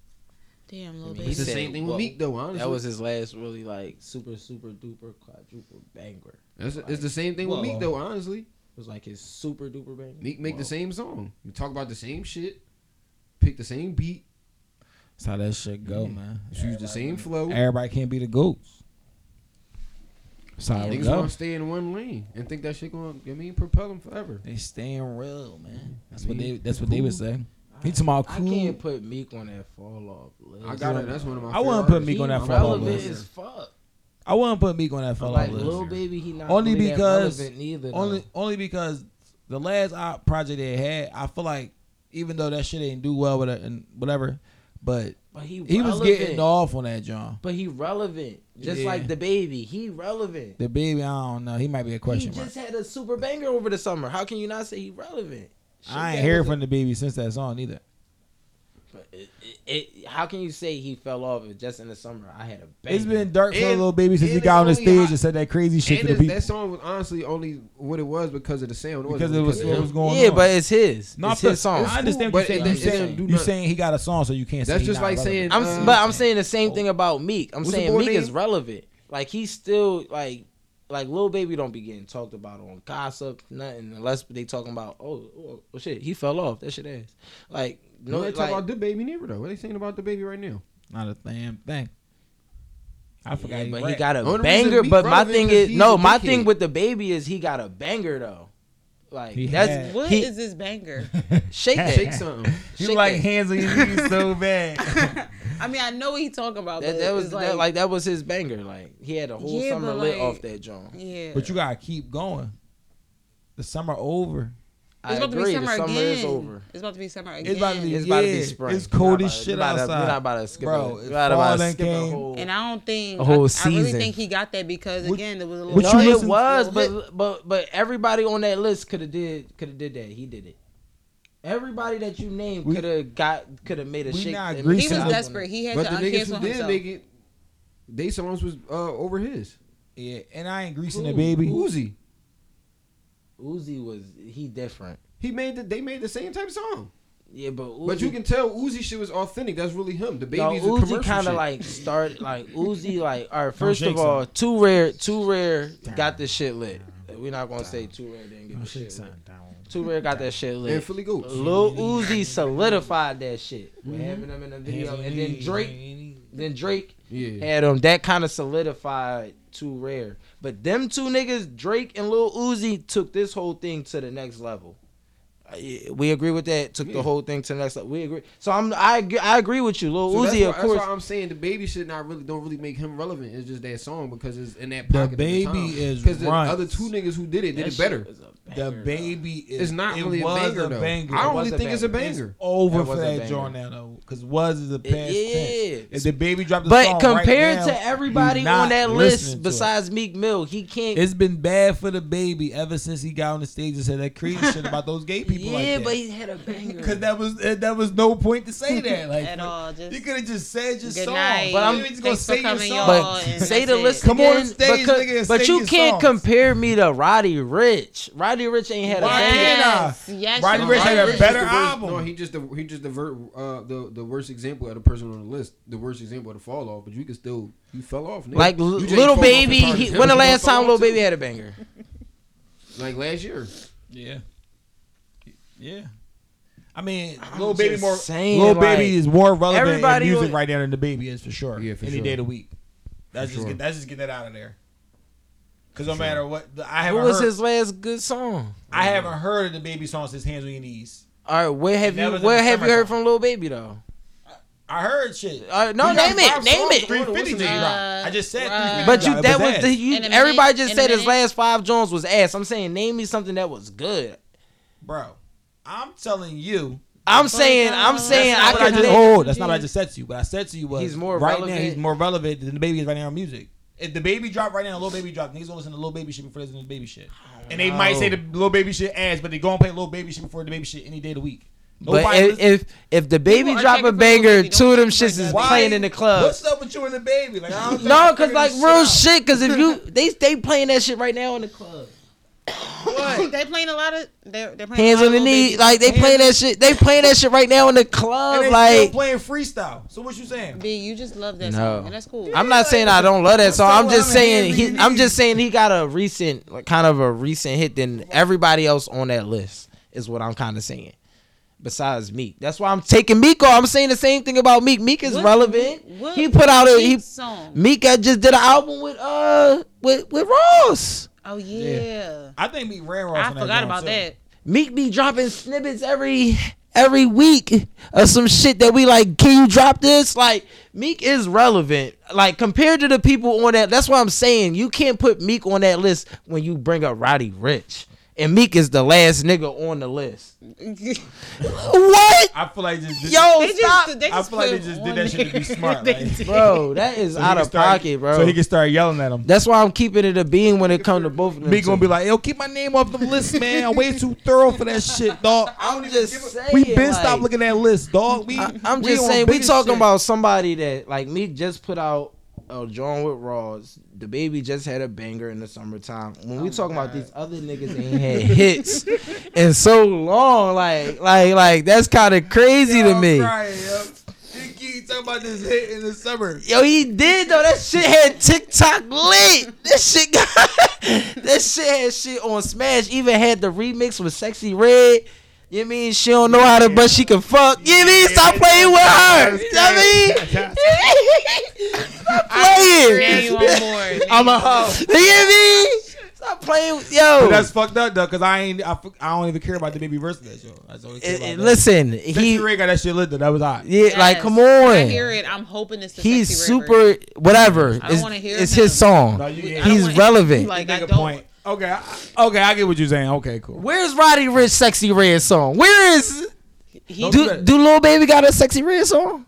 Damn, little He baby. It's the same thing with well, Meek though. Honestly, That was his last really like super super duper quadruple banger. It's, it's the same thing with Meek though. Honestly, It was like his super duper banger. Meek make the same song. You talk about the same shit, pick the same beat, That's how that shit go, Yeah. man. use the same flow. Everybody can't be the goats. That's how it Niggas go. want to stay in one lane and think that shit gonna I mean, propel them forever. They staying real, man. That's I what they. That's it's what they would say. He talking about I can't put Meek on that fall off list. I got it. That's one of my. I wouldn't put Meek on that fall off relevant list. as fuck. I wouldn't put Meek on that fall like off list. Lil Baby, he not Only really because- neither. though. Only, only because the last project they had, I feel like even though that shit ain't do well with it and whatever, but but he he was getting off on that John. But he relevant, just Yeah. like DaBaby. He relevant. DaBaby, I don't know. He might be a He question mark. just had a super banger over the summer. How can you not say he relevant? Shit I ain't heard from DaBaby since that song either. But it, it, it, how can you say he fell off if just in the summer I had a baby? It's been dark for a little baby since he got on the stage hot- and said that crazy shit And to the people that song was honestly only what it was because of the sound. because wasn't it was what was going yeah, on. but it's his. No, it's his song. I understand cool, what you're saying. You it- saying you saying he got a song, so you can't. That's say he just like relevant. saying, I'm, uh, but I'm saying the same thing about Meek. I'm What's saying boy Meek is relevant. Like he's still like, like little Baby don't be getting talked about on gossip, nothing unless they talking about oh, oh, oh shit he fell off that shit ass. Like No, no, they talk like, about DaBaby neither though. What they saying about DaBaby right now? not a damn thing. I forgot. yeah, he but he got a Only banger. But my thing is no, my dickhead. thing with DaBaby is he got a banger though. Like He that's had- What is he, this banger? shake that. Shake something. You Shake like that. hands on your knees so bad. I mean, I know what he talking about. That, that was it's that, like that was his banger. Like he had a whole Yeah, summer but, lit off that joint. yeah. but you gotta keep going. The summer over. I it's about to be summer, summer again. is over. It's about to be summer again. It's about to be- It's about to be spring. it's cold as not about- shit we're not- outside. We're not about to skip. Bro, a, it's we're about to skip a whole. and I don't think A whole I, I really think he got that because What- again, it was a little. what no, you it was, but but but everybody on that list could have did could have did that. He did it. Everybody that you named could have got could have made a we shake. not and he was desperate. He had But to the niggas uncancel who did himself. make it, they songs was uh, over his. Yeah, and I ain't greasing Who? DaBaby. Uzi. Uzi was he different. He made the, they made the same type of song. Yeah, but Uzi, But you can tell Uzi shit was authentic. That's really him. The no, baby's a Uzi commercial kind of like started like Uzi like all right. First of all, 2Rare, too rare got this shit lit. We're not gonna say 2Rare didn't get the shit lit. 2Rare got that shit lit. and Philly Goats. Lil Uzi solidified that shit. With mm-hmm. having them in the video, and then Drake, then Drake Yeah. had them. That kind of solidified 2Rare. But them two niggas, Drake and Lil Uzi, took this whole thing to the next level. Yeah, We agree with that. Took Yeah. the whole thing to the next level. We agree. So I'm I agree, I agree with you, Lil So Uzi. that's, why, of course, that's why I'm saying DaBaby shit not really don't really make him relevant. It's just that song because it's in that pocket. The pocket. Baby is because the other two niggas who did it did that it better. shit was a The banger, though. baby is. It's not it really a banger a though. banger. I don't really a think it's a banger. It's banger. over That for was a that banger. joint now though, because was is the past yeah. tense. If DaBaby dropped the But song compared right now, to everybody on that list besides Meek Mill, he can't. it's been bad for DaBaby ever since he got on the stage and said that crazy shit about those gay people. Yeah, like that. but he had a banger. Because that was eh, that was no point to say that. Like At all, just you could have just said your song. night. But I'm- You ain't just gonna say your song. But say the list Come on again, stage, because- nigga, and but you your can't songs. compare me to Roddy Ricch. Roddy Ricch ain't had a banger. Yes, yes, Roddy you Rich had a right. better album. No, he just the he just the ver, uh the the worst example of the person on the list. The worst example of the fall off. But you can still you fell off. Nigga. Like You little baby, he, when the last time little baby had a banger? Like last year. Yeah. Yeah. I mean, Lil I'm Baby more saying, Lil like, Baby is more relevant everybody in music on- right now than DaBaby is for sure. Yeah, for Any sure. day of the week. That's For just sure. get, that's just get that out of there. Cause no Sure. matter what, I What haven't was heard, his last good song? I haven't heard of DaBaby song since Hands on Your Knees. All right, where have you was where have you heard summertime. from Lil Baby though? I heard shit. All right, no, He got name it, name it. 350 just Uh. I just said uh, 350 But you that was ass. the you, minute, everybody just said his last five Jones was ass. I'm saying name me something that was good. bro. I'm telling you. I'm saying I'm saying That's I not I just, name- oh, that's not what I just said to you. What I said to you was He's more right relevant. now. He's more relevant than DaBaby is right now on music. If DaBaby drop right now, little baby drop. Niggas gonna listen to little baby shit before they listen to DaBaby shit. And they might say the little baby shit ass, but they gonna play little baby shit before DaBaby shit any day of the week. But Nobody if, listen- if if DaBaby People are drop checking a for Lil banger, Baby. two of them Don't shits is Why- playing in the club. What's up with you and the baby? Like I don't think No, I'm cause figuring like this real out. shit. Cause if you they they playing that shit right now in the club. they playing a lot of. They're, they're playing Hands on the knee, Baby. like they playing that shit. They playing that shit right now in the And club. they Like still playing freestyle. So what you saying? B, you just love that No. song, and that's cool. I'm not saying I don't love that song. I'm just still saying he. I'm just saying he got a recent, like, kind of a recent hit than everybody else on that list. Is what I'm kind of saying. Besides Meek, that's why I'm taking Meek off. I'm saying the same thing about Meek. Meek is What- relevant. what he put out a he. Meek song. Meek had just did an album with uh with with Ross. Oh yeah, I think me ran Ross I on forgot joint, about too. that. Meek be dropping snippets every every week of some shit that we like. Can you drop this? Like Meek is relevant. Like compared to the people on that. That's what I'm saying. You can't put Meek on that list when you bring up Roddy Ricch. And Meek is the last nigga on the list. what? I feel like just Yo, They stop. just, they I feel like they just did that shit to be smart, like. Bro, that is So out of start- pocket, bro. So he can start yelling at him. That's why I'm keeping it a beam when it comes to both of them. Me gonna be like, yo, keep my name off the list, man. I'm way too thorough for that shit, dog. I'm just saying. We been like, stopped looking at that list, dog. We, I, am just on saying, we talking shit. about somebody that like me just put out a joint with Ross. DaBaby just had a banger in the summertime. When we oh talking about these other niggas ain't had hits in so long, like like like that's kind of crazy to I'm me. crying, yo. You talking about this hit in the summer. Yo, he did though. That shit had TikTok lit. That shit got that shit had shit on Smash. Even had the remix with Sexyy Red. You know mean she don't know how to, but she can fuck. You know mean stop playing with her. You know what I mean? Stop Now playing. you on board. I'm a hoe. You know mean? Stop playing. with- Yo, But that's fucked up though, cause I ain't, I don't even care about DaBaby verse of that show. I just only care Eh, about eh, that. listen. He Red got that shit lit though. That was hot. yeah, like Yes. come When I on. hear it. I'm hoping it's the He's Sexy super version. whatever. I don't It's, wanna hear it's him. his song. No, you I ain't. don't He's relevant. Like Make I a don't. point. Okay, I, okay, I get what you're saying. Okay, cool. Where's Roddy Ricch Sexyy Red song? Where is He, Don't do do that. Baby got a Sexyy Red song?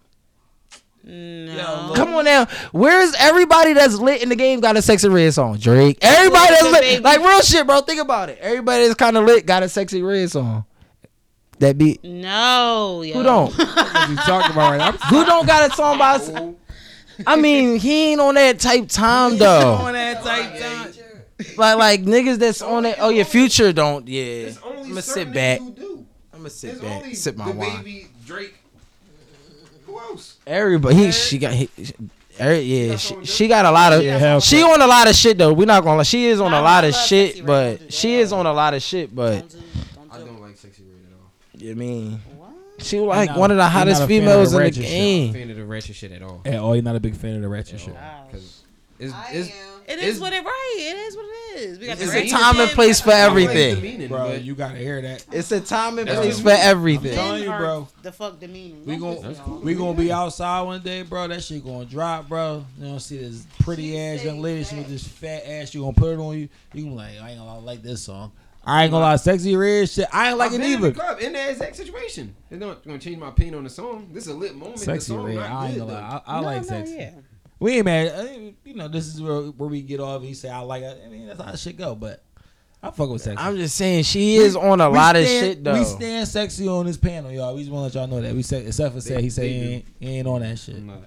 no. Come on now. Where's everybody that's lit in the game got a Sexyy Red song? Drake. Everybody that's lit, Baby. like real shit, bro. Think about it. Everybody that's kind of lit got a Sexyy Red song. That be No. Yo. who don't? What you talking about right now? who don't got a song by? I mean, he ain't on that type time though. that type time. Like like niggas that's on it. Oh, your future don't. Yeah. Only I'ma sit back. niggas who do. I'm gonna sit It's back, only sip my the wine. baby Drake. Who else? Everybody, he, she got, he, every, yeah, she, she got a lot of, Yeah, she on a lot of shit though. We're not gonna lie, she is on a lot of shit, but she is on a lot of shit, but Don't do- don't I do- don't like Sexyy Red at all. you mean, she like one of the hottest a fan of females in the ratchet shit. I'm not a game. fan of the ratchet shit at all. Yeah, oh, you're not a big fan of the ratchet shit. Because it's, it's, It It's- what it right. It is what it is. We got It's the a right time and place for we got the everything. Like Bro, you gotta hear that. It's a time and place what for we- everything. telling you, bro. The fuck demeaning. We Don't gon' listen to y'all. we gonna be outside one day, bro. That shit gonna drop, bro. You gonna see this pretty ass young lady. She with this fat ass. You gonna put it on you. You gonna like, I ain't gonna like this song. I ain't gonna lie, Sexyy Red shit. I ain't like I've it been in the either. club in that exact situation. It's not gonna change my opinion on the song. This is a lit moment. Sexy the song red. I ain't gonna though. lie. I, I No, like no, sexy. yeah. We ain't mad. I mean, You know, this is where, where we get off. He say I like it. I mean, that's how it should go. But I fuck with sexy. I'm just saying she is on a We lot of shit though. We stand sexy on this panel, y'all. We just want to let y'all know that. We said, except for said he say he ain't, he ain't on that shit. I'm.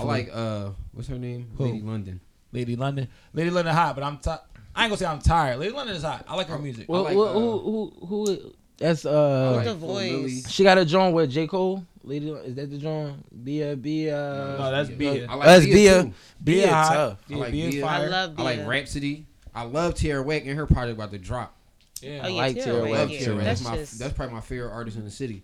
I like uh, what's her name? Who? Lady London. Lady London. Lady London hot, but I'm ti I ain't gonna say I'm tired. Lady London is hot. I like her music. Well, like, well, uh, who, who, who? That's I uh. like the voice. She got a joint with J Cole. Lady, is that the joint? Bia, Bia. No, that's Bia. I like That's Bia, Bia. too. Bia tough. Yeah, I like Bia Bia. fire. I love I like Rapsody. I love Tierra Whack and her project about to drop. Yeah, Oh, yeah, like Tierra Tierra I Whack, Whack, yeah. That's That's my. just- That's probably my favorite artist in the city.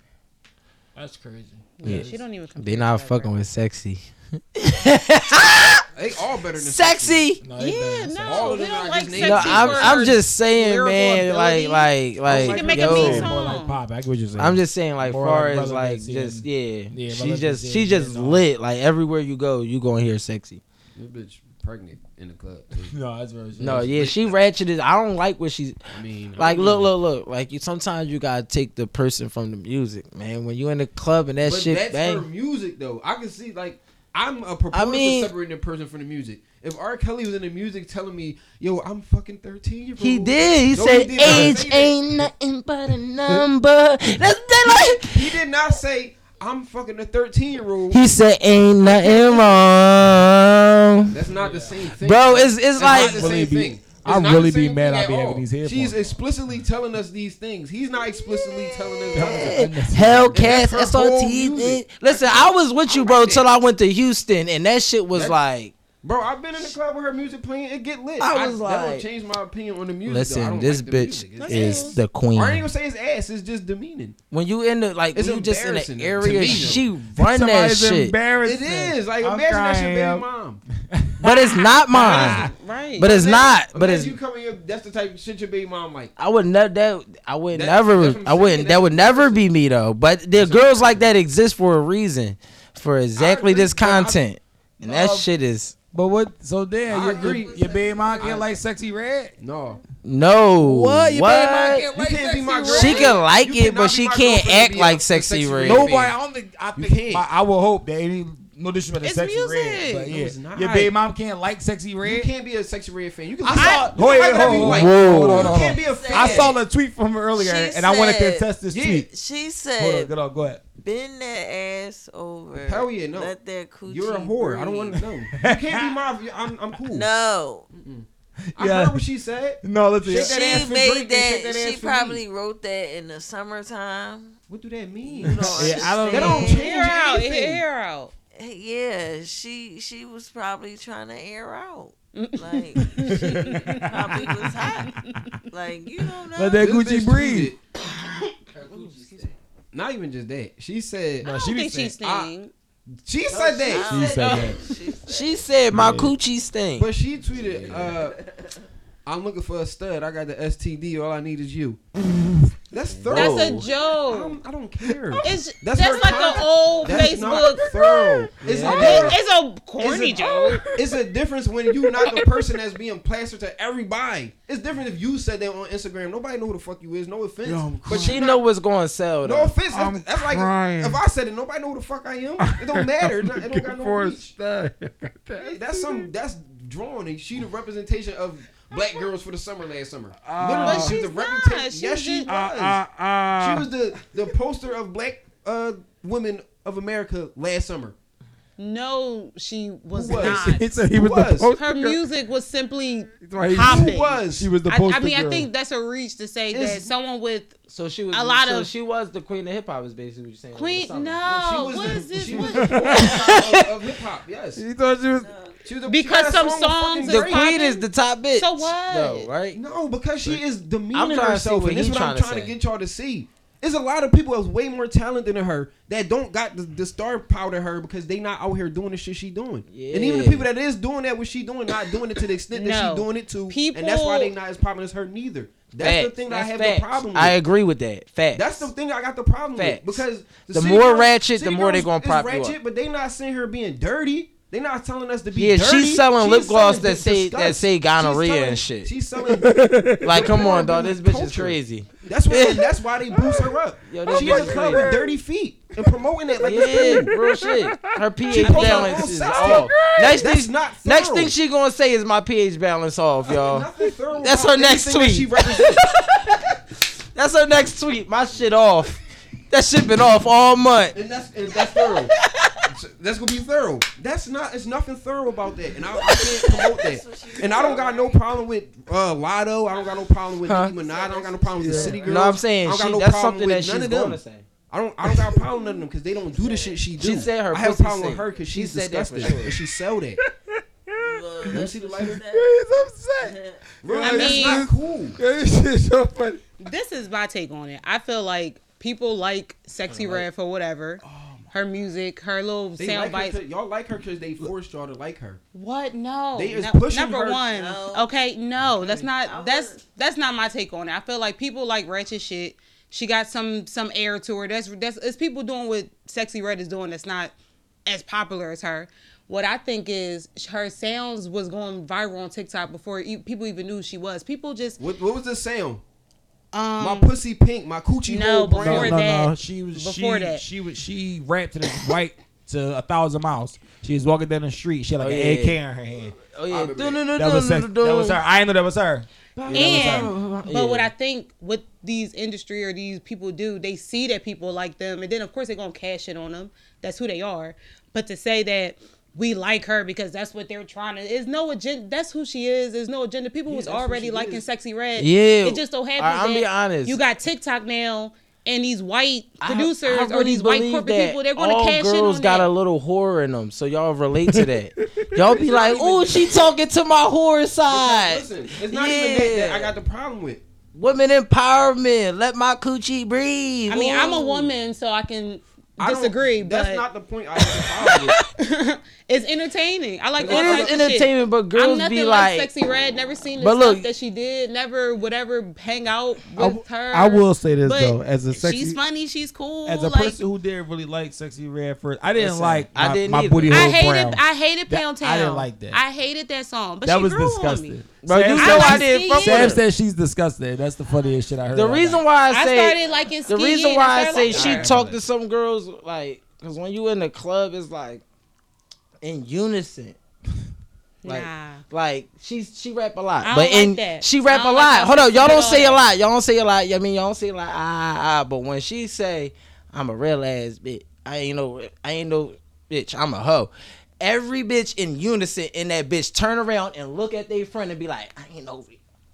that's crazy. Yeah, she don't even. compare They not fucking with sexy. They all better than Sexy. No, Yeah, better than All no, we don't like sexy. No, I'm, I'm just saying, lyrical man. Like, ability. like, like. can make a yo. mean More song. like pop. I what you're saying. I'm just saying, like, More far like as like, just yeah, yeah, she just and she just lit. Like everywhere you go, you gonna hear sexy. This bitch pregnant in the club. no, that's very. No, yeah, she ratcheted. I don't like what she's I mean, like. don't Look, look, look. Like you, sometimes you gotta take the person from the music, man. When you in the club and that but shit that's her bang. music though. I can see like I'm a proponent mean- for separating the person from the music. If R. Kelly was in the music telling me, "Yo, I'm fucking 13 year old," He did. He No, said, he did "Age ain't nothing but a number." That's that like. He did not say, "I'm fucking a 13 year old." He said, "Ain't nothing wrong." That's not the same thing, Bro, it's it's That's like not the same thing. I It's not really be mad I at be having these headphones. She's explicitly telling us these things. He's not explicitly telling us. Unnecessary. Hellcats, That's her whole SRT. Listen, I was with you, bro, till I went to Houston, and that shit was like, Bro, I've been in the club with her music playing. It get lit. I was that like- don't change my opinion on the music. though. I listen, don't this like the bitch music. Is the queen. I ain't queen. gonna say it's ass. It's just demeaning. When you in the like, It's when you just in the area, she run that shit, It embarrassing. is like I'm imagine that shit, crying, baby yo. mom. but it's not mine. Right. But it's not. But it's you coming here. That's the type of shit your baby mom like. I would never that I would That's- never that's I'm wouldn't that would never be me though. But the girls like that exist for a reason, for exactly this content, and that shit is But what? So then I your, agree. your, your baby mom can't I- like Sexyy Red. No, no What? Your baby mom what. can't you can't be my red? girl. She can like You it, but she can't act like sexy sexy red. red. Nobody. I don't think. I You think. can't. I will hope that any no disrespect to It's sexy music. red. But yeah, it's not. your baby mom can't like Sexyy Red. you can't be a Sexyy Red fan. You can. I be- saw. you Wait, can wait, like whatever hold on, like. hold on, hold on, You can't be a fan. I saw the tweet from her earlier, She and I want to said- contest this Yeah. tweet. She Hold on, said, good on, go ahead. "Bend that ass over." Hell yeah, no. Let that coochie. You're a whore. I don't want to know. You can't be my. I'm. I'm cool. No, I Yeah. heard what she said. No, listen. Shake that ass she for made Drake shake that. that ass She for me. probably wrote that in the summertime. What do that mean? You know, Yeah, I don't That know. don't change Hear out. anything. Hear out. Yeah, she she was probably trying to air out. Like she probably was hot. Like you don't know. Let that Gucci bitch breathe. Not even just that. She said. No, she don't think she saying- I- sting. She said that. She said that. She said- She said my coochie stink. But she tweeted, uh, "I'm looking for a stud. I got the STD. All I need is you." That's thorough. That's a I joke. don't, I don't care. It's That's that's, like content. an old That's Facebook. not thorough. It's, Yeah. a difference. It's a corny It's a- joke. it's a difference when you're not the person that's being plastered to everybody. It's different if you said that on Instagram. Nobody know who the fuck you is. No offense, Yo, but she you know what's going to sell No though. offense. I'm That's, that's like if I said it, nobody know who the fuck I am. It don't matter. It don't, it don't got no reach. Hey, that's some. That's drawn. And she the representation of black girls for the summer last summer. Literally, But she's she's the not. representation. She's Yes, she was. Uh, she was the the poster of black uh women of America last summer. No, she was was? not. He said he Who was, the poster Her girl. music was simply Right, he- popping. Who was? She was the I, poster I mean, I think that's a reach to say that someone with So she was A lot so of- she was the queen of hip hop is basically what you're saying. over Queen. summer. No, she was what the, is this? She was What- the of, of hip hop. Yes. He thought she was. She was the, Because she got a some song songs fucking is The Drake. queen is the top bitch. So what? Though, right? No, because she is I'm demeaning to see herself, what and this is what I'm trying to to get y'all to see. There's a lot of people that's way more talented than her that don't got the, the star power to her because they not out here doing the shit she doing. And even the people that is doing that, what she doing, not doing it to the extent that No. she doing it to. People- and that's why they not as popular as her neither. That's the thing that I have facts. the problem with. I agree with that. Facts. That's the thing I got the problem Facts. with because The city more girls- ratchet, the more they girls gonna is prop you ratchet, up. But they not seeing her being dirty. They not telling us to be Yeah, dirty. she's selling lip gloss that say- that say gonorrhea selling- and shit. She's selling. like, come on, dog. This bitch is crazy. That's why. and that's why they boost her up. Yo, this she in the club with dirty feet and promoting it like Yeah, pretty. real shit. Her pH balance is off. Next That's thing, not next thing she gonna say is my pH balance off, y'all. That's her next that tweet. She represents. That's her next tweet. My shit off. That shit been off all month. and that's and that's thorough. That's gonna be thorough. That's not. It's nothing thorough about that, and I, I can't promote that. And I don't got no problem with uh, Latto. I don't got no problem with Huh? Nicki Minaj. I don't got no problem with the City Girls. No, I'm saying I don't got she, no that's problem something with that she's of them. gonna say. I don't. I don't got a problem with them because they don't do the shit she do. She said her I have a pussy problem with her because She she's said that for disgusting sure. and she sell that. Well, Let me see the lighter. He's upset. Really, I that's mean- not cool. This shit so funny. this is my take on it. I feel like people like Sexyy Red for whatever. Her music, her little They sound like her y'all like her because they forced y'all to like her. What? No. They is No- pushing number her- one. No. Okay, no, that's not. That's that's not my take on it. I feel like people like ratchet shit. She got some some air to her. That's that's it's people doing what Sexyy Red is doing. That's not as popular as her. What I think is her sounds was going viral on TikTok before e- people even knew she was. People just What, what was the sound? Um my pussy pink, my coochie no, hole before brown. no, no, that- no. She was before she, that. She was she rapped to the white to a thousand miles. She was walking down the street. She had like Oh, an yeah. AK in her hand. Oh yeah, that. That was sex, that was her. I know that was her. And but Yeah. what I think what these industry or these people do, they see that people like them, and then of course they're gonna cash it on them. That's who they are. But to say that we like her because that's what they're trying to. There's no agenda. That's who she is. There's no agenda. People was already liking is. Sexyy Red. Yeah. It just so happens I- I'm that be honest. you got TikTok now. And these white producers I or really these white corporate that people, they're going all to cash in girls got that. a little horror in them, so y'all relate to that. y'all be like, "Oh, she talking to my horror side." Listen, it's not even that, that I got the problem with. Women empowerment. Let my coochie breathe. I mean, I'm a woman, so I can I don't- disagree, That's but not the point I have the problem with. it's entertaining. I like It all It types is of shit. entertainment, but I'm girls be like, like, Sexyy Red. Never seen the But stuff look- that she did. Never would ever hang out I, with her. I will say this But though, as a sexy, she's funny. She's cool. as a like, person who didn't really like Sexyy Red first, I didn't Listen, like I my, didn't my either. booty I hole hated. brown. I hated That- Pound Town. I didn't like that. I hated that song, but that she was grew on disgusting. me. Bro, you know said- I didn't Ski fuck Yen. with Sam said she's disgusting. That's the funniest shit I heard. The reason why I I say started liking the reason why I say she talked to some girls like because when you in the club, it's like in unison. Like, Nah. like she's she rap a lot, I but like in that. she rap a don't lot. like Hold on, y'all don't say a lot. Y'all don't say a lot. I mean, y'all don't say like ah, ah ah. But when she say I'm a real ass bitch, I ain't no I ain't no bitch. I'm a hoe. Every bitch in unison in that bitch turn around and look at their friend and be like, I ain't no.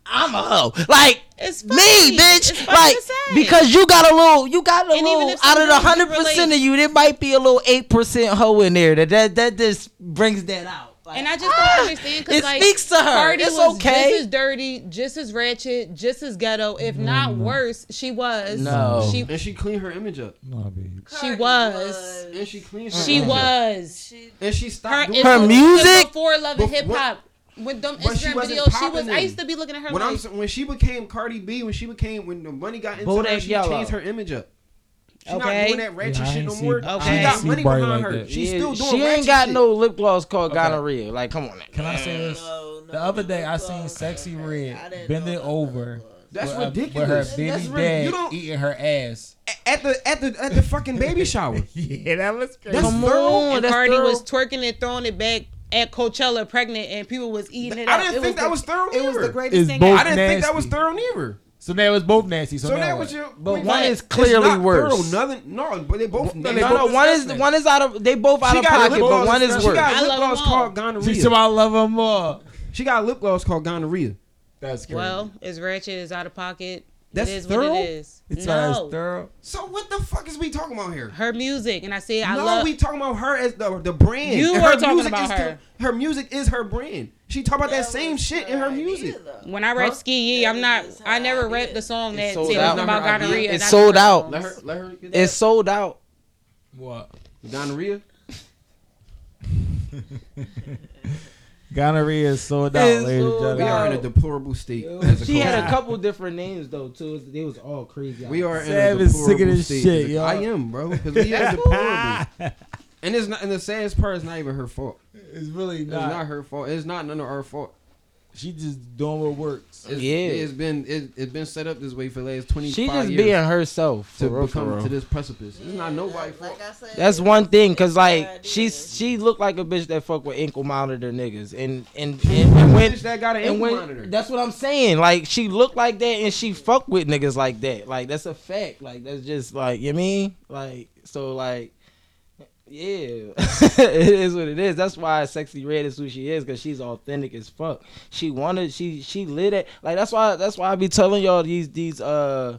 I'm a hoe. Like It's me, bitch. It's funny like to say. because you got a little, you got a And little out of the hundred percent of you, there might be a little eight percent hoe in there. That that that just brings that out. Like, And I just ah, don't understand because like speaks to her. Cardi It's was okay. just as dirty, just as ratchet, just as ghetto, if not worse. She was. No. she And she cleaned her image up. No, baby. she was. And she cleaned her She image up. was. She, And she Her, doing Her music? before Love and Hip what- Hop. With them But she Instagram wasn't videos, she popping was. I used to be looking at her When I'm like, when she became Cardi B, when she became when the money got into Bodak her, she Yellow. changed her image up. She Okay. not doing that ratchet Yeah, shit no see- more. I ain't She got money Barry behind like her. that. She's Yeah, still doing she ain't got shit. no lip gloss called Okay. gonorrhea. Like, come on. Now. Can I say this? no, no, The other day I seen no, Sexy no, Red I didn't bend it over. That's with, ridiculous. With her baby That's rid- dad you don't- eating her ass. at the at the at the fucking baby shower. Yeah, that was crazy. That's Come thorough. on, and that's Cardi thorough. was twerking and throwing it back at Coachella, pregnant, and people was eating it. I up. didn't It think that the- was thorough It was the greatest It's thing. both- ever. I didn't think that was thorough neither. So now it's both nasty. So, So now that was your. But point one back. is It's clearly not worse. Thorough, nothing, no, but they both. No, they they No, both no, one is one is out of. They both out She of pocket, but one is worse. She worse. got lip gloss them all. called She gonorrhea. said I love her more. She got lip gloss called gonorrhea. That's crazy. Well, it's ratchet. It's out of pocket. That's it is thorough? what it is. it's no, no. thorough. So what the fuck is we talking about here? her music, and I say I love no, love. we talking about her as the the brand. You And were her talking music about is her. The, her music is her brand. She talk about that, That same shit in her idea, music. though. when I rap Huh? ski, yeah, I'm not. I never idea. rapped the song that sold said out. something about Not her idea. gonorrhea. It's sold never out. know. Let her let her get It's sold out. What? gonorrhea. Gonorrhea is sold out, It's ladies and sold We gentlemen. are in a deplorable state. as a She had a culture. couple different names though too. They was all crazy. We are in Sam a is sick of deplorable this state. shit, as a- yo. I am, bro. Because we are deplorable. And it's not. And the saddest part is not even her fault. It's really It's not. not her fault. It's not none of our fault. She just doing what works. It's, Yeah. it's been it, it's been set up this way for the last twenty five She just years being herself to for real, become to this precipice. It's not nobody's fault. Like I said, That's one thing, cause like idea. she's she looked like a bitch that fuck with ankle monitor niggas, and and and, and when that got an ankle when monitor. that's what I'm saying. Like she looked like that, and she fuck with niggas like that. Like that's a fact. Like that's just like you mean like so like. Yeah, it is what it is. That's why Sexyy Red is who she is, cause she's authentic as fuck. She wanted, she she lit it. Like that's why that's why I be telling y'all these these uh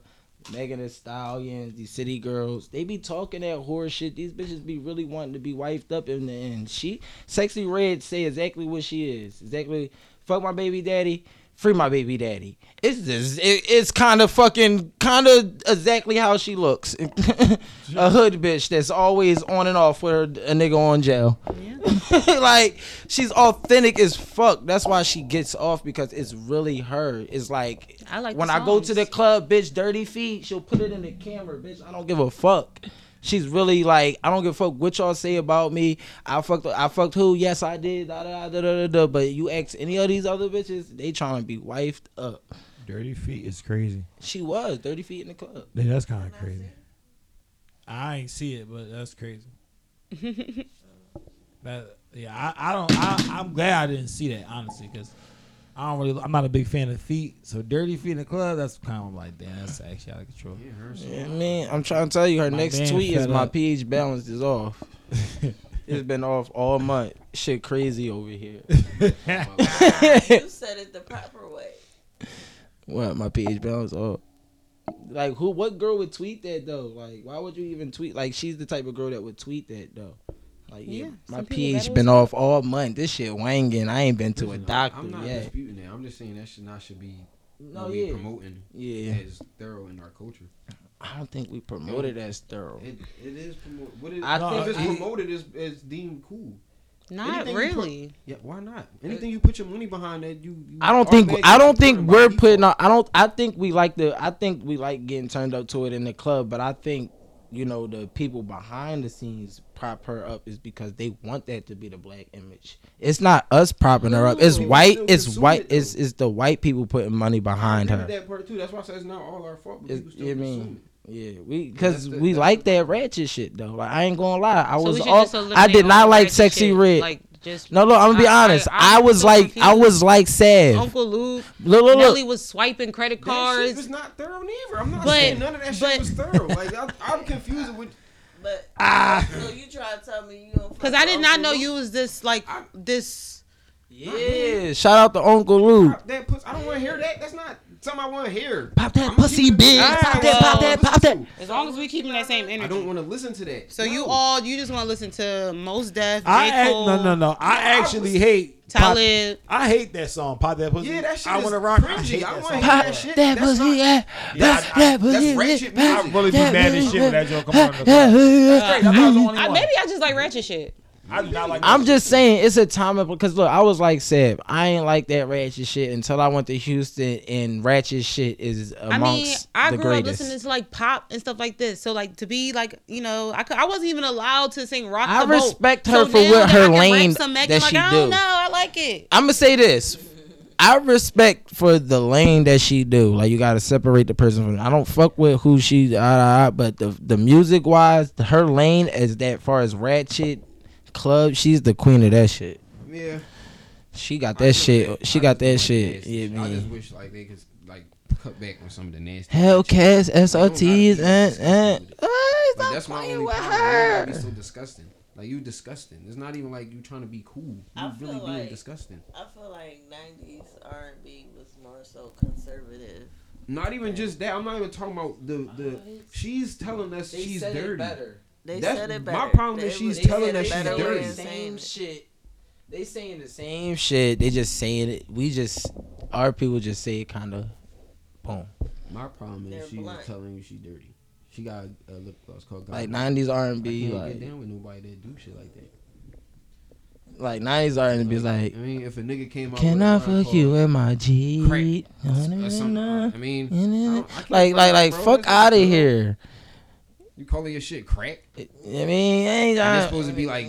Megan Thee Stallions, these city girls, they be talking that horse shit. These bitches be really wanting to be wifed up in the end. She, Sexyy Red, say exactly what she is. Exactly, fuck my baby daddy, free my baby daddy. It's just, it, it's kind of fucking, kind of exactly how she looks. a hood bitch that's always on and off with her, a nigga on jail. Yeah. like she's authentic as fuck. That's why she gets off because it's really her. It's like I like when I go to the club, bitch, dirty feet. She'll put it in the camera, bitch. I don't give a fuck. She's really like, I don't give a fuck what y'all say about me. I fucked, I fucked who? Yes, I did. Da, da, da, da, da, da. But you ask any of these other bitches, they trying to be wifed up. Dirty feet is crazy. She was dirty feet in the club. Yeah, that's kind of crazy. I ain't see it, but that's crazy. that yeah, I, I don't. I, I'm glad I didn't see that honestly, because I don't really. I'm not a big fan of feet. So dirty feet in the club, that's kind of like damn, that's actually out of control. Yeah, man, I'm trying to tell you, her My next tweet is fed my pH balance is off. It's been off all month. Shit crazy over here. you said it the proper way. What my page bounce off. Like who? What girl would tweet that though? Like why would you even tweet? Like she's the type of girl that would tweet that though. Like yeah, Yeah, my pH gotta been off all month. This shit wanging. I ain't been to a doctor I'm not yet. disputing that. I'm just saying that should not should be No, we yeah, promoting yeah. as thorough in our culture. I don't think we promoted as thorough. It, it is promoted. What is, I if think it's I- promoted is is deemed cool. Not Anything you put- really. Yeah, why not? Uh, Anything you put your money behind that you. you I don't think I don't think we're default. putting on. I don't. I think we like the. I think we like getting turned up to it in the club. But I think you know the people behind the scenes prop her up is because they want that to be the black image. It's not us propping her up. It's white. It's white. it. It's it's the white people putting money behind her. That part too. That's why I said it's not all our fault. But It's, people you know I mean? Yeah, we because That's we that's like that ratchet shit though. Like I ain't gonna lie, I So was we all. I did not like sexy shit, red. Like just no, look, I'm gonna be I- I- honest. I I, was was so like, I was like sad. Uncle Luke. Look, look, Nelly look. was swiping credit That shit cards. was not thorough neither. I'm not But- saying none of that shit was thorough. Like I, I'm confused with. But Ah. so you try to tell me you don't. Because I did with not know Luke? you was this like this. Yeah, shout out to Uncle Luke. That pussy, I don't want to hear that. That's not something I want to hear. Pop that I'ma pussy, bitch. Pop that, pop that, pop that. As long as we keeping that same energy. I energy. don't want to listen to that. So you all you just want to listen to Mos Def, J. I act, no no no. I actually hate. Pop, I hate that song. Pop that pussy. Yeah, that shit I wanna rock. Cringy. hate I wanna song. hear that shit. That's not- yeah. Yeah, That- I- that that's pussy, ratchet music. I really be That mad as shit when that joke come on. the yeah, club. That's great. I thought I was the only one. maybe I just like ratchet shit. I do not like. I'm that just saying it's a time of because look, I was like Seb, I ain't like that ratchet shit until I went to Houston and ratchet shit is amongst I mean, I the grew up listening to like pop and stuff like this. So like to be like, you know, I could, I wasn't even allowed to sing rock. I the Boat. respect So her for now what that her I can rap lane some Megan, that like, she I do. don't know, I like it. I'm gonna say this. I respect for the lane that she do. Like you gotta separate the person from. I don't fuck with who she. Uh, but the the music wise, her lane as that far as ratchet club, she's the queen of that shit. Yeah. She got that feel shit. She I got that like shit. Yeah, man. I just wish like they could like cut back on some of the nasty. Hellcats, shit. SRTs, and and. disgusting with it. Uh, Like, that's my playing only with problem. You gotta be her. so disgusting. Like you disgusting. It's not even like you trying to be cool. You I feel really being like- disgusting. I feel like '90s R&B was more so conservative. Not even just that. I'm not even talking about the the. She's telling us she's dirty. They That's- said it back. my problem They is she's telling said us she's better dirty. than Same shit. They saying the same shit. They just saying it. We just our people just say it kind of. Boom. My problem They're is she's blunt. telling you she's dirty. She got a lip gloss called. Like '90s R&B, can't like get down with nobody that do shit like that. like '90s R&B, like. I mean, if a nigga came out, Can with a I fuck you called in my Jeep? Crack or I mean, I I can't Like, like, like, bro. fuck That's out of not- here. You calling your shit crack? I mean, I ain't And it's supposed to be like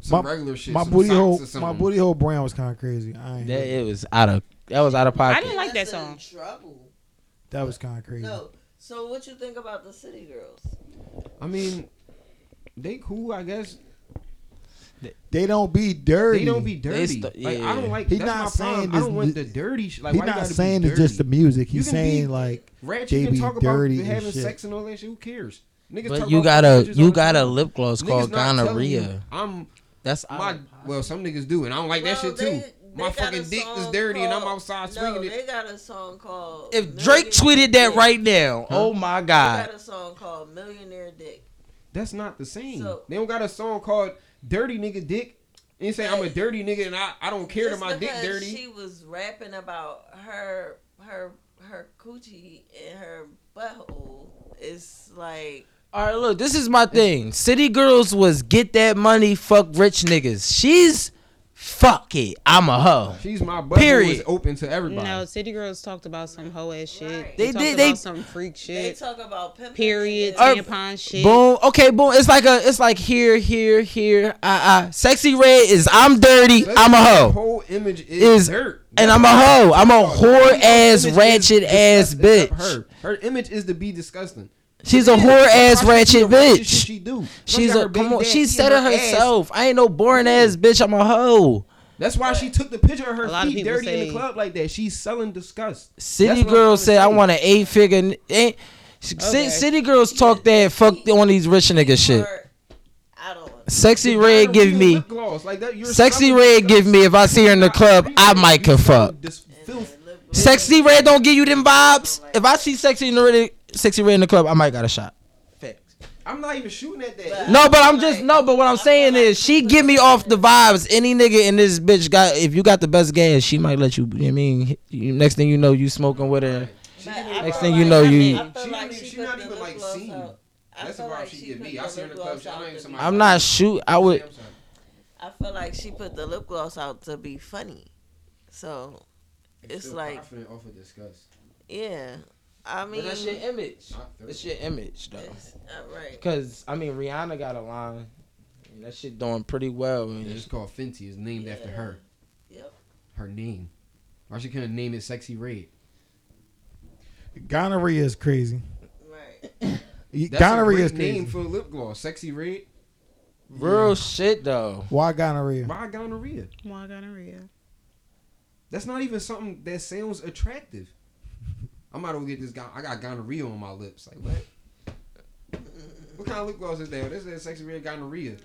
some My- regular shit. My some booty hole, or my booty hole brand was kind of crazy. I ain't That it was out of. That was out of pocket. I didn't like that song. in Trouble. that was kind of crazy. No. So what you think about the City Girls? I mean, they cool, I guess. They don't be dirty. They don't be dirty. st- like I don't like. He that's not my saying problem. I don't want the dirty shit. Like He's why you not saying it's just the music. He's can be- saying like Ratchet they you can be talk dirty about and having shit. sex and all that shit. Who cares? Niggas But talk you about got a you got a lip gloss Niggas called gonorrhea. I'm That's my well, some niggas do, and I don't like that shit too. they- my they fucking dick is song dirty, and I'm called- outside No, swinging they got a song called. If Drake Millionaire tweeted that right now, oh my god. They got a song called Millionaire Dick. That's not the same. So- they don't got a song called "Dirty Nigga Dick." And say I'm a dirty nigga and I, I don't care that my dick dirty. She was rapping about her her her coochie and her butthole. It's like All right, look, this is my thing. City Girls was get that money, fuck rich niggas. She's fuck it. I'm a hoe. She's my butt Period. is open to everybody. No, City Girls talked about some hoe ass shit. Right. They, They talked did- about they- some freak shit. they talk about pimping Period. niggas. Tampon shit. Boom. Okay, boom. It's like a. It's like here, here, here. Uh, uh. Sexyy Red is I'm dirty. That's- I'm a that hoe. Whole image is, Is- dirt. and I'm a what hoe. I'm a whore ass, ratchet ass bitch. Her, her image is to be disgusting. She's a whore ass ratchet do the ratchet bitch. She do. She's a come on. She said it herself. I ain't no boring ass bitch. I'm a hoe. That's why she took the picture of her A lot of feet people dirty in the club like that. She's selling disgust. City That's what I'm girls trying say I want an eight figure. n- Ain't, Okay. City girls talk that fuck on these rich nigga shit. I don't Sexyy Red give me. like that, Sexy smelling red give me. If I see her in the club, I might can fuck. Sexyy Red don't give you them vibes. If I see sexy in the red, Sexyy Red in the club, I might got a shot. Facts. I'm not even shooting at that. No, but I'm just no. But what I'm saying is, she give me off the vibes. Any nigga in this bitch got. If you got the best gas, she might let you. you know what I mean, you, next thing you know, you smoking with her. Next thing you know, you. I feel She like not even- she she not even, like, gloss seen. I That's the feel vibe like she she give put me. the I see her in the lip club. gloss I know out even to somebody- be I'm not shoot. I would. I'm sorry. I feel like she put the lip gloss out to be funny. So it's Still like, confident off of disgust. yeah. I mean, But that's your image. That's your image, though. it's- uh, right. Cause I mean, Rihanna got a line. And that shit doing pretty well. And It's called Fenty. It's named after her. Yep. Her name. Why she couldn't name it Sexyy Red? Gonorrhea is crazy. Right. Y- That's Gonorrhea a is great crazy. name for a lip gloss. Sexyy Red. real shit though. Why gonorrhea? Why gonorrhea? Why gonorrhea? That's not even something that sounds attractive. I'm about to get this guy. I got gonorrhea on my lips. Like what? What kind of lip gloss is that? This is Sexyy Red gonorrhea.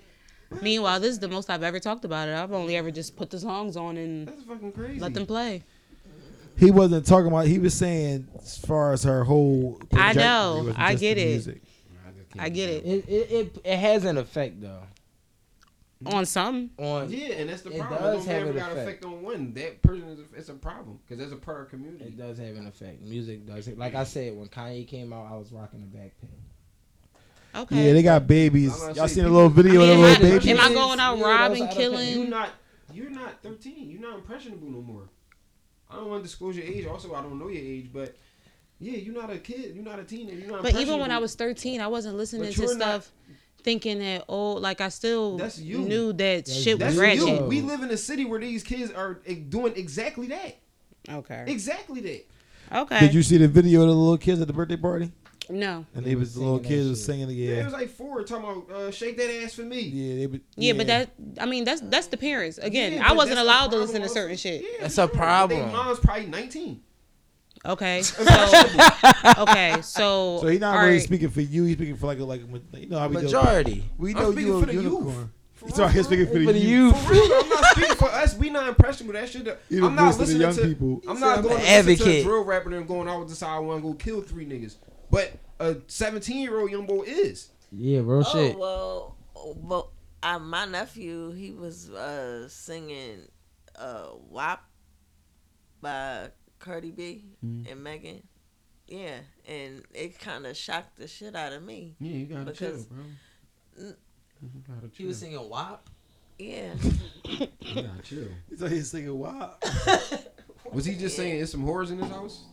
Meanwhile, this is the most I've ever talked about it. I've only ever just put the songs on and That's fucking crazy. let them play. He wasn't talking about. He was saying as far as her whole. I know. I get it. music. I get it. It it it, it has an effect though. On some. On Yeah, and that's the It problem. does it don't have an got effect. effect on one. That person is a, it's a problem because that's a part of community. It does have an effect. Music does. Like I said, when Kanye came out, I was rocking a backpack. Okay. Yeah, they got babies. Y'all say seen a little video I of mean, the am, little I, baby? am I going out Yeah, robbing, killing? You're not. You're not 13. You're not impressionable no more. I don't want to disclose your age. Also, I don't know your age, but yeah, you're not a kid. You're not a teenager. You're not. But even when I was 13, I wasn't listening But to you're not- stuff thinking that, oh, like I still That's you. knew that That's shit was ratchet. you. We live in a city where these kids are doing exactly that. Okay. Exactly that. Okay. Did you see the video of the little kids at the birthday party? No. And They they was was the little kids was singing the Yeah. It was like four talking about uh, shake that ass for me. Yeah, they would, Yeah, but that I mean that's that's the parents. Again, Yeah, I wasn't allowed to listen to certain shit. Yeah, That's a problem. They mom's probably 19. Okay. So okay, so So he's not really right. speaking for you. He's speaking for like a, like you know how we do. Majority. We I'm know you for a the unicorn. He's real, out here for speaking real. for the For the youth. youth. For real, I'm not speaking for us. We not impressionable. That shit. He I'm not voice of the listening young to. people. I'm See, not I'm going an to listen to a drill rapper and going, I would decide I want to go kill three niggas. But a 17 year old young boy is. Yeah, real Oh shit. well, well, uh, my nephew he was uh, singing uh, "WAP" by Cardi B Mm-hmm. and Megan. Yeah, and it kind of shocked the shit out of me. Yeah, you gotta Because- chill, bro. You gotta He was chill. singing WAP. Yeah, You gotta chill. He's out here singing wow. Was he just Yeah. saying there's some whores in his house?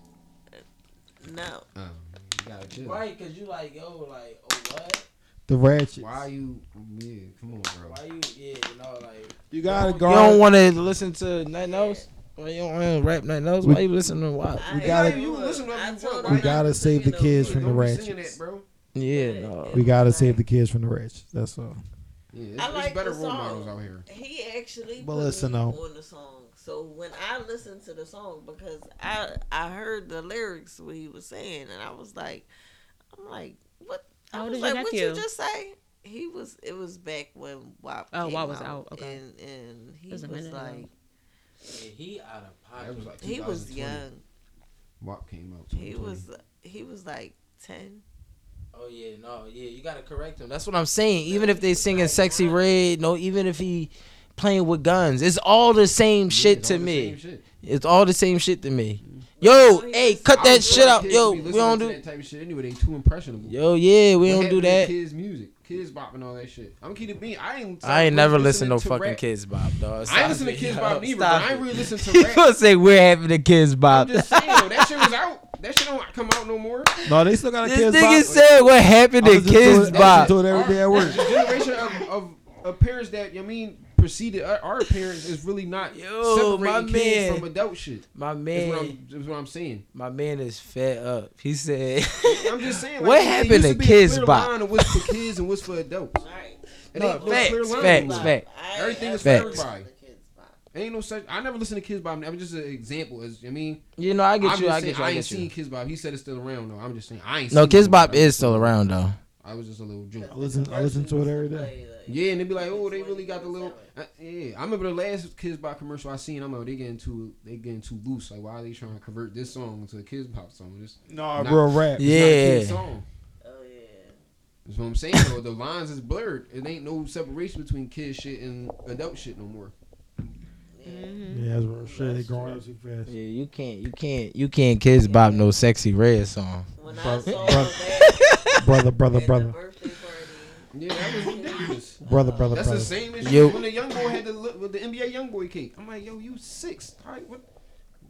no, Oh, you gotta chill. Right, cause you like yo, like oh what? The ratchet. Why you? Yeah, come on, bro. Why you? Yeah, you know like. You gotta go. You don't want to listen to nothing else. Why you don't want to rap nothing else? We- Why you listen to WAP? I- gotta- You listen to I told why him We gotta save the kids from the Don't be singing ratchets. that, bro. Yeah, no. we gotta save the kids from the ratchets. That's all. Yeah, it's, I it's like better the role song. models out here. He actually But put listen, me though. on the song. So when I listened to the song, because I I heard the lyrics what he was saying, and I was like, I'm like, what? How I was like, what you just say? He was. It was back when WAP. Oh, came WAP was out, out, okay. And and he It was was, a minute ago. Like, he out of That was like he was young. WAP came out. He was he was like ten. Oh yeah, no, yeah, you gotta correct him. That's what I'm saying. Even if they singing "Sexyy Red," no, even if he playing with guns, it's all the same shit it's to me. shit. It's all the same shit to me. Mm-hmm. Yo, hey, cut that shit out. Yo, we don't do. that type of shit anyway. They too impressionable. Yo, yeah, we What don't do that. Kids music, Kidz Bop and all that shit. I'm keep me. I ain't. I ain't never listened listening to no fucking rap. Kidz Bop, dog. I ain't listen to Kids. Bop either. But I ain't really listen to You rap. gonna say we're having the Kids I'm Bop? just saying though, that shit was out. That shit don't come out no more. No, they still got a This kids. nigga bop. said what happened I to listen to Kids it- I Bop. listen to it every day at work. Generation of, of, of parents that I mean preceded our, our parents is really not Yo, my separating kids from adult shit. My Is what man, I'm, is what I'm saying. my man is fed up. He said, I'm just saying. What happened used to Kids clear Bop? line what's for kids and what's for adults. Right. It No, ain't no clear facts, line facts, facts. Everything I is for everybody. Ain't no such. I never listen to Kidz Bop. I'm just an example. As I mean, you know, I get I'm you, just I saying, get you, I ain't get seen you. Kidz Bop. He said it's still around though. I'm just saying I ain't. No, seen Kids it, Bop but is still around though. I was just a little joke. I listen, I listen to it every day. Like, like, Yeah, and they'd be like, oh, they really got the little. Uh, yeah, I remember the last Kidz Bop commercial I seen. I'm like, they getting too, they getting too loose. Like, why are they trying to convert this song to a Kids Pop song? It's No, Not- real rap. it's not a kid's Yeah. song. oh yeah. That's what I'm saying. though. the lines is blurred. It ain't no separation between kid shit and adult shit no more. Yeah, that's real shit. They growing up too fast. Yeah, you can't, you can't, you can't Kidz Bop no Sexyy Red song. When I saw that Brother, brother, brother, Yeah, that was ridiculous. brother, brother, brother. That's the same as Yo. when the young boy had the look with the NBA YoungBoy cake. I'm like, yo, you six. All right, what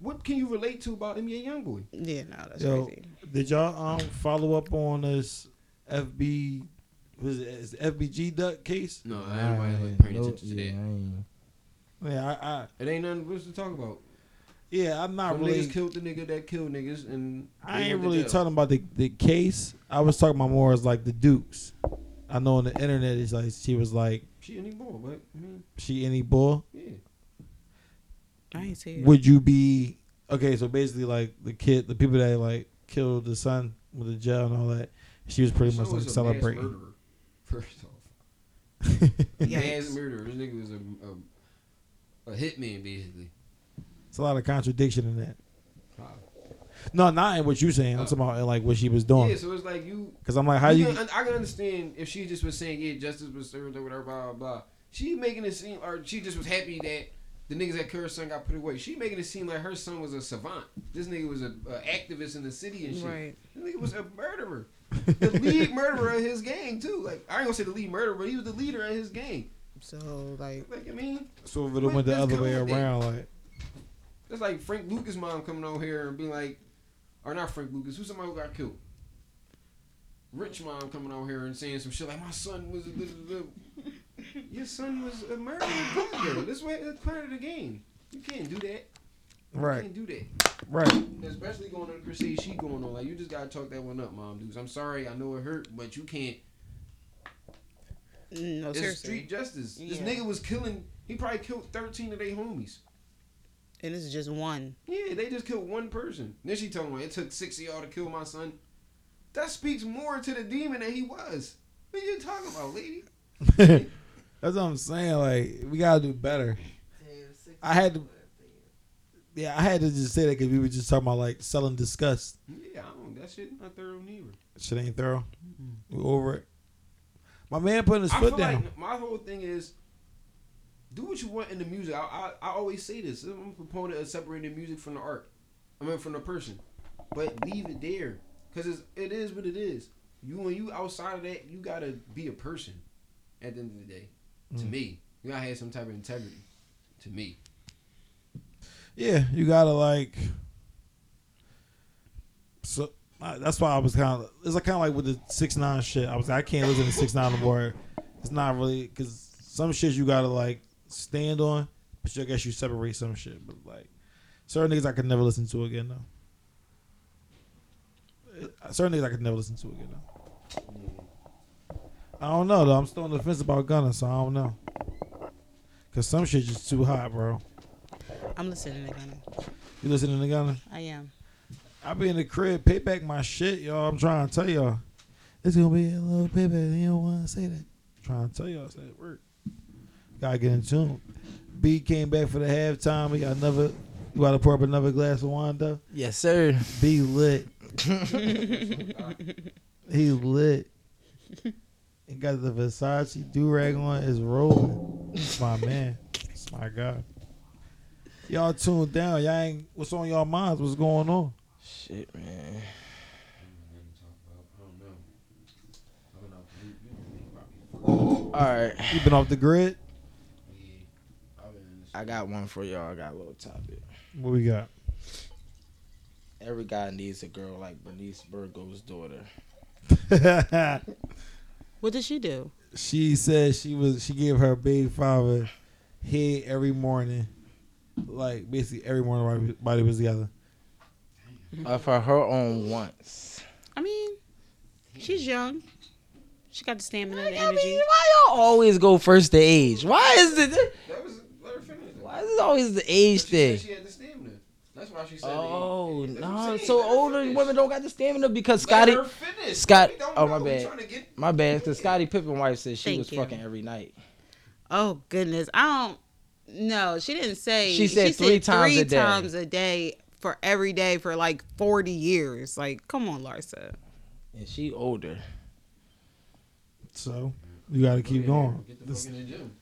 what can you relate to about NBA YoungBoy? Yeah, no, that's Yo, crazy. did y'all um follow up on this FB? Was it is it FBG duck case? No, Nah, everybody like paying attention to yeah, that. I ain't- Yeah, I, I It ain't nothing else to talk about. Yeah, I'm not Some really. niggas killed the nigga that killed niggas, and I they ain't really jail. talking about the the case. I was talking about more as like the Dukes. I know on the internet it's like she was like She anymore, but I mean, she any bull. yeah. I ain't see it. Would you be okay? So basically, like the kid, the people that like killed the son with the jail and all that. She was pretty This much nigga like a celebrating. Mass murderer, first off, Yikes. mass murderer. This nigga was a, a a hitman basically. It's a lot of contradiction in that. No, not in what you're saying. I'm talking about like what she was doing. Yeah, so it's like you. Because I'm like, how you you? can- I can understand if she just was saying, yeah, justice was served or whatever, blah blah blah. She making it seem, or she just was happy that the niggas that killed her son got put away. She making it seem like her son was a savant. This nigga was a, a activist in the city and shit. Right. This nigga was a murderer. the lead murderer of his gang too. Like I ain't gonna say the lead murderer, but he was the leader of his gang. So like, Like I mean, So if it went the other way around, like that's like Frank Lucas' mom coming on here and being like, or not Frank Lucas, who's somebody who got killed? Rich mom coming on here and saying some shit like my son was a little, your son was a murderer. Girl. This way it's part of the game. You can't do that. Right. You right, can't do that. right. Especially going on the crusade she going on. Like you just gotta talk that one up, mom dudes. I'm sorry, I know it hurt, but you can't no, it's seriously. street justice. This nigga was killing he probably killed thirteen of their homies. And this is just one. Yeah, they just killed one person. Then she told me it took six of y'all to kill my son. That speaks more to the demon that he was. What are you talking about, lady? That's what I'm saying. Like we gotta do better. I had to, yeah, I had to just say that because we were just talking about like selling disgust. Yeah, I don't. That shit not thorough neither. Shit ain't thorough. We over it. My man putting his I foot feel down. like my whole thing is do what you want in the music. I, I I always say this. I'm a proponent of separating music from the art. I mean from the person, but leave it there because it's what it is. You when you outside of that, you gotta be a person. At the end of the day, to Mm. me, you gotta have some type of integrity. To me, Yeah, you gotta like. So that's why I was kind of. It's like kind of like with the six nine shit. I was like, I can't listen to six nine no more. It's not really because some shit you gotta like stand on, but I guess you separate some shit. But like certain niggas I could never listen to again though. Uh, Certain niggas I could never listen to again though. I don't know though. I'm still on the fence about Gunna, so I don't know. Cause some shit just too hot, bro. I'm listening to Gunna. You listening to Gunna? I am. I be in the crib, pay back my shit, y'all. I'm trying to tell y'all. It's gonna be a little payback. You don't want to say that. I'm trying to tell y'all, it's at work. Gotta get in tune. B came back for the halftime. He got another. You gotta pour up another glass of wine, though. Yes, sir. B lit. he lit. He got the Versace do rag on. Is rolling. It's my man. It's my God. Y'all tuned down. Y'all ain't. What's on y'all minds? What's going on? Shit, man. All right, You been off the grid? Yeah. I've been in this- I got one for y'all. I got a little topic. What we got? Every guy needs a girl like Bernice Burgos daughter. What did she do? she said she was she gave her baby father head every morning, like basically every morning while everybody was together. Uh, for her own once. I mean, she's young. She got the stamina, and the I energy. mean, why y'all always go first to age? Why is it? That was let her finish. Why is always the age She thing? She had the stamina. That's why she said. Oh they- that's what I'm no! saying, So let older finish. women don't got the stamina because Scottie. Scott- oh, my know. We bad. get- my bad, because Scottie Pippen wife said she Thank was you. fucking every night. Oh goodness, I don't. No, she didn't say. She said three times three a day. times a day for every day for like forty years. Like, come on, Larsa. And she older. So you got to keep going. Get the This, in the gym.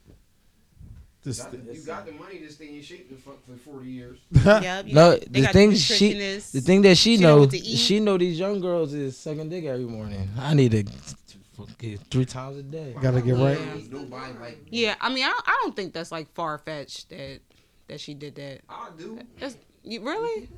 This, Got the- you got the money to stay in shape to fuck for 40 years. Yep. No, the thing she, the thing that she, She know know, what to eat. she know these young girls is sucking dick every morning. I need to fucking three times a day. got to get right. Nobody like me. Yeah, I mean, I, I don't think that's like far fetched that that she did that. I do. That's you really.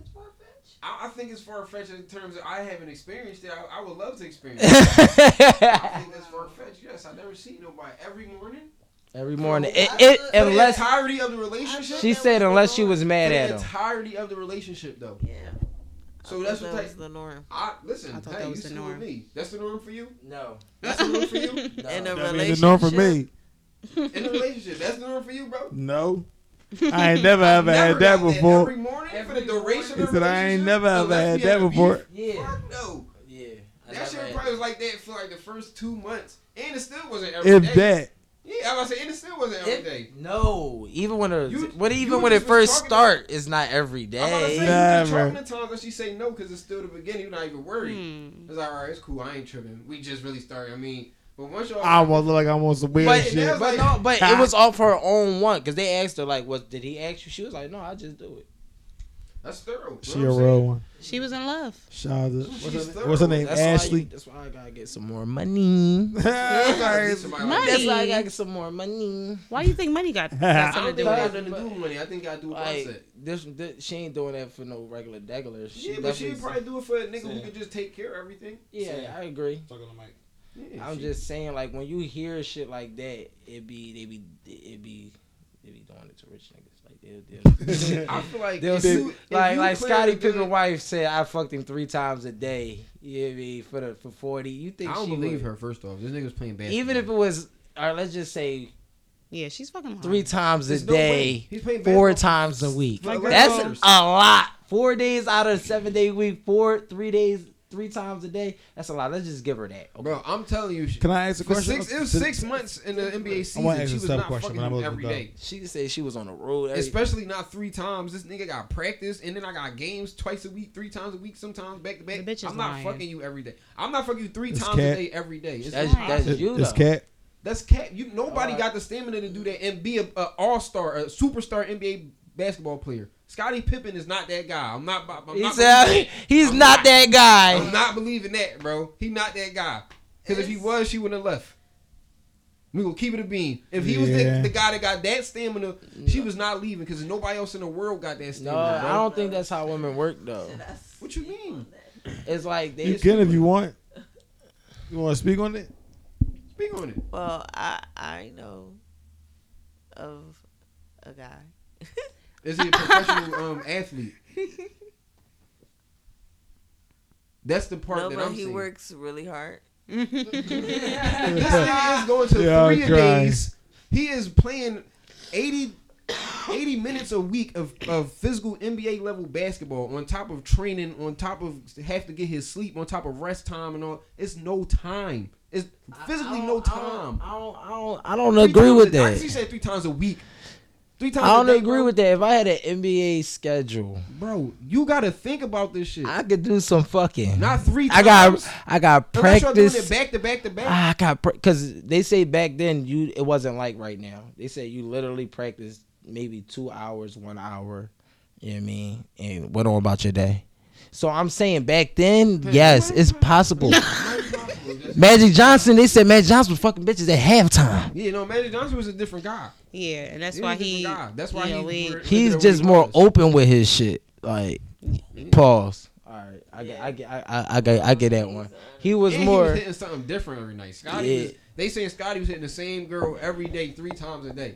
I, I think it's far fetched in terms of I haven't experienced it. I, I would love to experience it. I think that's far fetched. Yes, I never seen nobody every morning. Every morning. It, For it the unless entirety of the relationship. she said unless she was mad the at him. entirety of the relationship, though. Yeah. So I that's what that was the norm. I listen. I thought hey, that was the still with norm. me. That's the norm for you. No, That's the norm for you. In a That means relationship. the norm for me. In a relationship, that's the norm for you, bro. No, I ain't never ever Never had that got before. Every morning for the duration He of said the I ain't never ever unless had that before. Yeah, Fuck no. yeah. I That never shit probably was like that for like the first two months, and it still wasn't every day. If that, Yeah, I was saying, and it still wasn't every It- day. No, even when it, You- when even when it first talking start, it's not every day. I'm about to say, day. you just Never. talking the times that she say no because it's still the beginning. You're not even worried. Hmm. It's like, all right, it's cool. I ain't tripping. We just really started. I mean, but once y'all, I almost look like I want on some weird But, shit. but no, but it was off her own one because they asked her like, "What did he ask you?" She was like, "No, I just do it." That's thorough. She a real one. She was in love. Shout out to She's what's her, thorough. what's her name? That's why, Ashley. you, that's why I gotta get some more money. Sorry. That's why I gotta get some more money. Why you think money got, got I something don't to think do it got with it? nothing to do with money. I think I do with Like mindset. this, this, she ain't doing that for no regular degular. She Yeah, but she definitely- probably do it for a nigga who Saying. could just take care of everything. Yeah, I agree. Talking to Yeah, I'm she- just saying, like when you hear shit like that, it be they be it be they be doing it to rich niggas. Like they'll, they'll I feel like They'll if you- if like you like clear Scottie the Pippen wife said, I fucked him three times a day. You know I mean? For the for forty. You think I don't she believe would- her. First off, this nigga was playing basketball. Even if it was, or let's just say Yeah, she's fucking hard. three times a There's no day, He's playing four times a week. for That's a lot. Four days out of a seven day week, four three days, three times a day. That's a lot. Let's just give her that. Okay. Bro, I'm telling you, she- Can I ask a question? six, it was six months in the NBA season. She was not question, fucking but I'm him gonna every go. day. She said she was on the road. Every, Especially not three times. This nigga got practice, and then I got games twice a week, three times a week, sometimes back to back. The bitch is I'm not lying. fucking you every day. I'm not fucking you three It's times cat. a day every day. It's that's, impossible. that's you It's though. cat. That's cat. You nobody Alright. got the stamina to do that and be a, a all star, a superstar NBA basketball player. Scottie Pippen is not that guy. I'm not. I'm He not said believing- he's I'm not not- that guy. I'm not believing that, bro. He not that guy. Because if he was, she wouldn't have left. We gonna keep it a beam. If he was the, the guy that got that stamina, she was not leaving because nobody else in the world got that No, stamina. bro. I don't think that's how women work though. What you mean? It's like they You can if you want. You want to speak on it? Speak on it. Well, I I know of a guy. Is he a professional um, athlete? That's the part no, that but I'm saying. Even though he saying. works really hard. This nigga is going to Yeah, three days. He is playing 80, 80 minutes a week of, of physical NBA level basketball on top of training, on top of have to get his sleep, on top of rest time and all. It's no time. It's physically no time. I don't, I don't, I don't Three agree times with a- I- that. He said three times a week. Three times. I don't a day, agree bro. with that. If I had an NBA schedule, Bro, you got to think about this shit. I could do some fucking. Not three Times. I got. I got Unless y'all doing practice. it back to back to back. Ah, I got because they say back then you it wasn't like right now. They say you literally practice maybe two hours, one hour. You know what I mean? And went on about your day. So I'm saying back then, yes, it's possible. Magic Johnson, they said Magic Johnson was fucking bitches at halftime. Yeah, no, Magic Johnson was a different guy. Yeah, and that's He why he. Guy. That's why you know, he he's just he more was. open with his shit. Like, pause. All right, I get, I get, I, I, I get, I get that one. He was And more. He was hitting something different every night. Scottie Yeah. was. They saying Scottie was hitting the same girl every day, three times a day.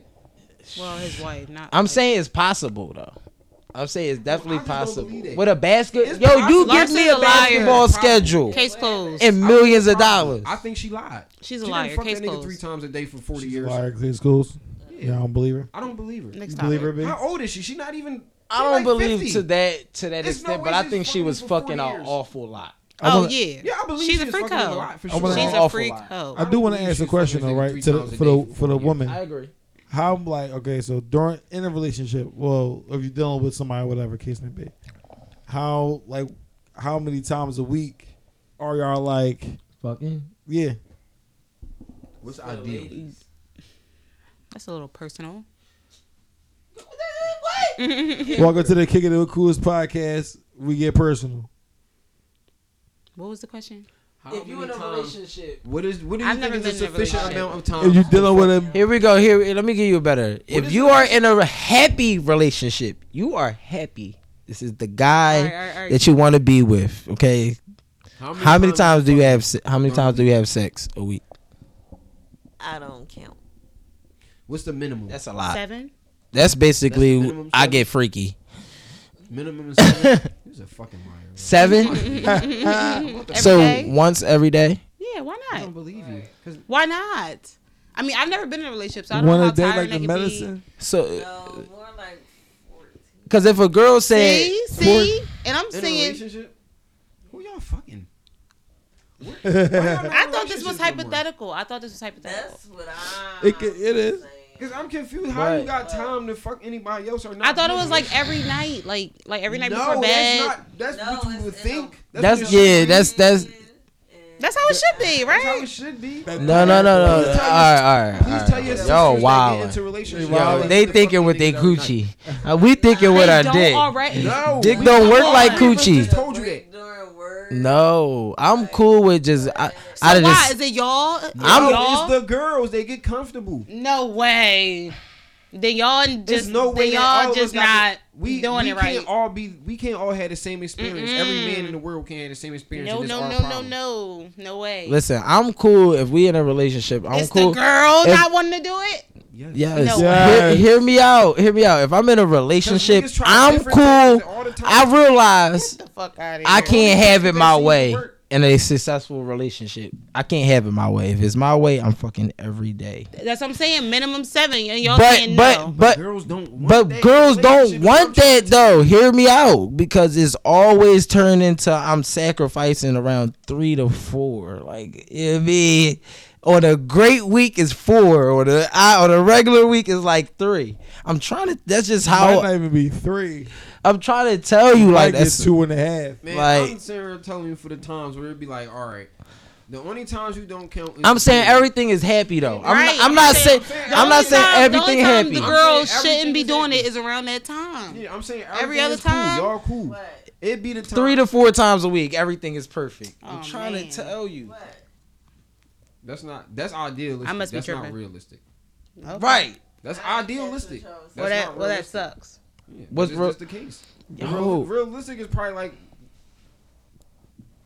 Well, his wife, not. I'm saying it's possible though. I'm saying it's definitely I possible. believe. With a basket, It's yo, you possible. give me a a liar. basketball Probably. schedule Case closed. and millions of dollars. I think she lied. She's a she liar. Didn't fuck Case that nigga closed. three times a day for forty She's years. liar, clear schools. Yeah, I don't believe her. I don't believe her. Next You believe her, topic. B? How old is she? She not even. I don't like believe 50. to that to that There's extent, way but I think she was fucking an awful lot. Oh, I Oh wanna- yeah. Yeah, I believe she's she a was freak fucking a hoe. lot, for sure. She's a freak hoe. I do want to ask a question though, right? To the, for the for for the woman, I agree. How like okay, so during in a relationship, well, if you're dealing with somebody, whatever case may be, how like how many times a week are y'all like, Fucking. yeah, What's the ideal? That's a little personal. What? Welcome to the Kick It with Coolest podcast. We get personal. What was the question? How If you in a times- relationship, What is what do you I've think is a been in a sufficient amount of time? If you dealing with him, here we go. Here, let me give you a better. If you are in a happy relationship, you are happy. This is the guy All right, all right, all right. that you want to be with. Okay. How many times do you have? se- How many times do you have sex a week? I don't count. What's the minimum? That's a lot. Seven. That's basically That's the minimum I get freaky. minimum is seven. He's a fucking liar. bro. Seven. So day? once every day. Yeah, why not? I not? don't believe you. 'Cause Why not? I mean, I've never been in a relationship, so I don't one know a how day tired like they the can medicine. So, No, more like 14. because if a girl said, See, see, and I'm in saying, who y'all fucking? I thought this was hypothetical. I thought this was hypothetical. That's what I. It, it is. Cause I'm confused. How you got time to fuck anybody else or not? I thought it was like every night, like like every night no, before bed. That's not. That's No, what you would think. That's- what yeah, it that's- that's- That's how it should be, right? That's how it should be. no, no, no, no. All Please tell right, all right. Please all tell right. your Yo, wow. get into relationships. Yo, Yo, that they thinking with their coochie. Uh, we thinking with They our don't dick. already. No, Dick don't work come like coochie. told you that. No, I'm cool with just I, So why this. is it y'all? I'm- No, y'all? it's the girls. They get comfortable. no way. Then y'all just There's no way then that all y'all just not the- we, doing we it right. Can't all be. We can't all have the same experience. Every Mm-mm. man in the mm. world can't have the same experience. No, and no, our no, no, no, no way. Listen, I'm cool if we in a relationship. I'm it's cool. the girl If- not wanting to do it. Yes. Yes. No Hear, hear me out. Hear me out. If I'm in a relationship, I'm cool. all the time. I realize the fuck out of here. I can't have it my way work. In a successful relationship. I can't have it my way. If it's my way, I'm fucking every day. That's what I'm saying. Minimum seven, and y'all But saying but no. but girls don't. Want but that girls don't want that though. Hear me out because it's always turned into I'm sacrificing around three to four. Like it be on a great week is four, or the I, on a regular week is like three. I'm trying to. That's just how Might how not even be three. I'm trying to tell you. Might Like get that's two and a half. Man, Like- I'm sitting here telling you for the times where it'd be like, all right, the only times you don't count. Is I'm saying the- everything is happy though. I'm Right, not, I'm I'm not saying- saying I'm not saying time- everything the happy. The I'm girls shouldn't be doing happy. it is around that time. Yeah, I'm saying Every other is cool. time? Y'all cool. What? It'd be the time. Three to four times a week, everything is perfect. I'm Oh, trying man. to tell you. What? That's not. That's idealistic. I must be that's not realistic. Okay. Right. That's I- idealistic. that's what y'all That's Well, that not well that sucks. Yeah, What's What's real- just the case? Yo. Real, realistic is probably like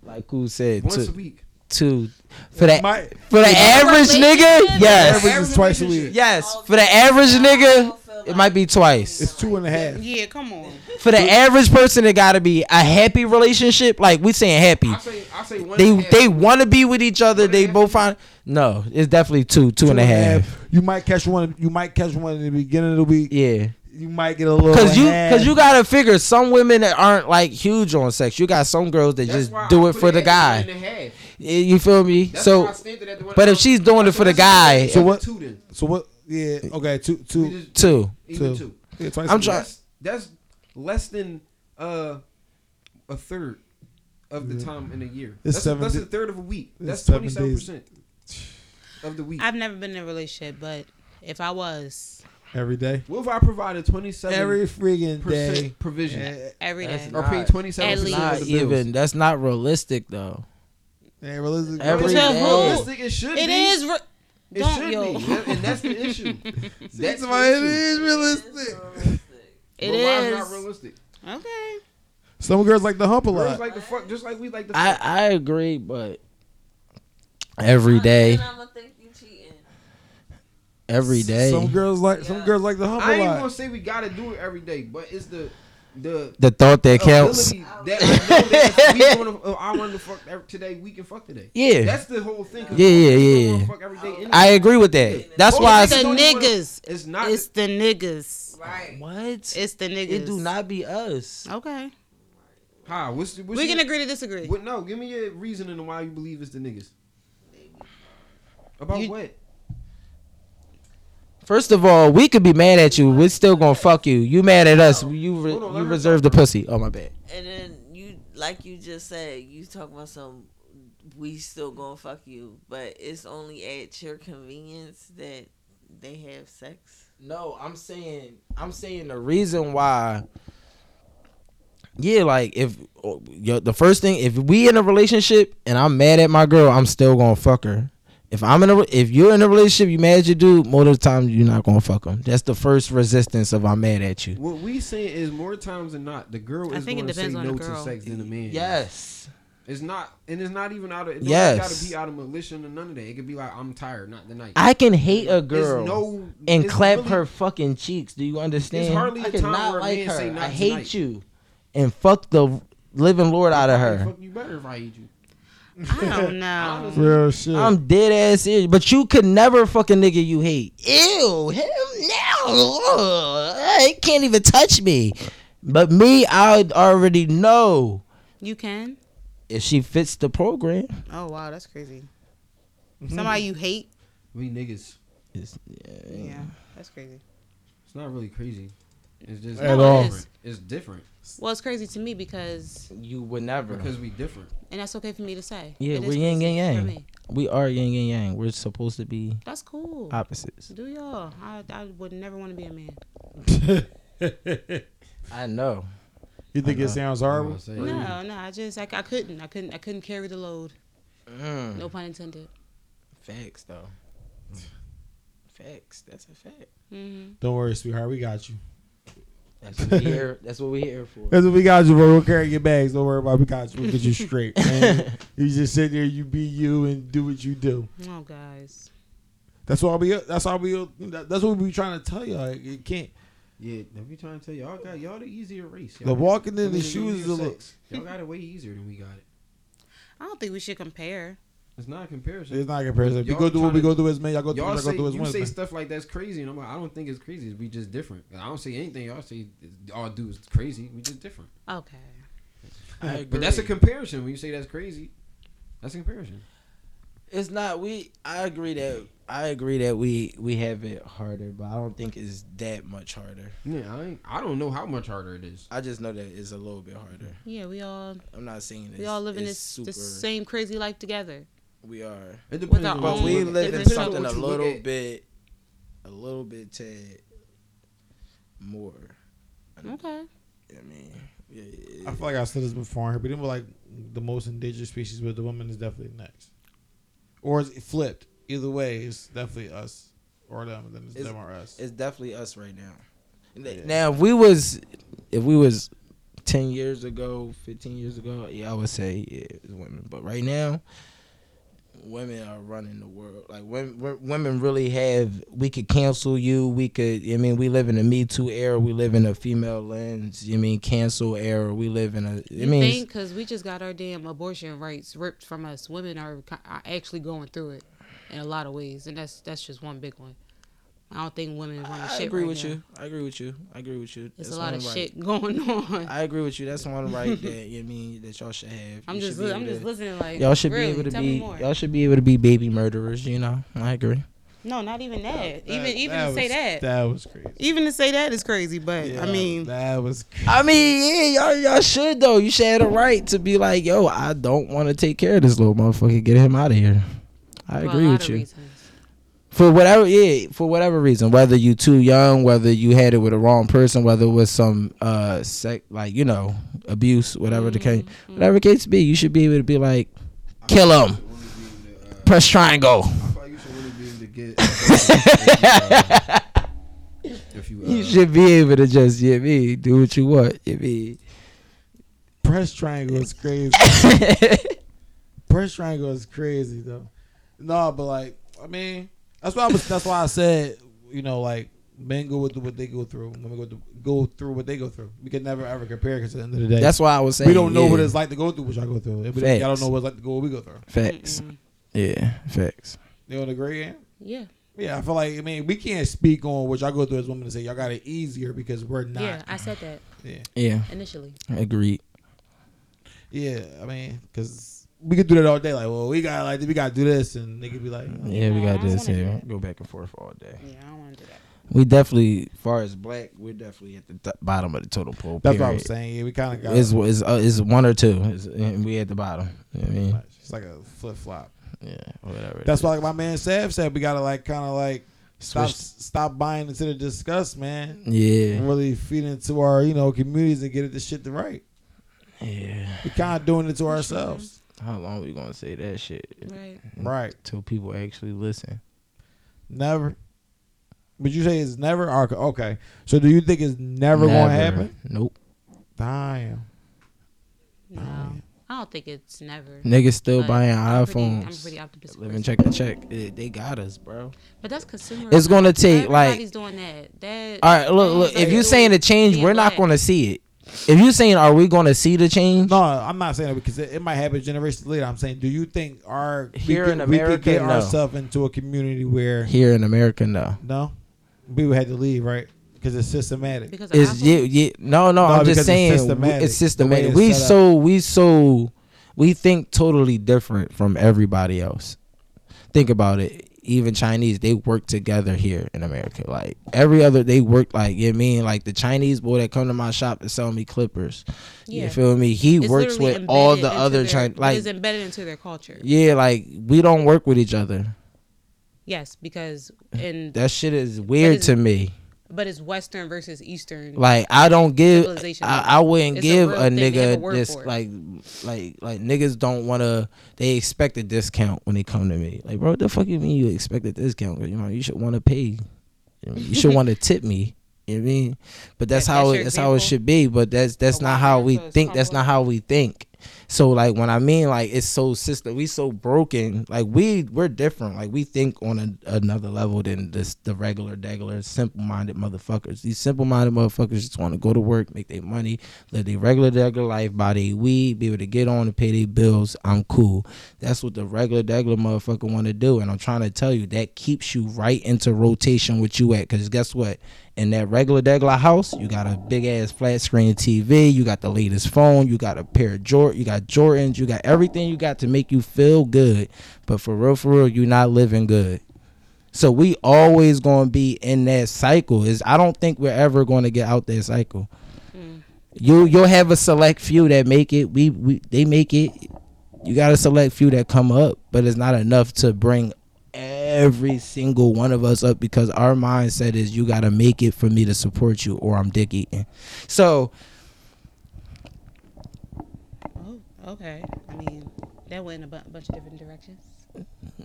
Like who said once a two, week. two for the Might- for the average nigga? Yes. Average is twice a week. Yes. For the average nigga, it might be twice. It's two and a half. Yeah, come on. For the average person, it got to be a happy relationship. Like we saying happy. I say. I say one. They and a half. they want to be with each other. One They both find no. It's definitely two, two and a half. You might catch one. You might catch one in the beginning of the week. Yeah. You might get a little. Cause you, cause you gotta figure some women that aren't like huge on sex. You got some girls that That's just do I it for the guy. one and a half. Y- You feel me? That's so, why I stamped it at the one- but if she's doing it for the That's what I guy. So what- Two then. So what? Yeah. Okay. Two. Two. just- two. Even Two. two. Yeah, I'm a try- week. That's that's less than uh a third of the time in a year. It's that's seven a, that's a third of a week. That's twenty seven percent of the week. I've never been in a relationship, but if I was every day. what if I provided twenty seven Every friggin' day. provision Eh, every That's day, or not- paid twenty seven At percent least. of not the bills? even. That's not realistic though. eh, realistic- Every To day. who? Realistic, it should it be. is. Re- It don't should yo. be, and that's the issue. that's the Somebody- it issue. realistic. It but is is. not realistic? Okay. Some girls like to hump a Girls lot. like the fuck, just like we like the I fuck. I agree, but every day, Then I'ma think you cheating. Every day, Some girls like some girls like to hump I a ain't gonna lot. say we gotta do it every day, but it's the the the thought that counts. ability that I know that if we wanna, if I wanted to fuck every- today, we can fuck today. Yeah, That's the whole thing. Yeah, yeah, yeah, yeah. Fuck every day anyway. I agree with that. That's Oh, why It's it's the s- don't wanna- niggas. It's not. It's the niggas. Right. What? It's the niggas. It do not be us. Okay. How? What's, what's We your- can agree to disagree. What, no, give me your reasoning on why you believe it's the niggas. About You- what? First of all, we could be mad at you. We're still gonna fuck you. You mad at us? You re- Hold on, let you reserve the pussy. Oh my bad. And then you, like you just said, you talk about some. We still gonna fuck you, but it's only at your convenience that they have sex. No, I'm saying I'm saying the reason why. Yeah, like if oh, yo, the first thing, if we in a relationship and I'm mad at my girl, I'm still gonna fuck her. If I'm in a, if you're in a relationship, you mad at your dude, most of the time you're not gonna fuck him. That's the first resistance of I'm mad at you. What we saying is more times than not, the girl I is think it going to say depends on no to sex than the man. Yes. It's not, and it's not even out of. It don't Yes. got to be out of malicious or none of that. It could be like I'm tired, not tonight. I can hate a It's girl no, and clap really- her fucking cheeks. Do you understand? It's hardly I a could time not where a like man her. say I hate tonight. you, and fuck the living lord out of her. Fuck you better if I eat you. I don't know. Real shit. I'm dead ass serious, but you could never fuck a nigga you hate. Ew, him no, Ugh, he can't even touch me. But me, I already know You can. if she fits the program. Oh wow, that's crazy. Mm-hmm. Somebody you hate. We niggas. It's, Yeah, yeah, that's crazy. It's not really crazy. It's just At No, all. is. It's different Well, it's crazy to me because, you would never. because we different. and that's okay for me to say. yeah, It is we're yin and for yang. We are yin and yang. We're supposed to be That's cool. opposites. Do y'all? I, I would never want to be a man. I know. you think it sounds horrible? I'm. No, no, I just like I couldn't. I couldn't. I couldn't carry the load. Mm, No pun intended. facts though. Facts. That's a fact. hmm Don't worry, sweetheart. We got you. That's what we here. That's what we here for. That's what we got you, bro. We'll carry your bags. Don't worry about it. We got you. We'll get you straight. Man. you just sit there, you be you, and do what you do. Oh, guys. That's all we. That's all we. That's what we be trying to tell you. Like, you can't. Yeah, let me trying to tell y'all got y'all the easier race. The Y'all walking in I the shoes is a easier little. sex. Y'all got it way easier than we got it. I don't think we should compare. It's not a comparison. It's not a comparison. We Y'all go through what we trying go through as men. Y'all go through Y'all what y'all say go through as women. you say stuff like that's crazy, and I'm like, I don't think it's crazy. We just different. I don't say anything. Y'all say all dudes crazy. We just different. Okay. I agree. But that's a comparison. When you say that's crazy, that's a comparison. It's not. We. I agree that. I agree that we we have it harder, but I don't think it's that much harder. Yeah, I ain't, I don't know how much harder it is. I just know that it's a little bit harder. Yeah, we all I'm not saying it's, we all living it's this super. the same crazy life together. We are, It depends With on but we you look at. live in something a little bit, a little bit tad more. Okay. I mean, yeah, I feel like I said this before, but then we're like the most endangered species, but the woman is definitely next, or is it flipped? Either way, it's definitely us or them. Then it's, It's- them or us. it's definitely us right now. Yeah. Now, if we was, if we was ten years ago, fifteen years ago, yeah, I would say yeah, it's women. But right now, women are running the world. Like women, women really have. We could cancel you. We could. I mean, we live in a Me Too era. We live in a female lens. You mean cancel era? We live in a. I mean, because we just got our damn abortion rights ripped from us, women are, are actually going through it in a lot of ways, and that's that's just one big one. I don't think women run I shit agree right with now. you. I agree with you. I agree with you. There's a lot of right. shit going on. I agree with you. That's one right that you know I mean that y'all should have. I'm You just be I'm able just listening like Y'all should really, be able to be. Y'all should be able to be baby murderers. You know, I agree. No, not even that. even That- even that to say that. That was crazy. Even to say that is crazy, but Yeah, I mean, that was. crazy. I mean, yeah, y'all, y'all should though. You should have the right to be like, yo, I don't want to take care of this little motherfucker. Get him out of here. I for agree with you. reasons. For whatever, yeah, for whatever reason, whether you too young, whether you had it with the wrong person, whether it was some uh sec, like you know, abuse, whatever the case, Mm-hmm. whatever case be, you should be able to be like, kill him, really be able to, uh, press triangle. I feel you should really be able to get. if you, uh, if you, uh, You should be able to just, yeah, me, do what you want. You mean, Press triangle is crazy. Press triangle is crazy though. No, but like I mean, that's why I was. That's why I said you know like men go with what they go through. Women go through, go through what they go through. We can never ever compare because at the end of the day, that's why I was saying we don't know yeah. what it's like to go through what y'all go through. Y'all don't know what it's like to go what we go through. Facts. Mm-hmm. Yeah, facts. You don't agree? Yeah? Yeah. Yeah, I feel like I mean we can't speak on what y'all go through as women and say y'all got it easier because we're not. Yeah, I said that yeah. Yeah, initially. I agreed. Yeah, I mean, because we could do that all day. Like, well, we got like we got to do this, and they could be like, Yeah, we got don't this wanna do here. Go back and forth all day. Yeah, I don't want to do that. We definitely, far as black, we're definitely at the th- bottom of the total pole. that's what I period. was saying. Yeah, we kind of got It's it's, uh, it's one or two. It's, and we at the bottom. You know what I mean, it's like a flip flop. yeah, whatever. That's why like my man Sav said we gotta like kind of like stop Switch- stop buying into the disgust, man. Yeah, Really feed into our you know communities and get it the shit to right. yeah. We kind of doing it to ourselves, How long we gonna say that shit? Right. right? Till people actually listen. Never. But you say it's never. Okay, Okay. So do you think it's never, gonna happen? Nope. Damn. No, I don't think it's never. Niggas still buying I'm pretty- iPhones. I'm pretty optimistic. Living check to check. Eh, they got us, bro. But that's consumer. It's gonna take, like- everybody's doing that. That. All right, look, look. If you're saying the change, we're not black. gonna see it. If you're saying, are we gonna see the change? No, I'm not saying that because it, it might happen generations later. I'm saying, do you think our we Here could- in we could America, get no. ourselves into a community where Here in America, no. no, people had to leave, right? Because it's systematic. because It's Apple? yeah, yeah. No, no. No, I'm just saying we- systematic, it's systematic. it's We set up. so we so we think totally different from everybody else. Think about it. Even Chinese, they work together here in America. Like every other, they work like you know I mean. Like the Chinese boy that come to my shop to sell me clippers. Yeah. You feel me? He It's works with all the other Chinese. Like it's embedded into their culture. yeah, like we don't work with each other. Yes, because and That shit is weird is- to me. But it's Western versus Eastern. Like I don't give, I, I wouldn't It's give a thing. They have a nigga this like, like, like niggas don't want to. They expect a discount when they come to me. Like, bro, what the fuck you mean you expect a discount? You know, you should want to pay. You, should want to tip me. You know what I mean? But that's That- how that's it, that's how it should be. But that's that's not how we think. That's not how we think. So like when I mean like it's so system, we so broken. Like we we're different. Like we think on a, another level than this the regular, regular, simple minded motherfuckers. These simple minded motherfuckers just want to go to work, make their money, live their regular, regular life, buy their weed, be able to get on and pay their bills. I'm cool. That's what the regular, regular motherfucker want to do. And I'm trying to tell you that keeps you right into rotation with you at. Cause guess what? In that regular, regular house, you got a big ass flat screen TV. You got the latest phone. You got a pair of Jordan. You got Jordans. You got everything you got to make you feel good. But for real, for real, you're not living good. So we always gonna be in that cycle. Is I don't think we're ever gonna get out that cycle. Mm. You you'll have a select few that make it. We we they make it. You got a select few that come up, but it's not enough to bring every single one of us up because our mindset is you got to make it for me to support you or I'm dick eating. So Oh, okay. I mean, that went in a bu- bunch of different directions.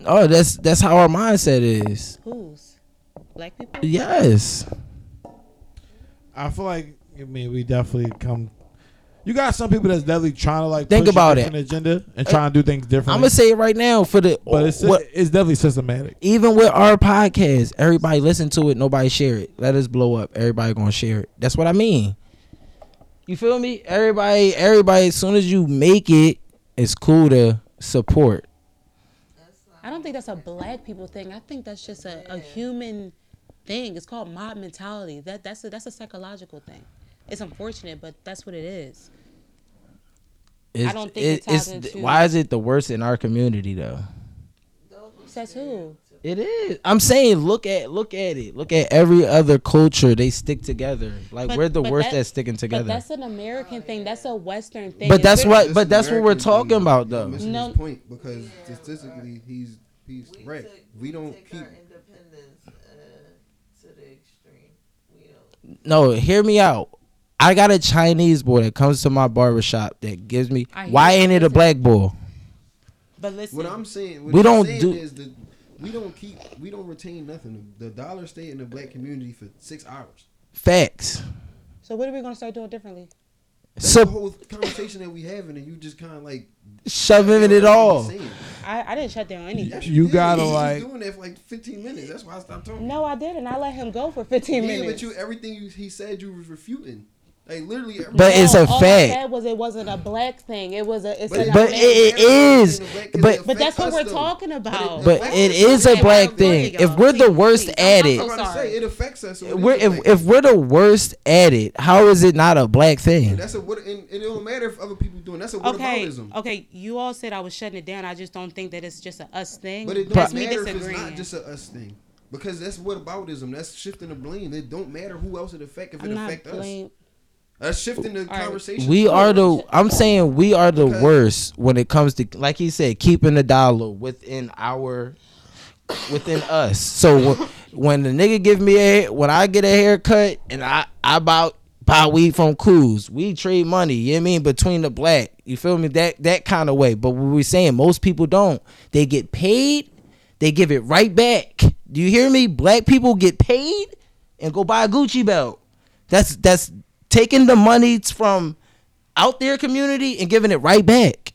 oh that's that's how our mindset is. Who's Black people? Yes. I feel like I mean we definitely come. You got some people that's definitely trying to like Think push about a it. different agenda and uh, trying to do things differently. I'm gonna say it right now for the but it's what, it's definitely systematic. even with our podcast, everybody listen to it, nobody share it. Let us blow up. Everybody gonna share it. That's what I mean. You feel me? Everybody, everybody. As soon as you make it, it's cool to support. I don't think that's a black people thing. I think that's just a, a human thing. It's called mob mentality. That that's a that's a psychological thing. It's unfortunate, but that's what it is. It's, don't think it ties it's into- why is it the worst in our community though? Says who? It is. I'm saying, look at look at it. Look at every other culture. They stick together. Like But- we're the worst that- at sticking But together. that's an American thing. That's a Western thing. But If that's we're- what- but that's what we're talking thing, about, you're though. Missing No. his point because statistically he's he's right. we don't take keep. our independence uh, to the extreme. We don't. no, hear me out. I got a Chinese boy that comes to my barbershop that gives me. Why ain't it a black boy? But listen, What I'm saying, what We I'm don't saying do- is that we don't keep, we don't retain nothing. The dollar stay in the black community for six hours. Facts. so what are we gonna start doing differently? That's So the whole conversation that we having, and you just kind of like shoving it what all. I, I didn't shut down anything. Yes, You did. gotta, He was like- doing that for like 15 minutes. That's why I stopped talking. No, I didn't. I let him go for 15 yeah, minutes. but you everything you, he said you was refuting. Like literally, But it's a all I fact. said was it wasn't a black thing. It was a. It's But a it- But it, it is. But But that's what we're talking about. but it is a black thing. If we're the worst at I'm it, about to say it affects us. so we're if, if we're the worst at it, how is it not a black thing? that's a what, and, and it don't matter if other people doing. That's a Okay, whataboutism. okay. You all said I was shutting it down. I just don't think that it's just a us thing. But it don't me matter if it's not just a us thing. Because that's whataboutism. That's shifting the blame. It don't matter who else it affect if it I'm not affect us. Blame. That's shifting the conversation. We are the. I'm saying we are the Because- worst when it comes to, like he said, keeping the dollar within our, within us. So wh- when the nigga give me a, when I get a haircut and I I buy buy weed from Coos, we trade money. You know what I mean between the black. You feel me? That that kind of way. But what we're saying, most people don't. They get paid, they give it right back. Do you hear me? Black people get paid and go buy a Gucci belt. That's that's taking the money from out their community and giving it right back.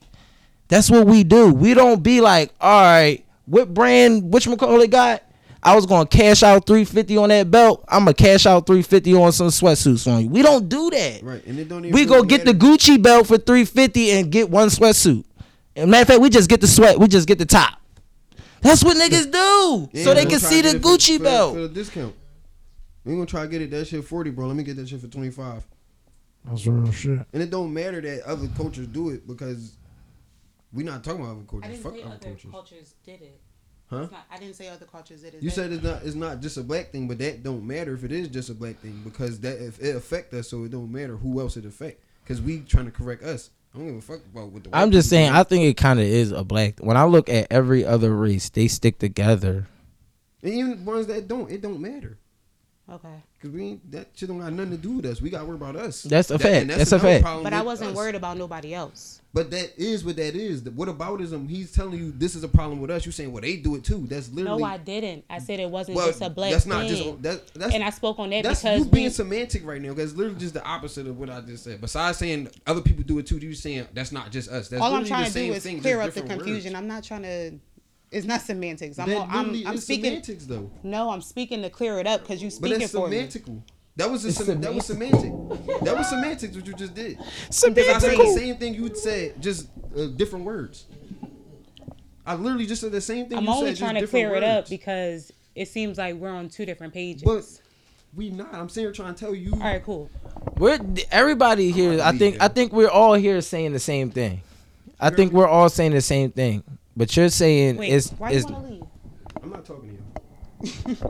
That's what we do. We don't be like, all right, what brand, which McCall got? I was gonna cash out 350 on that belt. I'm gonna cash out 350 on some sweatsuits on you. We don't do that. Right, and it don't even We go get the. Gucci belt for 350 and get one sweatsuit. And matter of fact, we just get the sweat. We just get the top. That's what niggas do, Yeah, so they can see the get it for- Gucci for, belt. for the discount. We gonna try to get it that shit forty, bro. Let me get that shit for twenty five. That's real shit. And it don't matter that other cultures do it because we not talking about other I cultures. didn't Fuck say other other cultures. cultures did it. Huh? Not, I didn't say other cultures did it. You said it's not it's not just a black thing, but that don't matter if it is just a black thing because that if it affect us, so it don't matter who else it affect because we trying to correct us. I don't give a fuck about what the. I'm just saying. do. I think it kind of is a black. When I look at every other race, they stick together. and even ones that don't, it don't matter. Okay. Cause we ain't, that shit don't got nothing to do with us. We got to worry about us. That's a That- fact. and That's a fact. But I wasn't us. worried about nobody else. But that is what that is. The whataboutism. He's telling you this is a problem with us. You saying well they do it too. That's literally. No, I didn't. I said it wasn't well, just a black that's thing. not just that. That's and I spoke on that that's because you being we, semantic right now. Because literally just the opposite of what I just said. Besides saying other people do it too, you saying that's not just us. That's all I'm literally trying the to do is thing, clear just up the confusion. words. I'm not trying to. It's not semantics. I'm. That I'm. I'm speaking. semantics though. No, I'm speaking to clear it up because you But speaking that's for me. semantical. That was a sem- that was semantic. That was semantics what you just did. Because I said the same thing you said, just uh, different words. I literally just said the same thing. I'm you only said, just trying to different clear it up because it seems like we're on two different pages. But we not. I'm saying trying to tell you. all right, cool. We're everybody here. I think. it. I think we're all here saying the same thing. I think we're all saying the same thing. But you're saying Wait, it's why you want to leave? I'm not talking to you.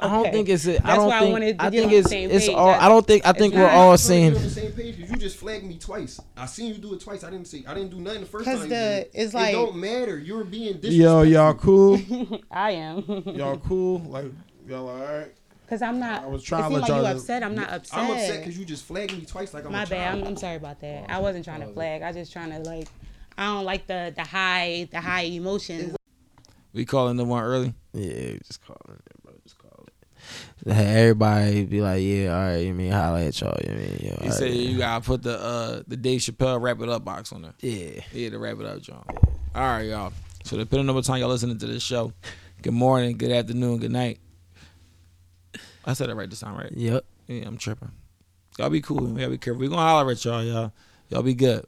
I don't Okay. think it's. A, I That's don't why I think. wanted to I get think the it's. same It's page. all. I don't think. I think we're not- all We're on the same page. 'cause You just flagged me twice. I seen you do it twice. I didn't see. I didn't do nothing the first time. 'Cause you the- did it. it's it don't matter. You're being disrespectful. Yo, y'all cool? I am. y'all cool? Like y'all all right? Cause I'm not. I was trying to seems let like you y'all- upset. I'm not upset. I'm upset because you just flagged me twice like I'm My a bad. child. I'm, I'm sorry about that. Oh, I wasn't trying to oh. flag. I was just trying to like. I don't like the the high the high emotions. We calling the one early. Yeah, just call it, bro. Just call it. Everybody be like, yeah, all right. You mean holla at y'all? You mean, yeah, He all said right. you gotta put the uh the Dave Chappelle wrap it up box on there. yeah. Yeah, to wrap it up, John. All right, y'all. So depending on what time y'all listening to this show, good morning, good afternoon, good night. I said it right this time, right? Yep. Yeah, I'm tripping. Y'all be cool. We gotta be careful. We gonna holler at y'all, y'all. Y'all be good.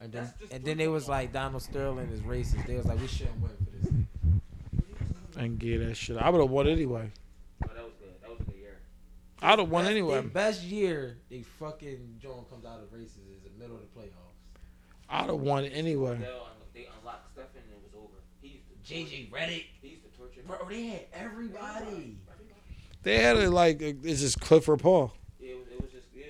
And then, and then they was like Donald Sterling is racist. They was like we shouldn't win for this. Thing. And get that shit. I would have won anyway. Oh, that was good. That was a good year. I'd have won Best- anyway. The best year they fucking John comes out of races is the middle of the playoffs. I'd have won anyway. They, unlocked Stephen and it was over. He used to JJ Redick, He used to torture. bro, they had everybody. They had it like uh, it's just Clifford Paul. Yeah, it was, it was just yeah.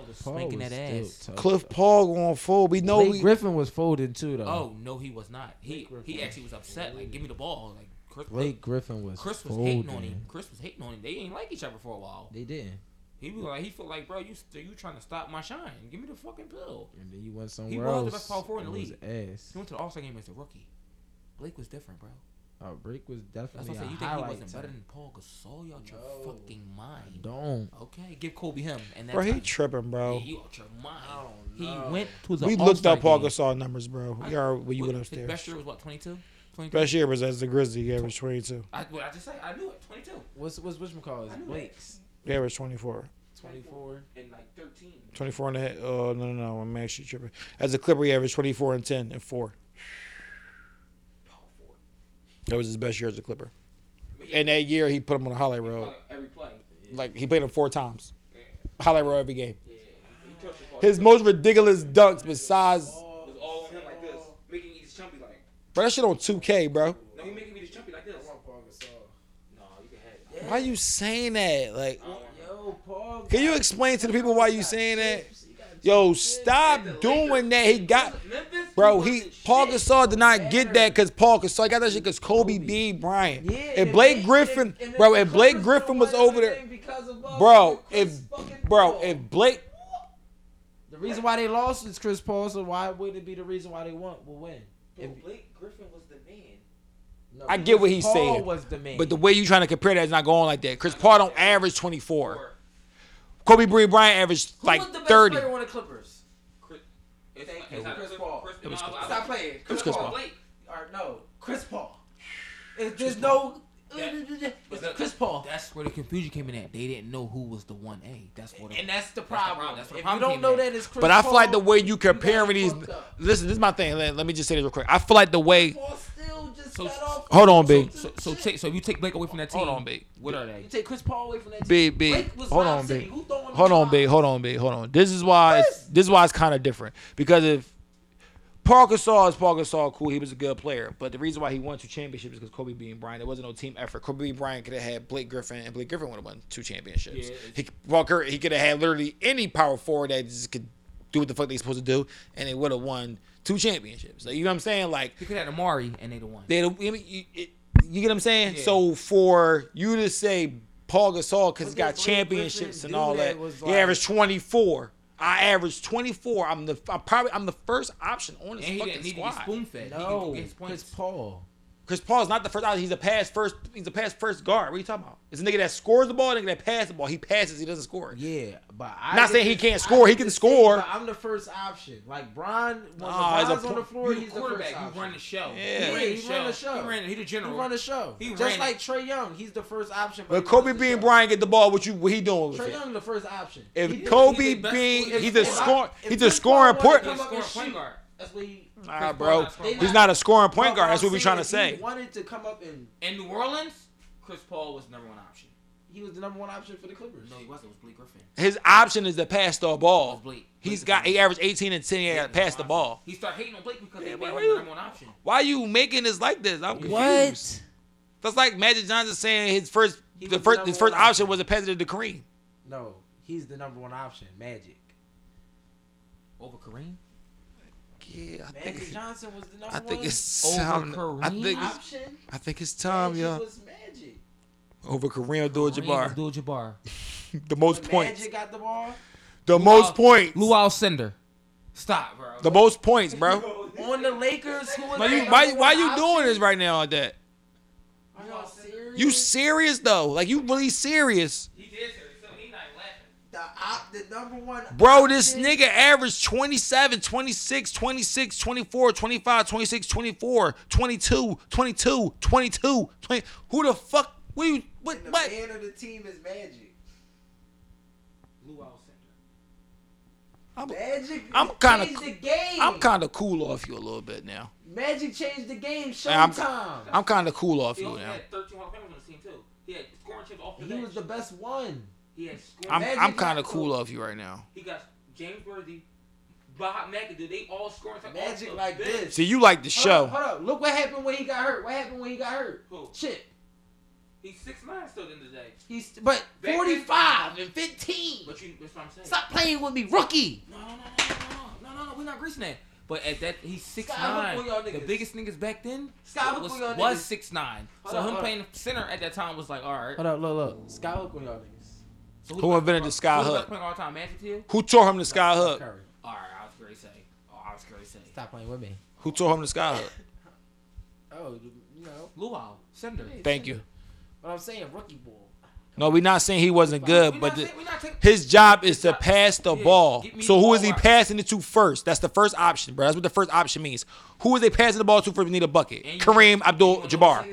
And, and was Paul spanking was that still ass. tough. Cliff Paul going full. We know Blake we, Griffin was folding too though. Oh no, he was not. He Blake Griffin he actually was upset. Like, give me the ball. Like Chris, Blake Griffin was Chris was folding. hating on him. Chris was hating on him. They ain't like each other for a while. They didn't. He was like, he felt like, bro, you st- you trying to stop my shine? Give me the fucking pill. And then you went somewhere He was else. the best power forward in the it was league. Ass. He went to the All Star game as a rookie. Blake was different, bro. Oh, Break was That's definitely what I said. a You think he wasn't type. better than Paul Gasol? You out your No. fucking mind. Don't. Okay, give Kobe him. And that's bro, he how- tripping, bro. Yeah, you out your mind. don't He went to the we looked up Paul game. Gasol numbers, bro. We are when you went upstairs. Best year was what, 22? 22? Best year was as the Grizzly. He averaged 22. I, what I just say, I knew it. 22. What's what's which McCall I is Blake's He averaged 24. twenty four. And like 13. 24 and a half. Oh, no, no, no. I'm actually tripping. As a Clipper, he averaged 24 and 10 and 4. That was his best year as a Clipper. And that year, he put him on a highlight road. Every play. Like, he played him four times. Highlight road every game. Yeah. He touched the ball. His most ridiculous dunks besides. was all on him like this, making me chumpy like. Bro, that shit on 2K, bro. No, he making me just chumpy like this. No, you can have it. Why you saying that? Like, can you explain to the people why you saying that? Yo, stop doing that. He got, Memphis, bro. he He Paul shit. Gasol did not get that because Paul Gasol got that shit because Kobe B. Bryant. Yeah, If Blake Griffin, bro, if Blake Griffin was over there, bro, if bro, if Blake, the reason why they lost is Chris Paul, so why would it be the reason why they won will win? If- Blake Griffin was the man. No, I get what he's Paul saying, Was the man. but the way you trying to compare that is not going like that. Chris Paul don't average 24. Kobe Bryant averaged Who like was the best 30. player on the Clippers? Chris, it's, it's not Chris Chris Paul. It was Chris I- Stop playing. was Chris Paul. Blake. Or no, Chris Paul. If there's no. It's that- Chris Paul. That's where the confusion came in at. They didn't know who was the one A. That's what. And that's the the problem. problem. That's what the if you don't know that it's Chris But I feel like the way you you comparing got these. Listen, this is my thing. Let, let me just say this real quick. I feel like the way. Paul still just So- off. Hold on, B. So, so, take, so if you take Blake away from that team, Hold on, B. What are they? You take Chris Paul away from that team. B B. Blake was Hold on, City. B. Who throwing Hold on, B. lobs? Hold on, B. Hold on. This is why. It's, this is why it's kind of different because if Paul Gasol is Paul Gasol, cool. He was a good player, but the reason why he won two championships is because Kobe B. and Bryant. There wasn't no team effort. Kobe. Bryant could have had Blake Griffin, and Blake Griffin would have won two championships. Yeah. He Walker, he could have had literally any power forward that just could do what the fuck they supposed to do, and they would have won two championships. Like, you know what I'm saying? Like He could have had Amar'e and they the one. they, I mean, you, it, you get what I'm saying? Yeah. So for you to say Paul Gasol because he's got championships and all that was he like- averaged 24. I averaged 24. I'm the I'm probably I'm the first option on And this he fucking didn't need to squad. spoon fed. No, he could get his Chris points. Paul. Chris Paul's not the first option. He's a pass first. He's a pass first guard. What are you talking about? It's a nigga that scores the ball, a nigga that passes the ball. He passes. He doesn't score. Yeah, but I Not saying he can't this- score, I he can score. thing, I'm the first option. Like Bron, when Nah, as a on the floor, You he's the the first quarterback. option. You run the show. Yeah. He Yeah, ran the he show. run the show. He ran. He the He run the show. He Just ran like it. Trae Young, he's the first option. But he Kobe runs the B. and show. Bryant get the ball. What you what he doing with Trae? Young, the first option. If He- Kobe he's being he's a if score he's a Chris scoring point. wanted to come up and Scoring point shoot, guard. That's what he. Nah, bro. not. He's not a scoring point guard. That's what I'm we trying to say. He wanted to come up and In New Orleans, Chris Paul was number one option. he was the number one option for the Clippers. No, he wasn't. It was Blake Griffin. His option is to pass the It was ball. Blake. He's Blake got he averaged 18 and 10. He got to pass the ball. He started hating on Blake because Yeah, they why- made him the number one option. Why you making this like this? I'm confused. What? That's like Magic Johnson saying his first He the was first the his first option option. was a pass to Kareem. No, he's the number one option. Magic. Over Kareem. Yeah, I Magic think Johnson was the number I think it's Over time. I think it's, option. I think it's time, Magic yeah. was Magic. Over Kareem Abdul-Jabbar, Abdul-Jabbar. the most When points, Magic got the ball the Lou most Al- points, Lew Alcindor. Stop, bro. the most points, bro. on the Lakers. Who was Why the you why why one you doing this right now like that? Are y'all serious? You serious though? Like you really serious? He did say so. He not laughing. The the number one. Bro, this option? nigga averaged 27, 26, 26, 24, 25, 26, 24, 22, 22, 22, 20. Who the fuck? What you, what, And the what? man of the team is Magic. Lew Alcindor. Magic. I'm kinda- changed the game. I'm kind of cool off you a little bit now. Magic changed the game. I'm- Showtime. I'm kind of cool off He you also now. had 13 Hall of Famers on the team too. He had scoring chips off the He bench. was the best one. He had scoring. I'm I'm kind of cool off you right now. He got James Worthy, Bob McAdoo. They all scoring. type Magic like this. See, you like the Hold show. up, hold up. Look what happened when he got hurt. What happened when he got hurt? Who? Shit. He's six nine still at the end of the day. He's but then- 45 and 15. But you, that's what I'm saying. Stop playing with me, rookie. No, no, no, no, no, no, no, no. We're not greasing that. But at that, he's six Sky nine. hook on y'all The biggest niggas back then Sky was, was six nine. Hold So up, him hold up. playing center at that time was like, all right. Hold up, look, look. Skyhook on y'all niggas. So Who invented the sky hook? best player all time? Magic to? Who tore him the sky Steph hook? All right, I was going to say. Oh, I was going to say. Stop playing with me. Who tore him the sky hook? Oh, you know. Luau, Cinder. Thank you. But I'm saying rookie ball. No, we're not saying he wasn't good, We but the, saying- we taking- his job is to pass the Yeah, ball. So the who is ball he right. passing it to first? That's the first option, bro. That's what the first option means. Who is they passing the ball to first? We need a bucket. And Kareem Abdul-Jabbar,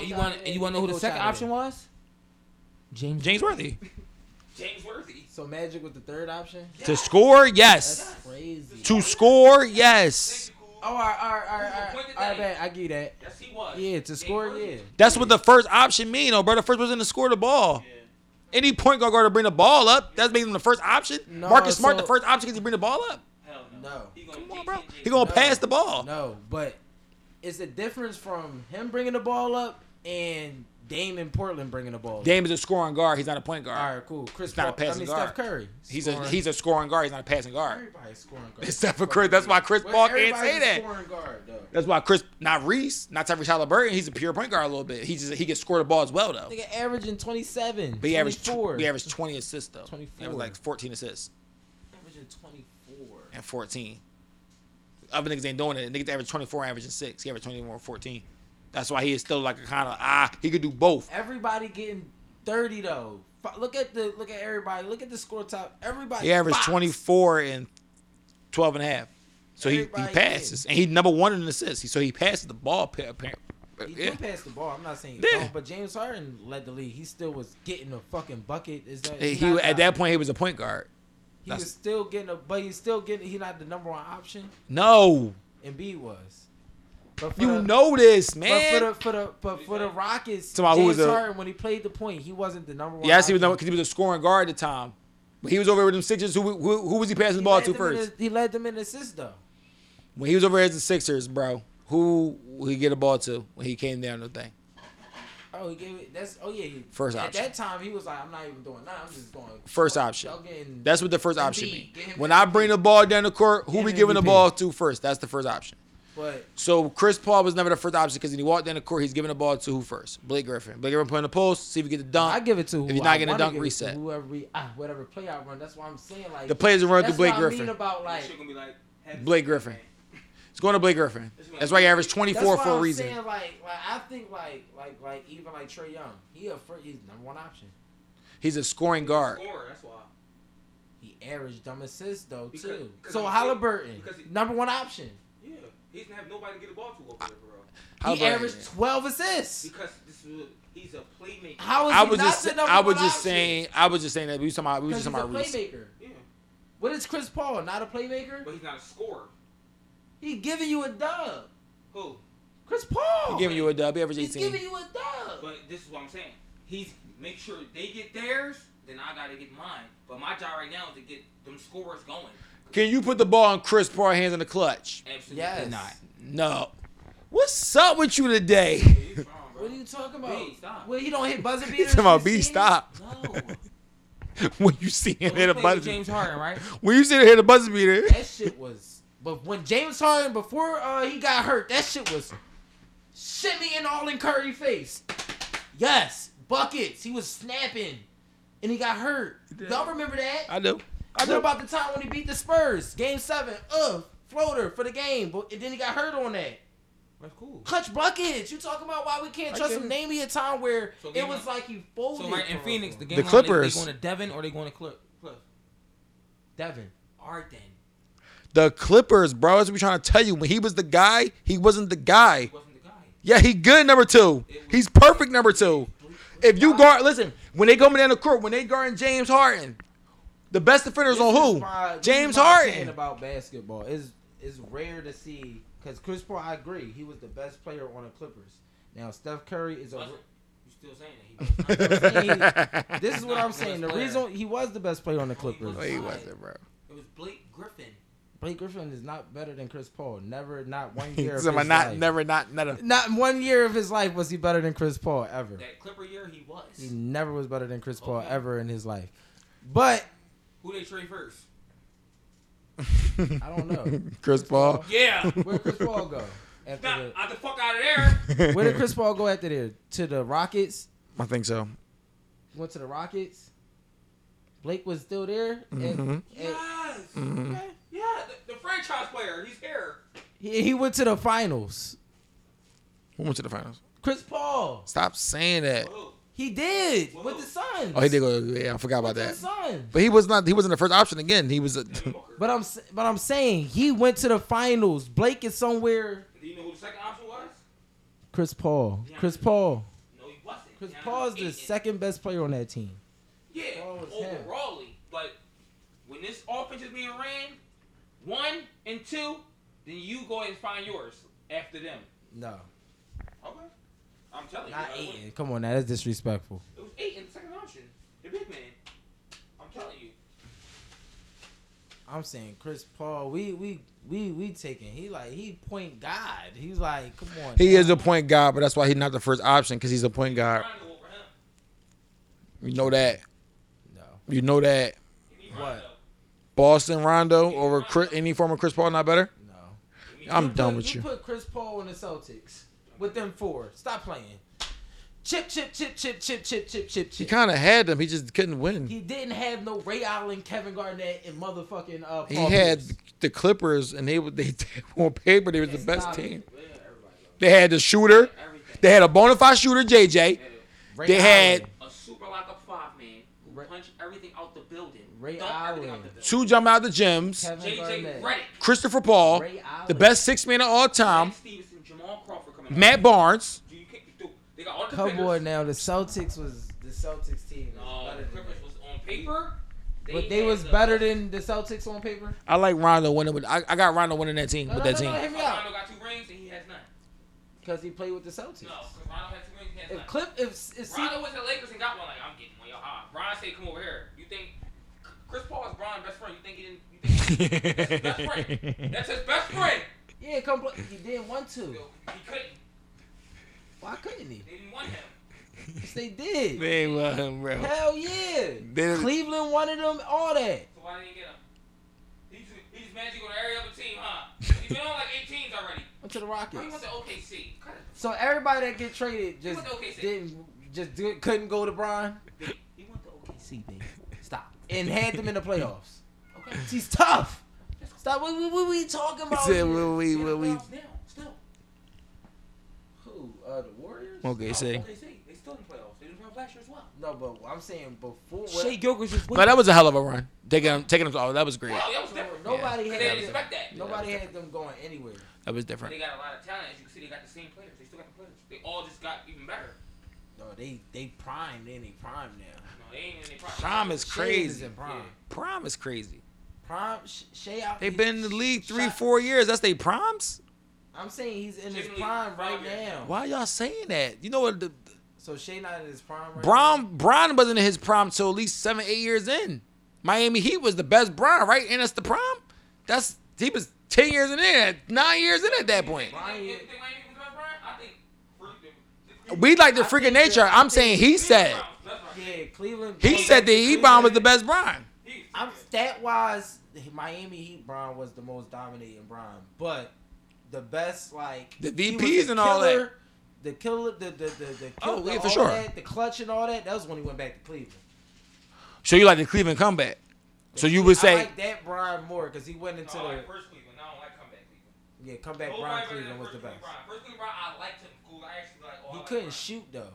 And you want and you want to know who the second option was? James James Worthy. James Worthy. So Magic was the third option? To score, yes. That's crazy. To score, yes. Oh, all right, all right, all right, all Point right. the All right, day. man, I give you that. Yes, he was. Yeah, to James score, Worthy. yeah. That's what the first option mean, though, bro. The first was in to score the ball. Any point guard going to bring the ball up, that's making him the first option. No, Marcus Smart, so- the first option because he bring the ball up. Hell no. No. He gonna Come on, James- bro. James- He gonna No. pass the ball. No, but it's a difference from him bringing the ball up and Dame in Portland bringing the ball. Dame is a scoring guard. He's not a point guard. All right, cool. Chris He's not a Paul. I passing mean, guard. Steph Curry. He's a Scoring. he's a scoring guard. He's not a passing guard. Everybody's scoring guard. Except for Chris. That's why Chris Well, Paul can't say a that. Scoring guard, though. That's why Chris, not Reese, not Tyrese Halliburton. He's a pure point guard a little bit. He just he can score the ball as well though. Nigga averaging 27. But he averaged tw- 24. he averaged twenty assists though. 24. He averaged like fourteen assists averaging 24. and fourteen. Other niggas ain't doing it. Niggas average twenty four, averaging six. He averaged twenty four, 14. That's why he is still like a kind of ah. He could do both. Everybody getting 30 though. Look at the look at everybody. Look at the score top. Everybody. He averaged twenty four and 12 and a half. So he, he passes and he number one in assists. So he passes the ball. pa- apparent- He Yeah. did pass the ball. I'm not saying he Yeah. but James Harden led the league. He still was getting a fucking bucket. Is that He, at that point he was a point guard. He that's- was still getting a, but he's still getting. He not the number one option. No, And B was. But you the, know this, But man. for the for the but for the Rockets, Talking about who James was the- Harden when he played the point, he wasn't the number one. Yes, he was option. because he was a scoring guard at the time. But he was over with them Sixers. Who, who, who was he passing the ball to first? the- he led them in assists though. When he was over as the Sixers, bro, who he get a ball to when he came down the thing? Oh, he gave it. That's oh yeah. He, First at option. that time, he was like, I'm not even doing that. I'm just going First y'all option. getting- That's what the first Embiid, option means. When the I bring the ball down the court, who Get we him giving the ball to first? That's the first option. But So Chris Paul was never the first option because when he walked down the court, he's giving the ball to who first? Blake Griffin. Blake Griffin put in the post, see if he get the dunk. I give it to. If who he's not I getting a dunk, give it to, reset. Whoever we, ah, whatever play I run. That's why I'm saying like The players that run through Blake what I Griffin. mean about like. Gonna be like, Blake Griffin. It's going to Blake Griffin. That's why he averaged 24 That's why for a I'm reason. Saying like, like I think like, like, like even like Trae Young, he a first, he's number one option. He's a scoring guard. Scorer, that's why. He averaged dumb assists though Because- too. because So he- Halliburton, he- number one option. Yeah, he's gonna have nobody to get the ball to over there, bro. He Halliburton. averaged twelve assists. Because this is, he's a playmaker. How is I he was not just the number I was one just option? saying I was just saying that we was talking about we was Because just he's a talking about Reese. playmaker. Yeah, What is Chris Paul? Not a playmaker? but he's not a scorer. He giving you a dub. Who? Chris Paul. He giving you a dub. He averaged He's giving you a dub. But this is what I'm saying. He's make sure they get theirs, then I gotta get mine. But my job right now is to get them scores going. Can you put the ball in Chris Paul hands in the clutch? Absolutely Yes. not. No. What's up with you today? Wrong. What are you talking about? B, stop. Well, he don't hit buzzer He's beaters. talking about B. Stop. No. when you see him So hit a buzzer with James Harden, right? when you see him hit a buzzer beater, That shit was. But when James Harden, before uh, he got hurt, that shit was shimmying all in Curry face. Yes, buckets. He was snapping, and he got hurt. Y'all remember that? I do. I What do. about the time when he beat the Spurs? Game seven, uh, floater for the game, but and then he got hurt on that. That's cool. Clutch buckets. You talking about why we can't I trust get him? Name me a time where So it was one- like he folded. So right in Phoenix, the game The one, they- Clippers. They, going to Devin or they going to Cliff? Cliff. Devin. Arden. The Clippers, bro. That's what we trying to tell you. When he was the guy, he wasn't the guy. He wasn't the guy. Yeah, he good number two. He's perfect number two. If you guard, listen, when they going down the court, when they guarding James Harden, The best defenders This on who? my- James is my opinion Harden. about basketball is is rare to see because Chris Paul. I agree, he was the best player on the Clippers. Now Steph Curry is a. You still saying that? He was. This is what I'm saying. The player. reason he was the best player on the Clippers. No, he wasn't, bro. It was Blake Griffin. Blake Griffin is not better than Chris Paul. Never, not one year. of Somebody his not life. never not never. Not one year of his life was he better than Chris Paul ever. That Clipper year, he was. He never was better than Chris oh, Paul ever in his life. But Who they trade first? I don't know. Chris Paul. Yeah. Where did Chris Paul go? After Now, the, out the fuck out of there. where did Chris Paul go after there? To the Rockets? I think so. Went to the Rockets. Blake was still there. And, Mhm. and yes. Mhm. okay. Yeah, the, the franchise player. He's here. he, he went to the finals. Who went to the finals? Chris Paul. Stop saying that. Who? He did with the Suns. Oh, he did go. Yeah, I forgot about with that. the Suns. But he was not. He wasn't the first option again. He was. A, But I'm but I'm saying he went to the finals. Blake is somewhere. Do you know who the second option was? Chris Paul. Chris Paul. No, he wasn't. Chris DeAndre Paul is the Ayton. second best player on that team. Yeah, Paul was him. overall. But when this offense is being ran, one and two, then you go ahead and find yours after them. No, Okay. I'm telling you. not bro, Ayton. Come on, now that's disrespectful. It was eight in the second option. The big man. I'm telling you. I'm saying Chris Paul. We we we we taking. He like he point God. He's like, come on. he now. is a point guard, but that's why he's not the first option because he's a point guard. Rondo. You know that. No. You know that. What? Boston Rondo over Chris, any form of Chris Paul not better. No. I'm put, done with you. you. put Chris Paul in the Celtics with them four. Stop playing. Chip, chip, chip, chip, chip, chip, chip, chip, chip. He kind of had them. He just couldn't win. He didn't have no Ray Allen, Kevin Garnett, and motherfucking uh. He Paul had Pierce. the Clippers, and they were they on paper they was the best team. They had the shooter. Everything. They had a bona fide shooter, JJ. Ray They had Allen. A super lockup five man who Ray- punched everything out the building. Ray Dumped everything out Allen. the building. two jump out the gyms. Kevin JJ Garnett. Christopher Paul, Ray Allen. the best six man of all time. Lance Stephenson, Jamal Crawford coming. Matt Barnes. You can't do. They got all Come on now, the Celtics was the Celtics team. Was No, the Clippers was on paper. But they was the- better than the Celtics on paper. I like Rondo winning with. I, I got Rondo winning that team No, with no, that no, no, team. hear me out. Rondo got two rings and he has none. Because he played with the Celtics. No, because Rondo had two rings. He has If none. Clip, if if see, Rondo went to the Lakers and got one. Like I'm getting one. Yo, ah. Brian said, "Come over here." You think Chris Paul is Brian's best friend? You think he didn't? You think that's his best friend? That's his best friend. yeah, come play. He didn't want to. He couldn't. Why couldn't he? They didn't want him. Yes, they did. They want him, bro. Hell yeah. They- Cleveland wanted him. All that. So why didn't he get him? He just, he just managed to go to every other team, huh? He's been on like eight teams already. Went to the Bro, oh, he went Rockets. to OKC. So everybody that get traded just went to OKC. didn't just do, couldn't go to Brian. He went to OKC, baby. Stop. And had them in the playoffs. Okay. He's tough. Stop. What, what, what we talking about? Said, here? will we, They're will we? the playoffs now, still. Who? Uh, the Warriors? Okay, see. OKC. They still in the playoffs. They didn't playoffs last year as well. No, but I'm saying before. Shai Gilchrist was No, that was a hell of a run. Taking him, taking him. Oh, that was great. Well, that was different. Nobody They had didn't them- expect that. Nobody had them going anywhere. That was But different. they got a lot of talent. As you can see, they got the same players. They still got the players. They all just got even better. No, they they prime. They in they prime now. No, they ain't in their prime. Prime is Shai is crazy. in prime. Prime is crazy. Prime. Shai. They've been in the league three, shot- four years. That's they primes. I'm saying he's in his prime right now. Why y'all saying that? You know what? The, So Shai not in his prime right Bron Bron wasn't in his prime till at least seven, eight years in. Miami Heat was the best Bron, right? And that's the prime. That's he was ten years in there, nine years in at that point. Brian- You think Miami was better, Brian? I think. for- We like the freaking nature. that- I'm saying he said. Browns, that's right. now. Yeah, Cleveland. He going said back that to Bron was the best Bron. He- I'm stat wise, Miami Heat Bron was the most dominating Bron, but the best like The VPs the and all that. The killer, the the the, the Oh, the- yeah, for sure. that, the clutch and all that. That was when he went back to Cleveland. So you like the Cleveland comeback? So you would I say like that Brian more because he went into No, I the like first Cleveland. I don't like comeback Cleveland. yeah comeback. Nobody Brian Cleveland was first the Cleveland best. Brian. First Cleveland Brian, I liked him. Cool. I actually like. Oh, I He like couldn't Brian. shoot though,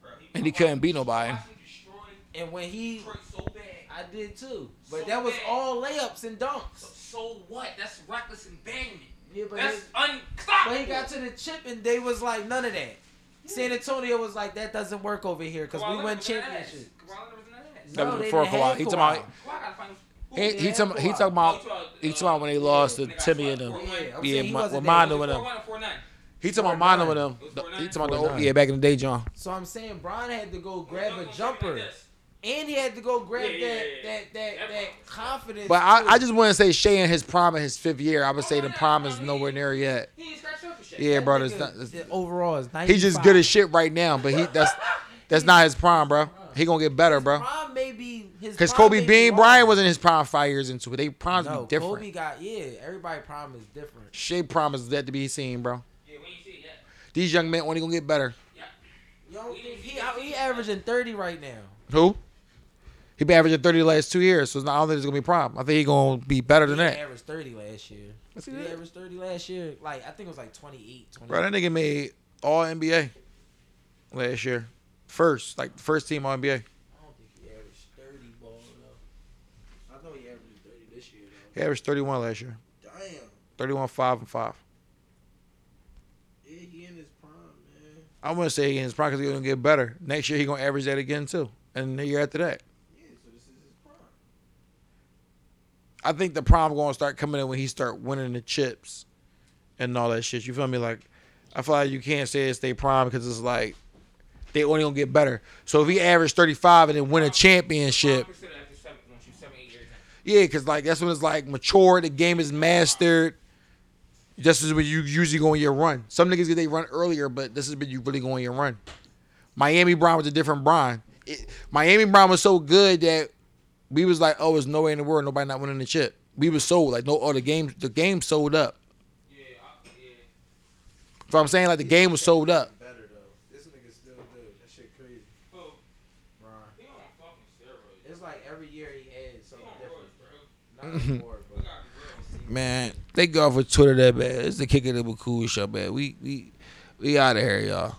Bro, And he couldn't beat nobody. I watched him destroy and when he, so bad. I did too. But So that was bad. all layups and So, dunks. so what? That's reckless abandonment. Yeah, but That's he, unstoppable. but he got to the chip and they was like none of that. San Antonio was like that doesn't work over here because we Leonard win that championships. Kawhi Leonard was in that ass. That was before didn't Kawhi. He talking about. Kawhi. Kawhi got finals. He, They he had talking he talking about he talking about when they lost to Timmy and them. Yeah, I'm Yeah, he Ma- wasn't with. Mondo It was with four them. one or four nine. He talking about Mondo with them. It was four nine. He talking about the old, yeah back in the day, John. So I'm saying Bron had to go grab a jumper, like this. And he had to go grab Yeah, yeah, that yeah, yeah. that that That that confidence. But I. I just want to say Shai in his prime in his fifth year. I would oh, say the prime is nowhere near yet. He ain't scratched up for shit. Yeah, That bro. It's not, it's- overall is he's just good as shit right now, but he that's that's not his prime, bro. He gonna get better, bro. Prime may be his. Because Kobe Bean. Bryant wasn't his prime five years into it. They primes No, be different. Kobe got yeah. Everybody prime is different. Shai prime is yet to be seen, bro. Yeah, when you see it, yeah. These young men only gonna get better. Yo, he he averaging 30 right now. Who? He been averaging thirty the last two years, so it's not, I don't think it's gonna be a problem. I think he gonna be better than that. he that. averaged 30 last year. What's he He averaged 30 last year. Like I think it was like 28. 20. Bro, that nigga made all NBA last year. First, like first team all NBA. I don't think he averaged 30 ball though. I know he averaged 30 this year though. He averaged thirty one last year. Damn. Thirty one five and five. Yeah, he in his prime, man. I wouldn't say he in his prime because he's gonna get better. Next year he gonna average that again too. And the year after that. Yeah, so this is his prime. I think the prime gonna start coming in when he start winning the chips and all that shit. You feel me? Like I feel like you can't say it's their prime because it's like they only gonna get better. So if he averaged thirty five and then win a championship, yeah, because like that's when it's like mature. The game is mastered. This is when you usually go on your run. Some niggas get they run earlier, but this is when you really go on your run. Miami Bron was a different Bron. Miami Bron was so good that we was like, oh, there's no way in the world nobody not winning the chip. We was sold like no other games. The game sold up. Yeah, I, yeah. So I'm saying like the game was sold up. Better though. This nigga still good. That shit crazy. Who? Bron. He on fucking steroids. It's like every year he adds something different. bro. Not anymore, but gotta be real. Man, they go off with Twitter that bad. It's the kick of the cool show, man. We we we out of here, y'all.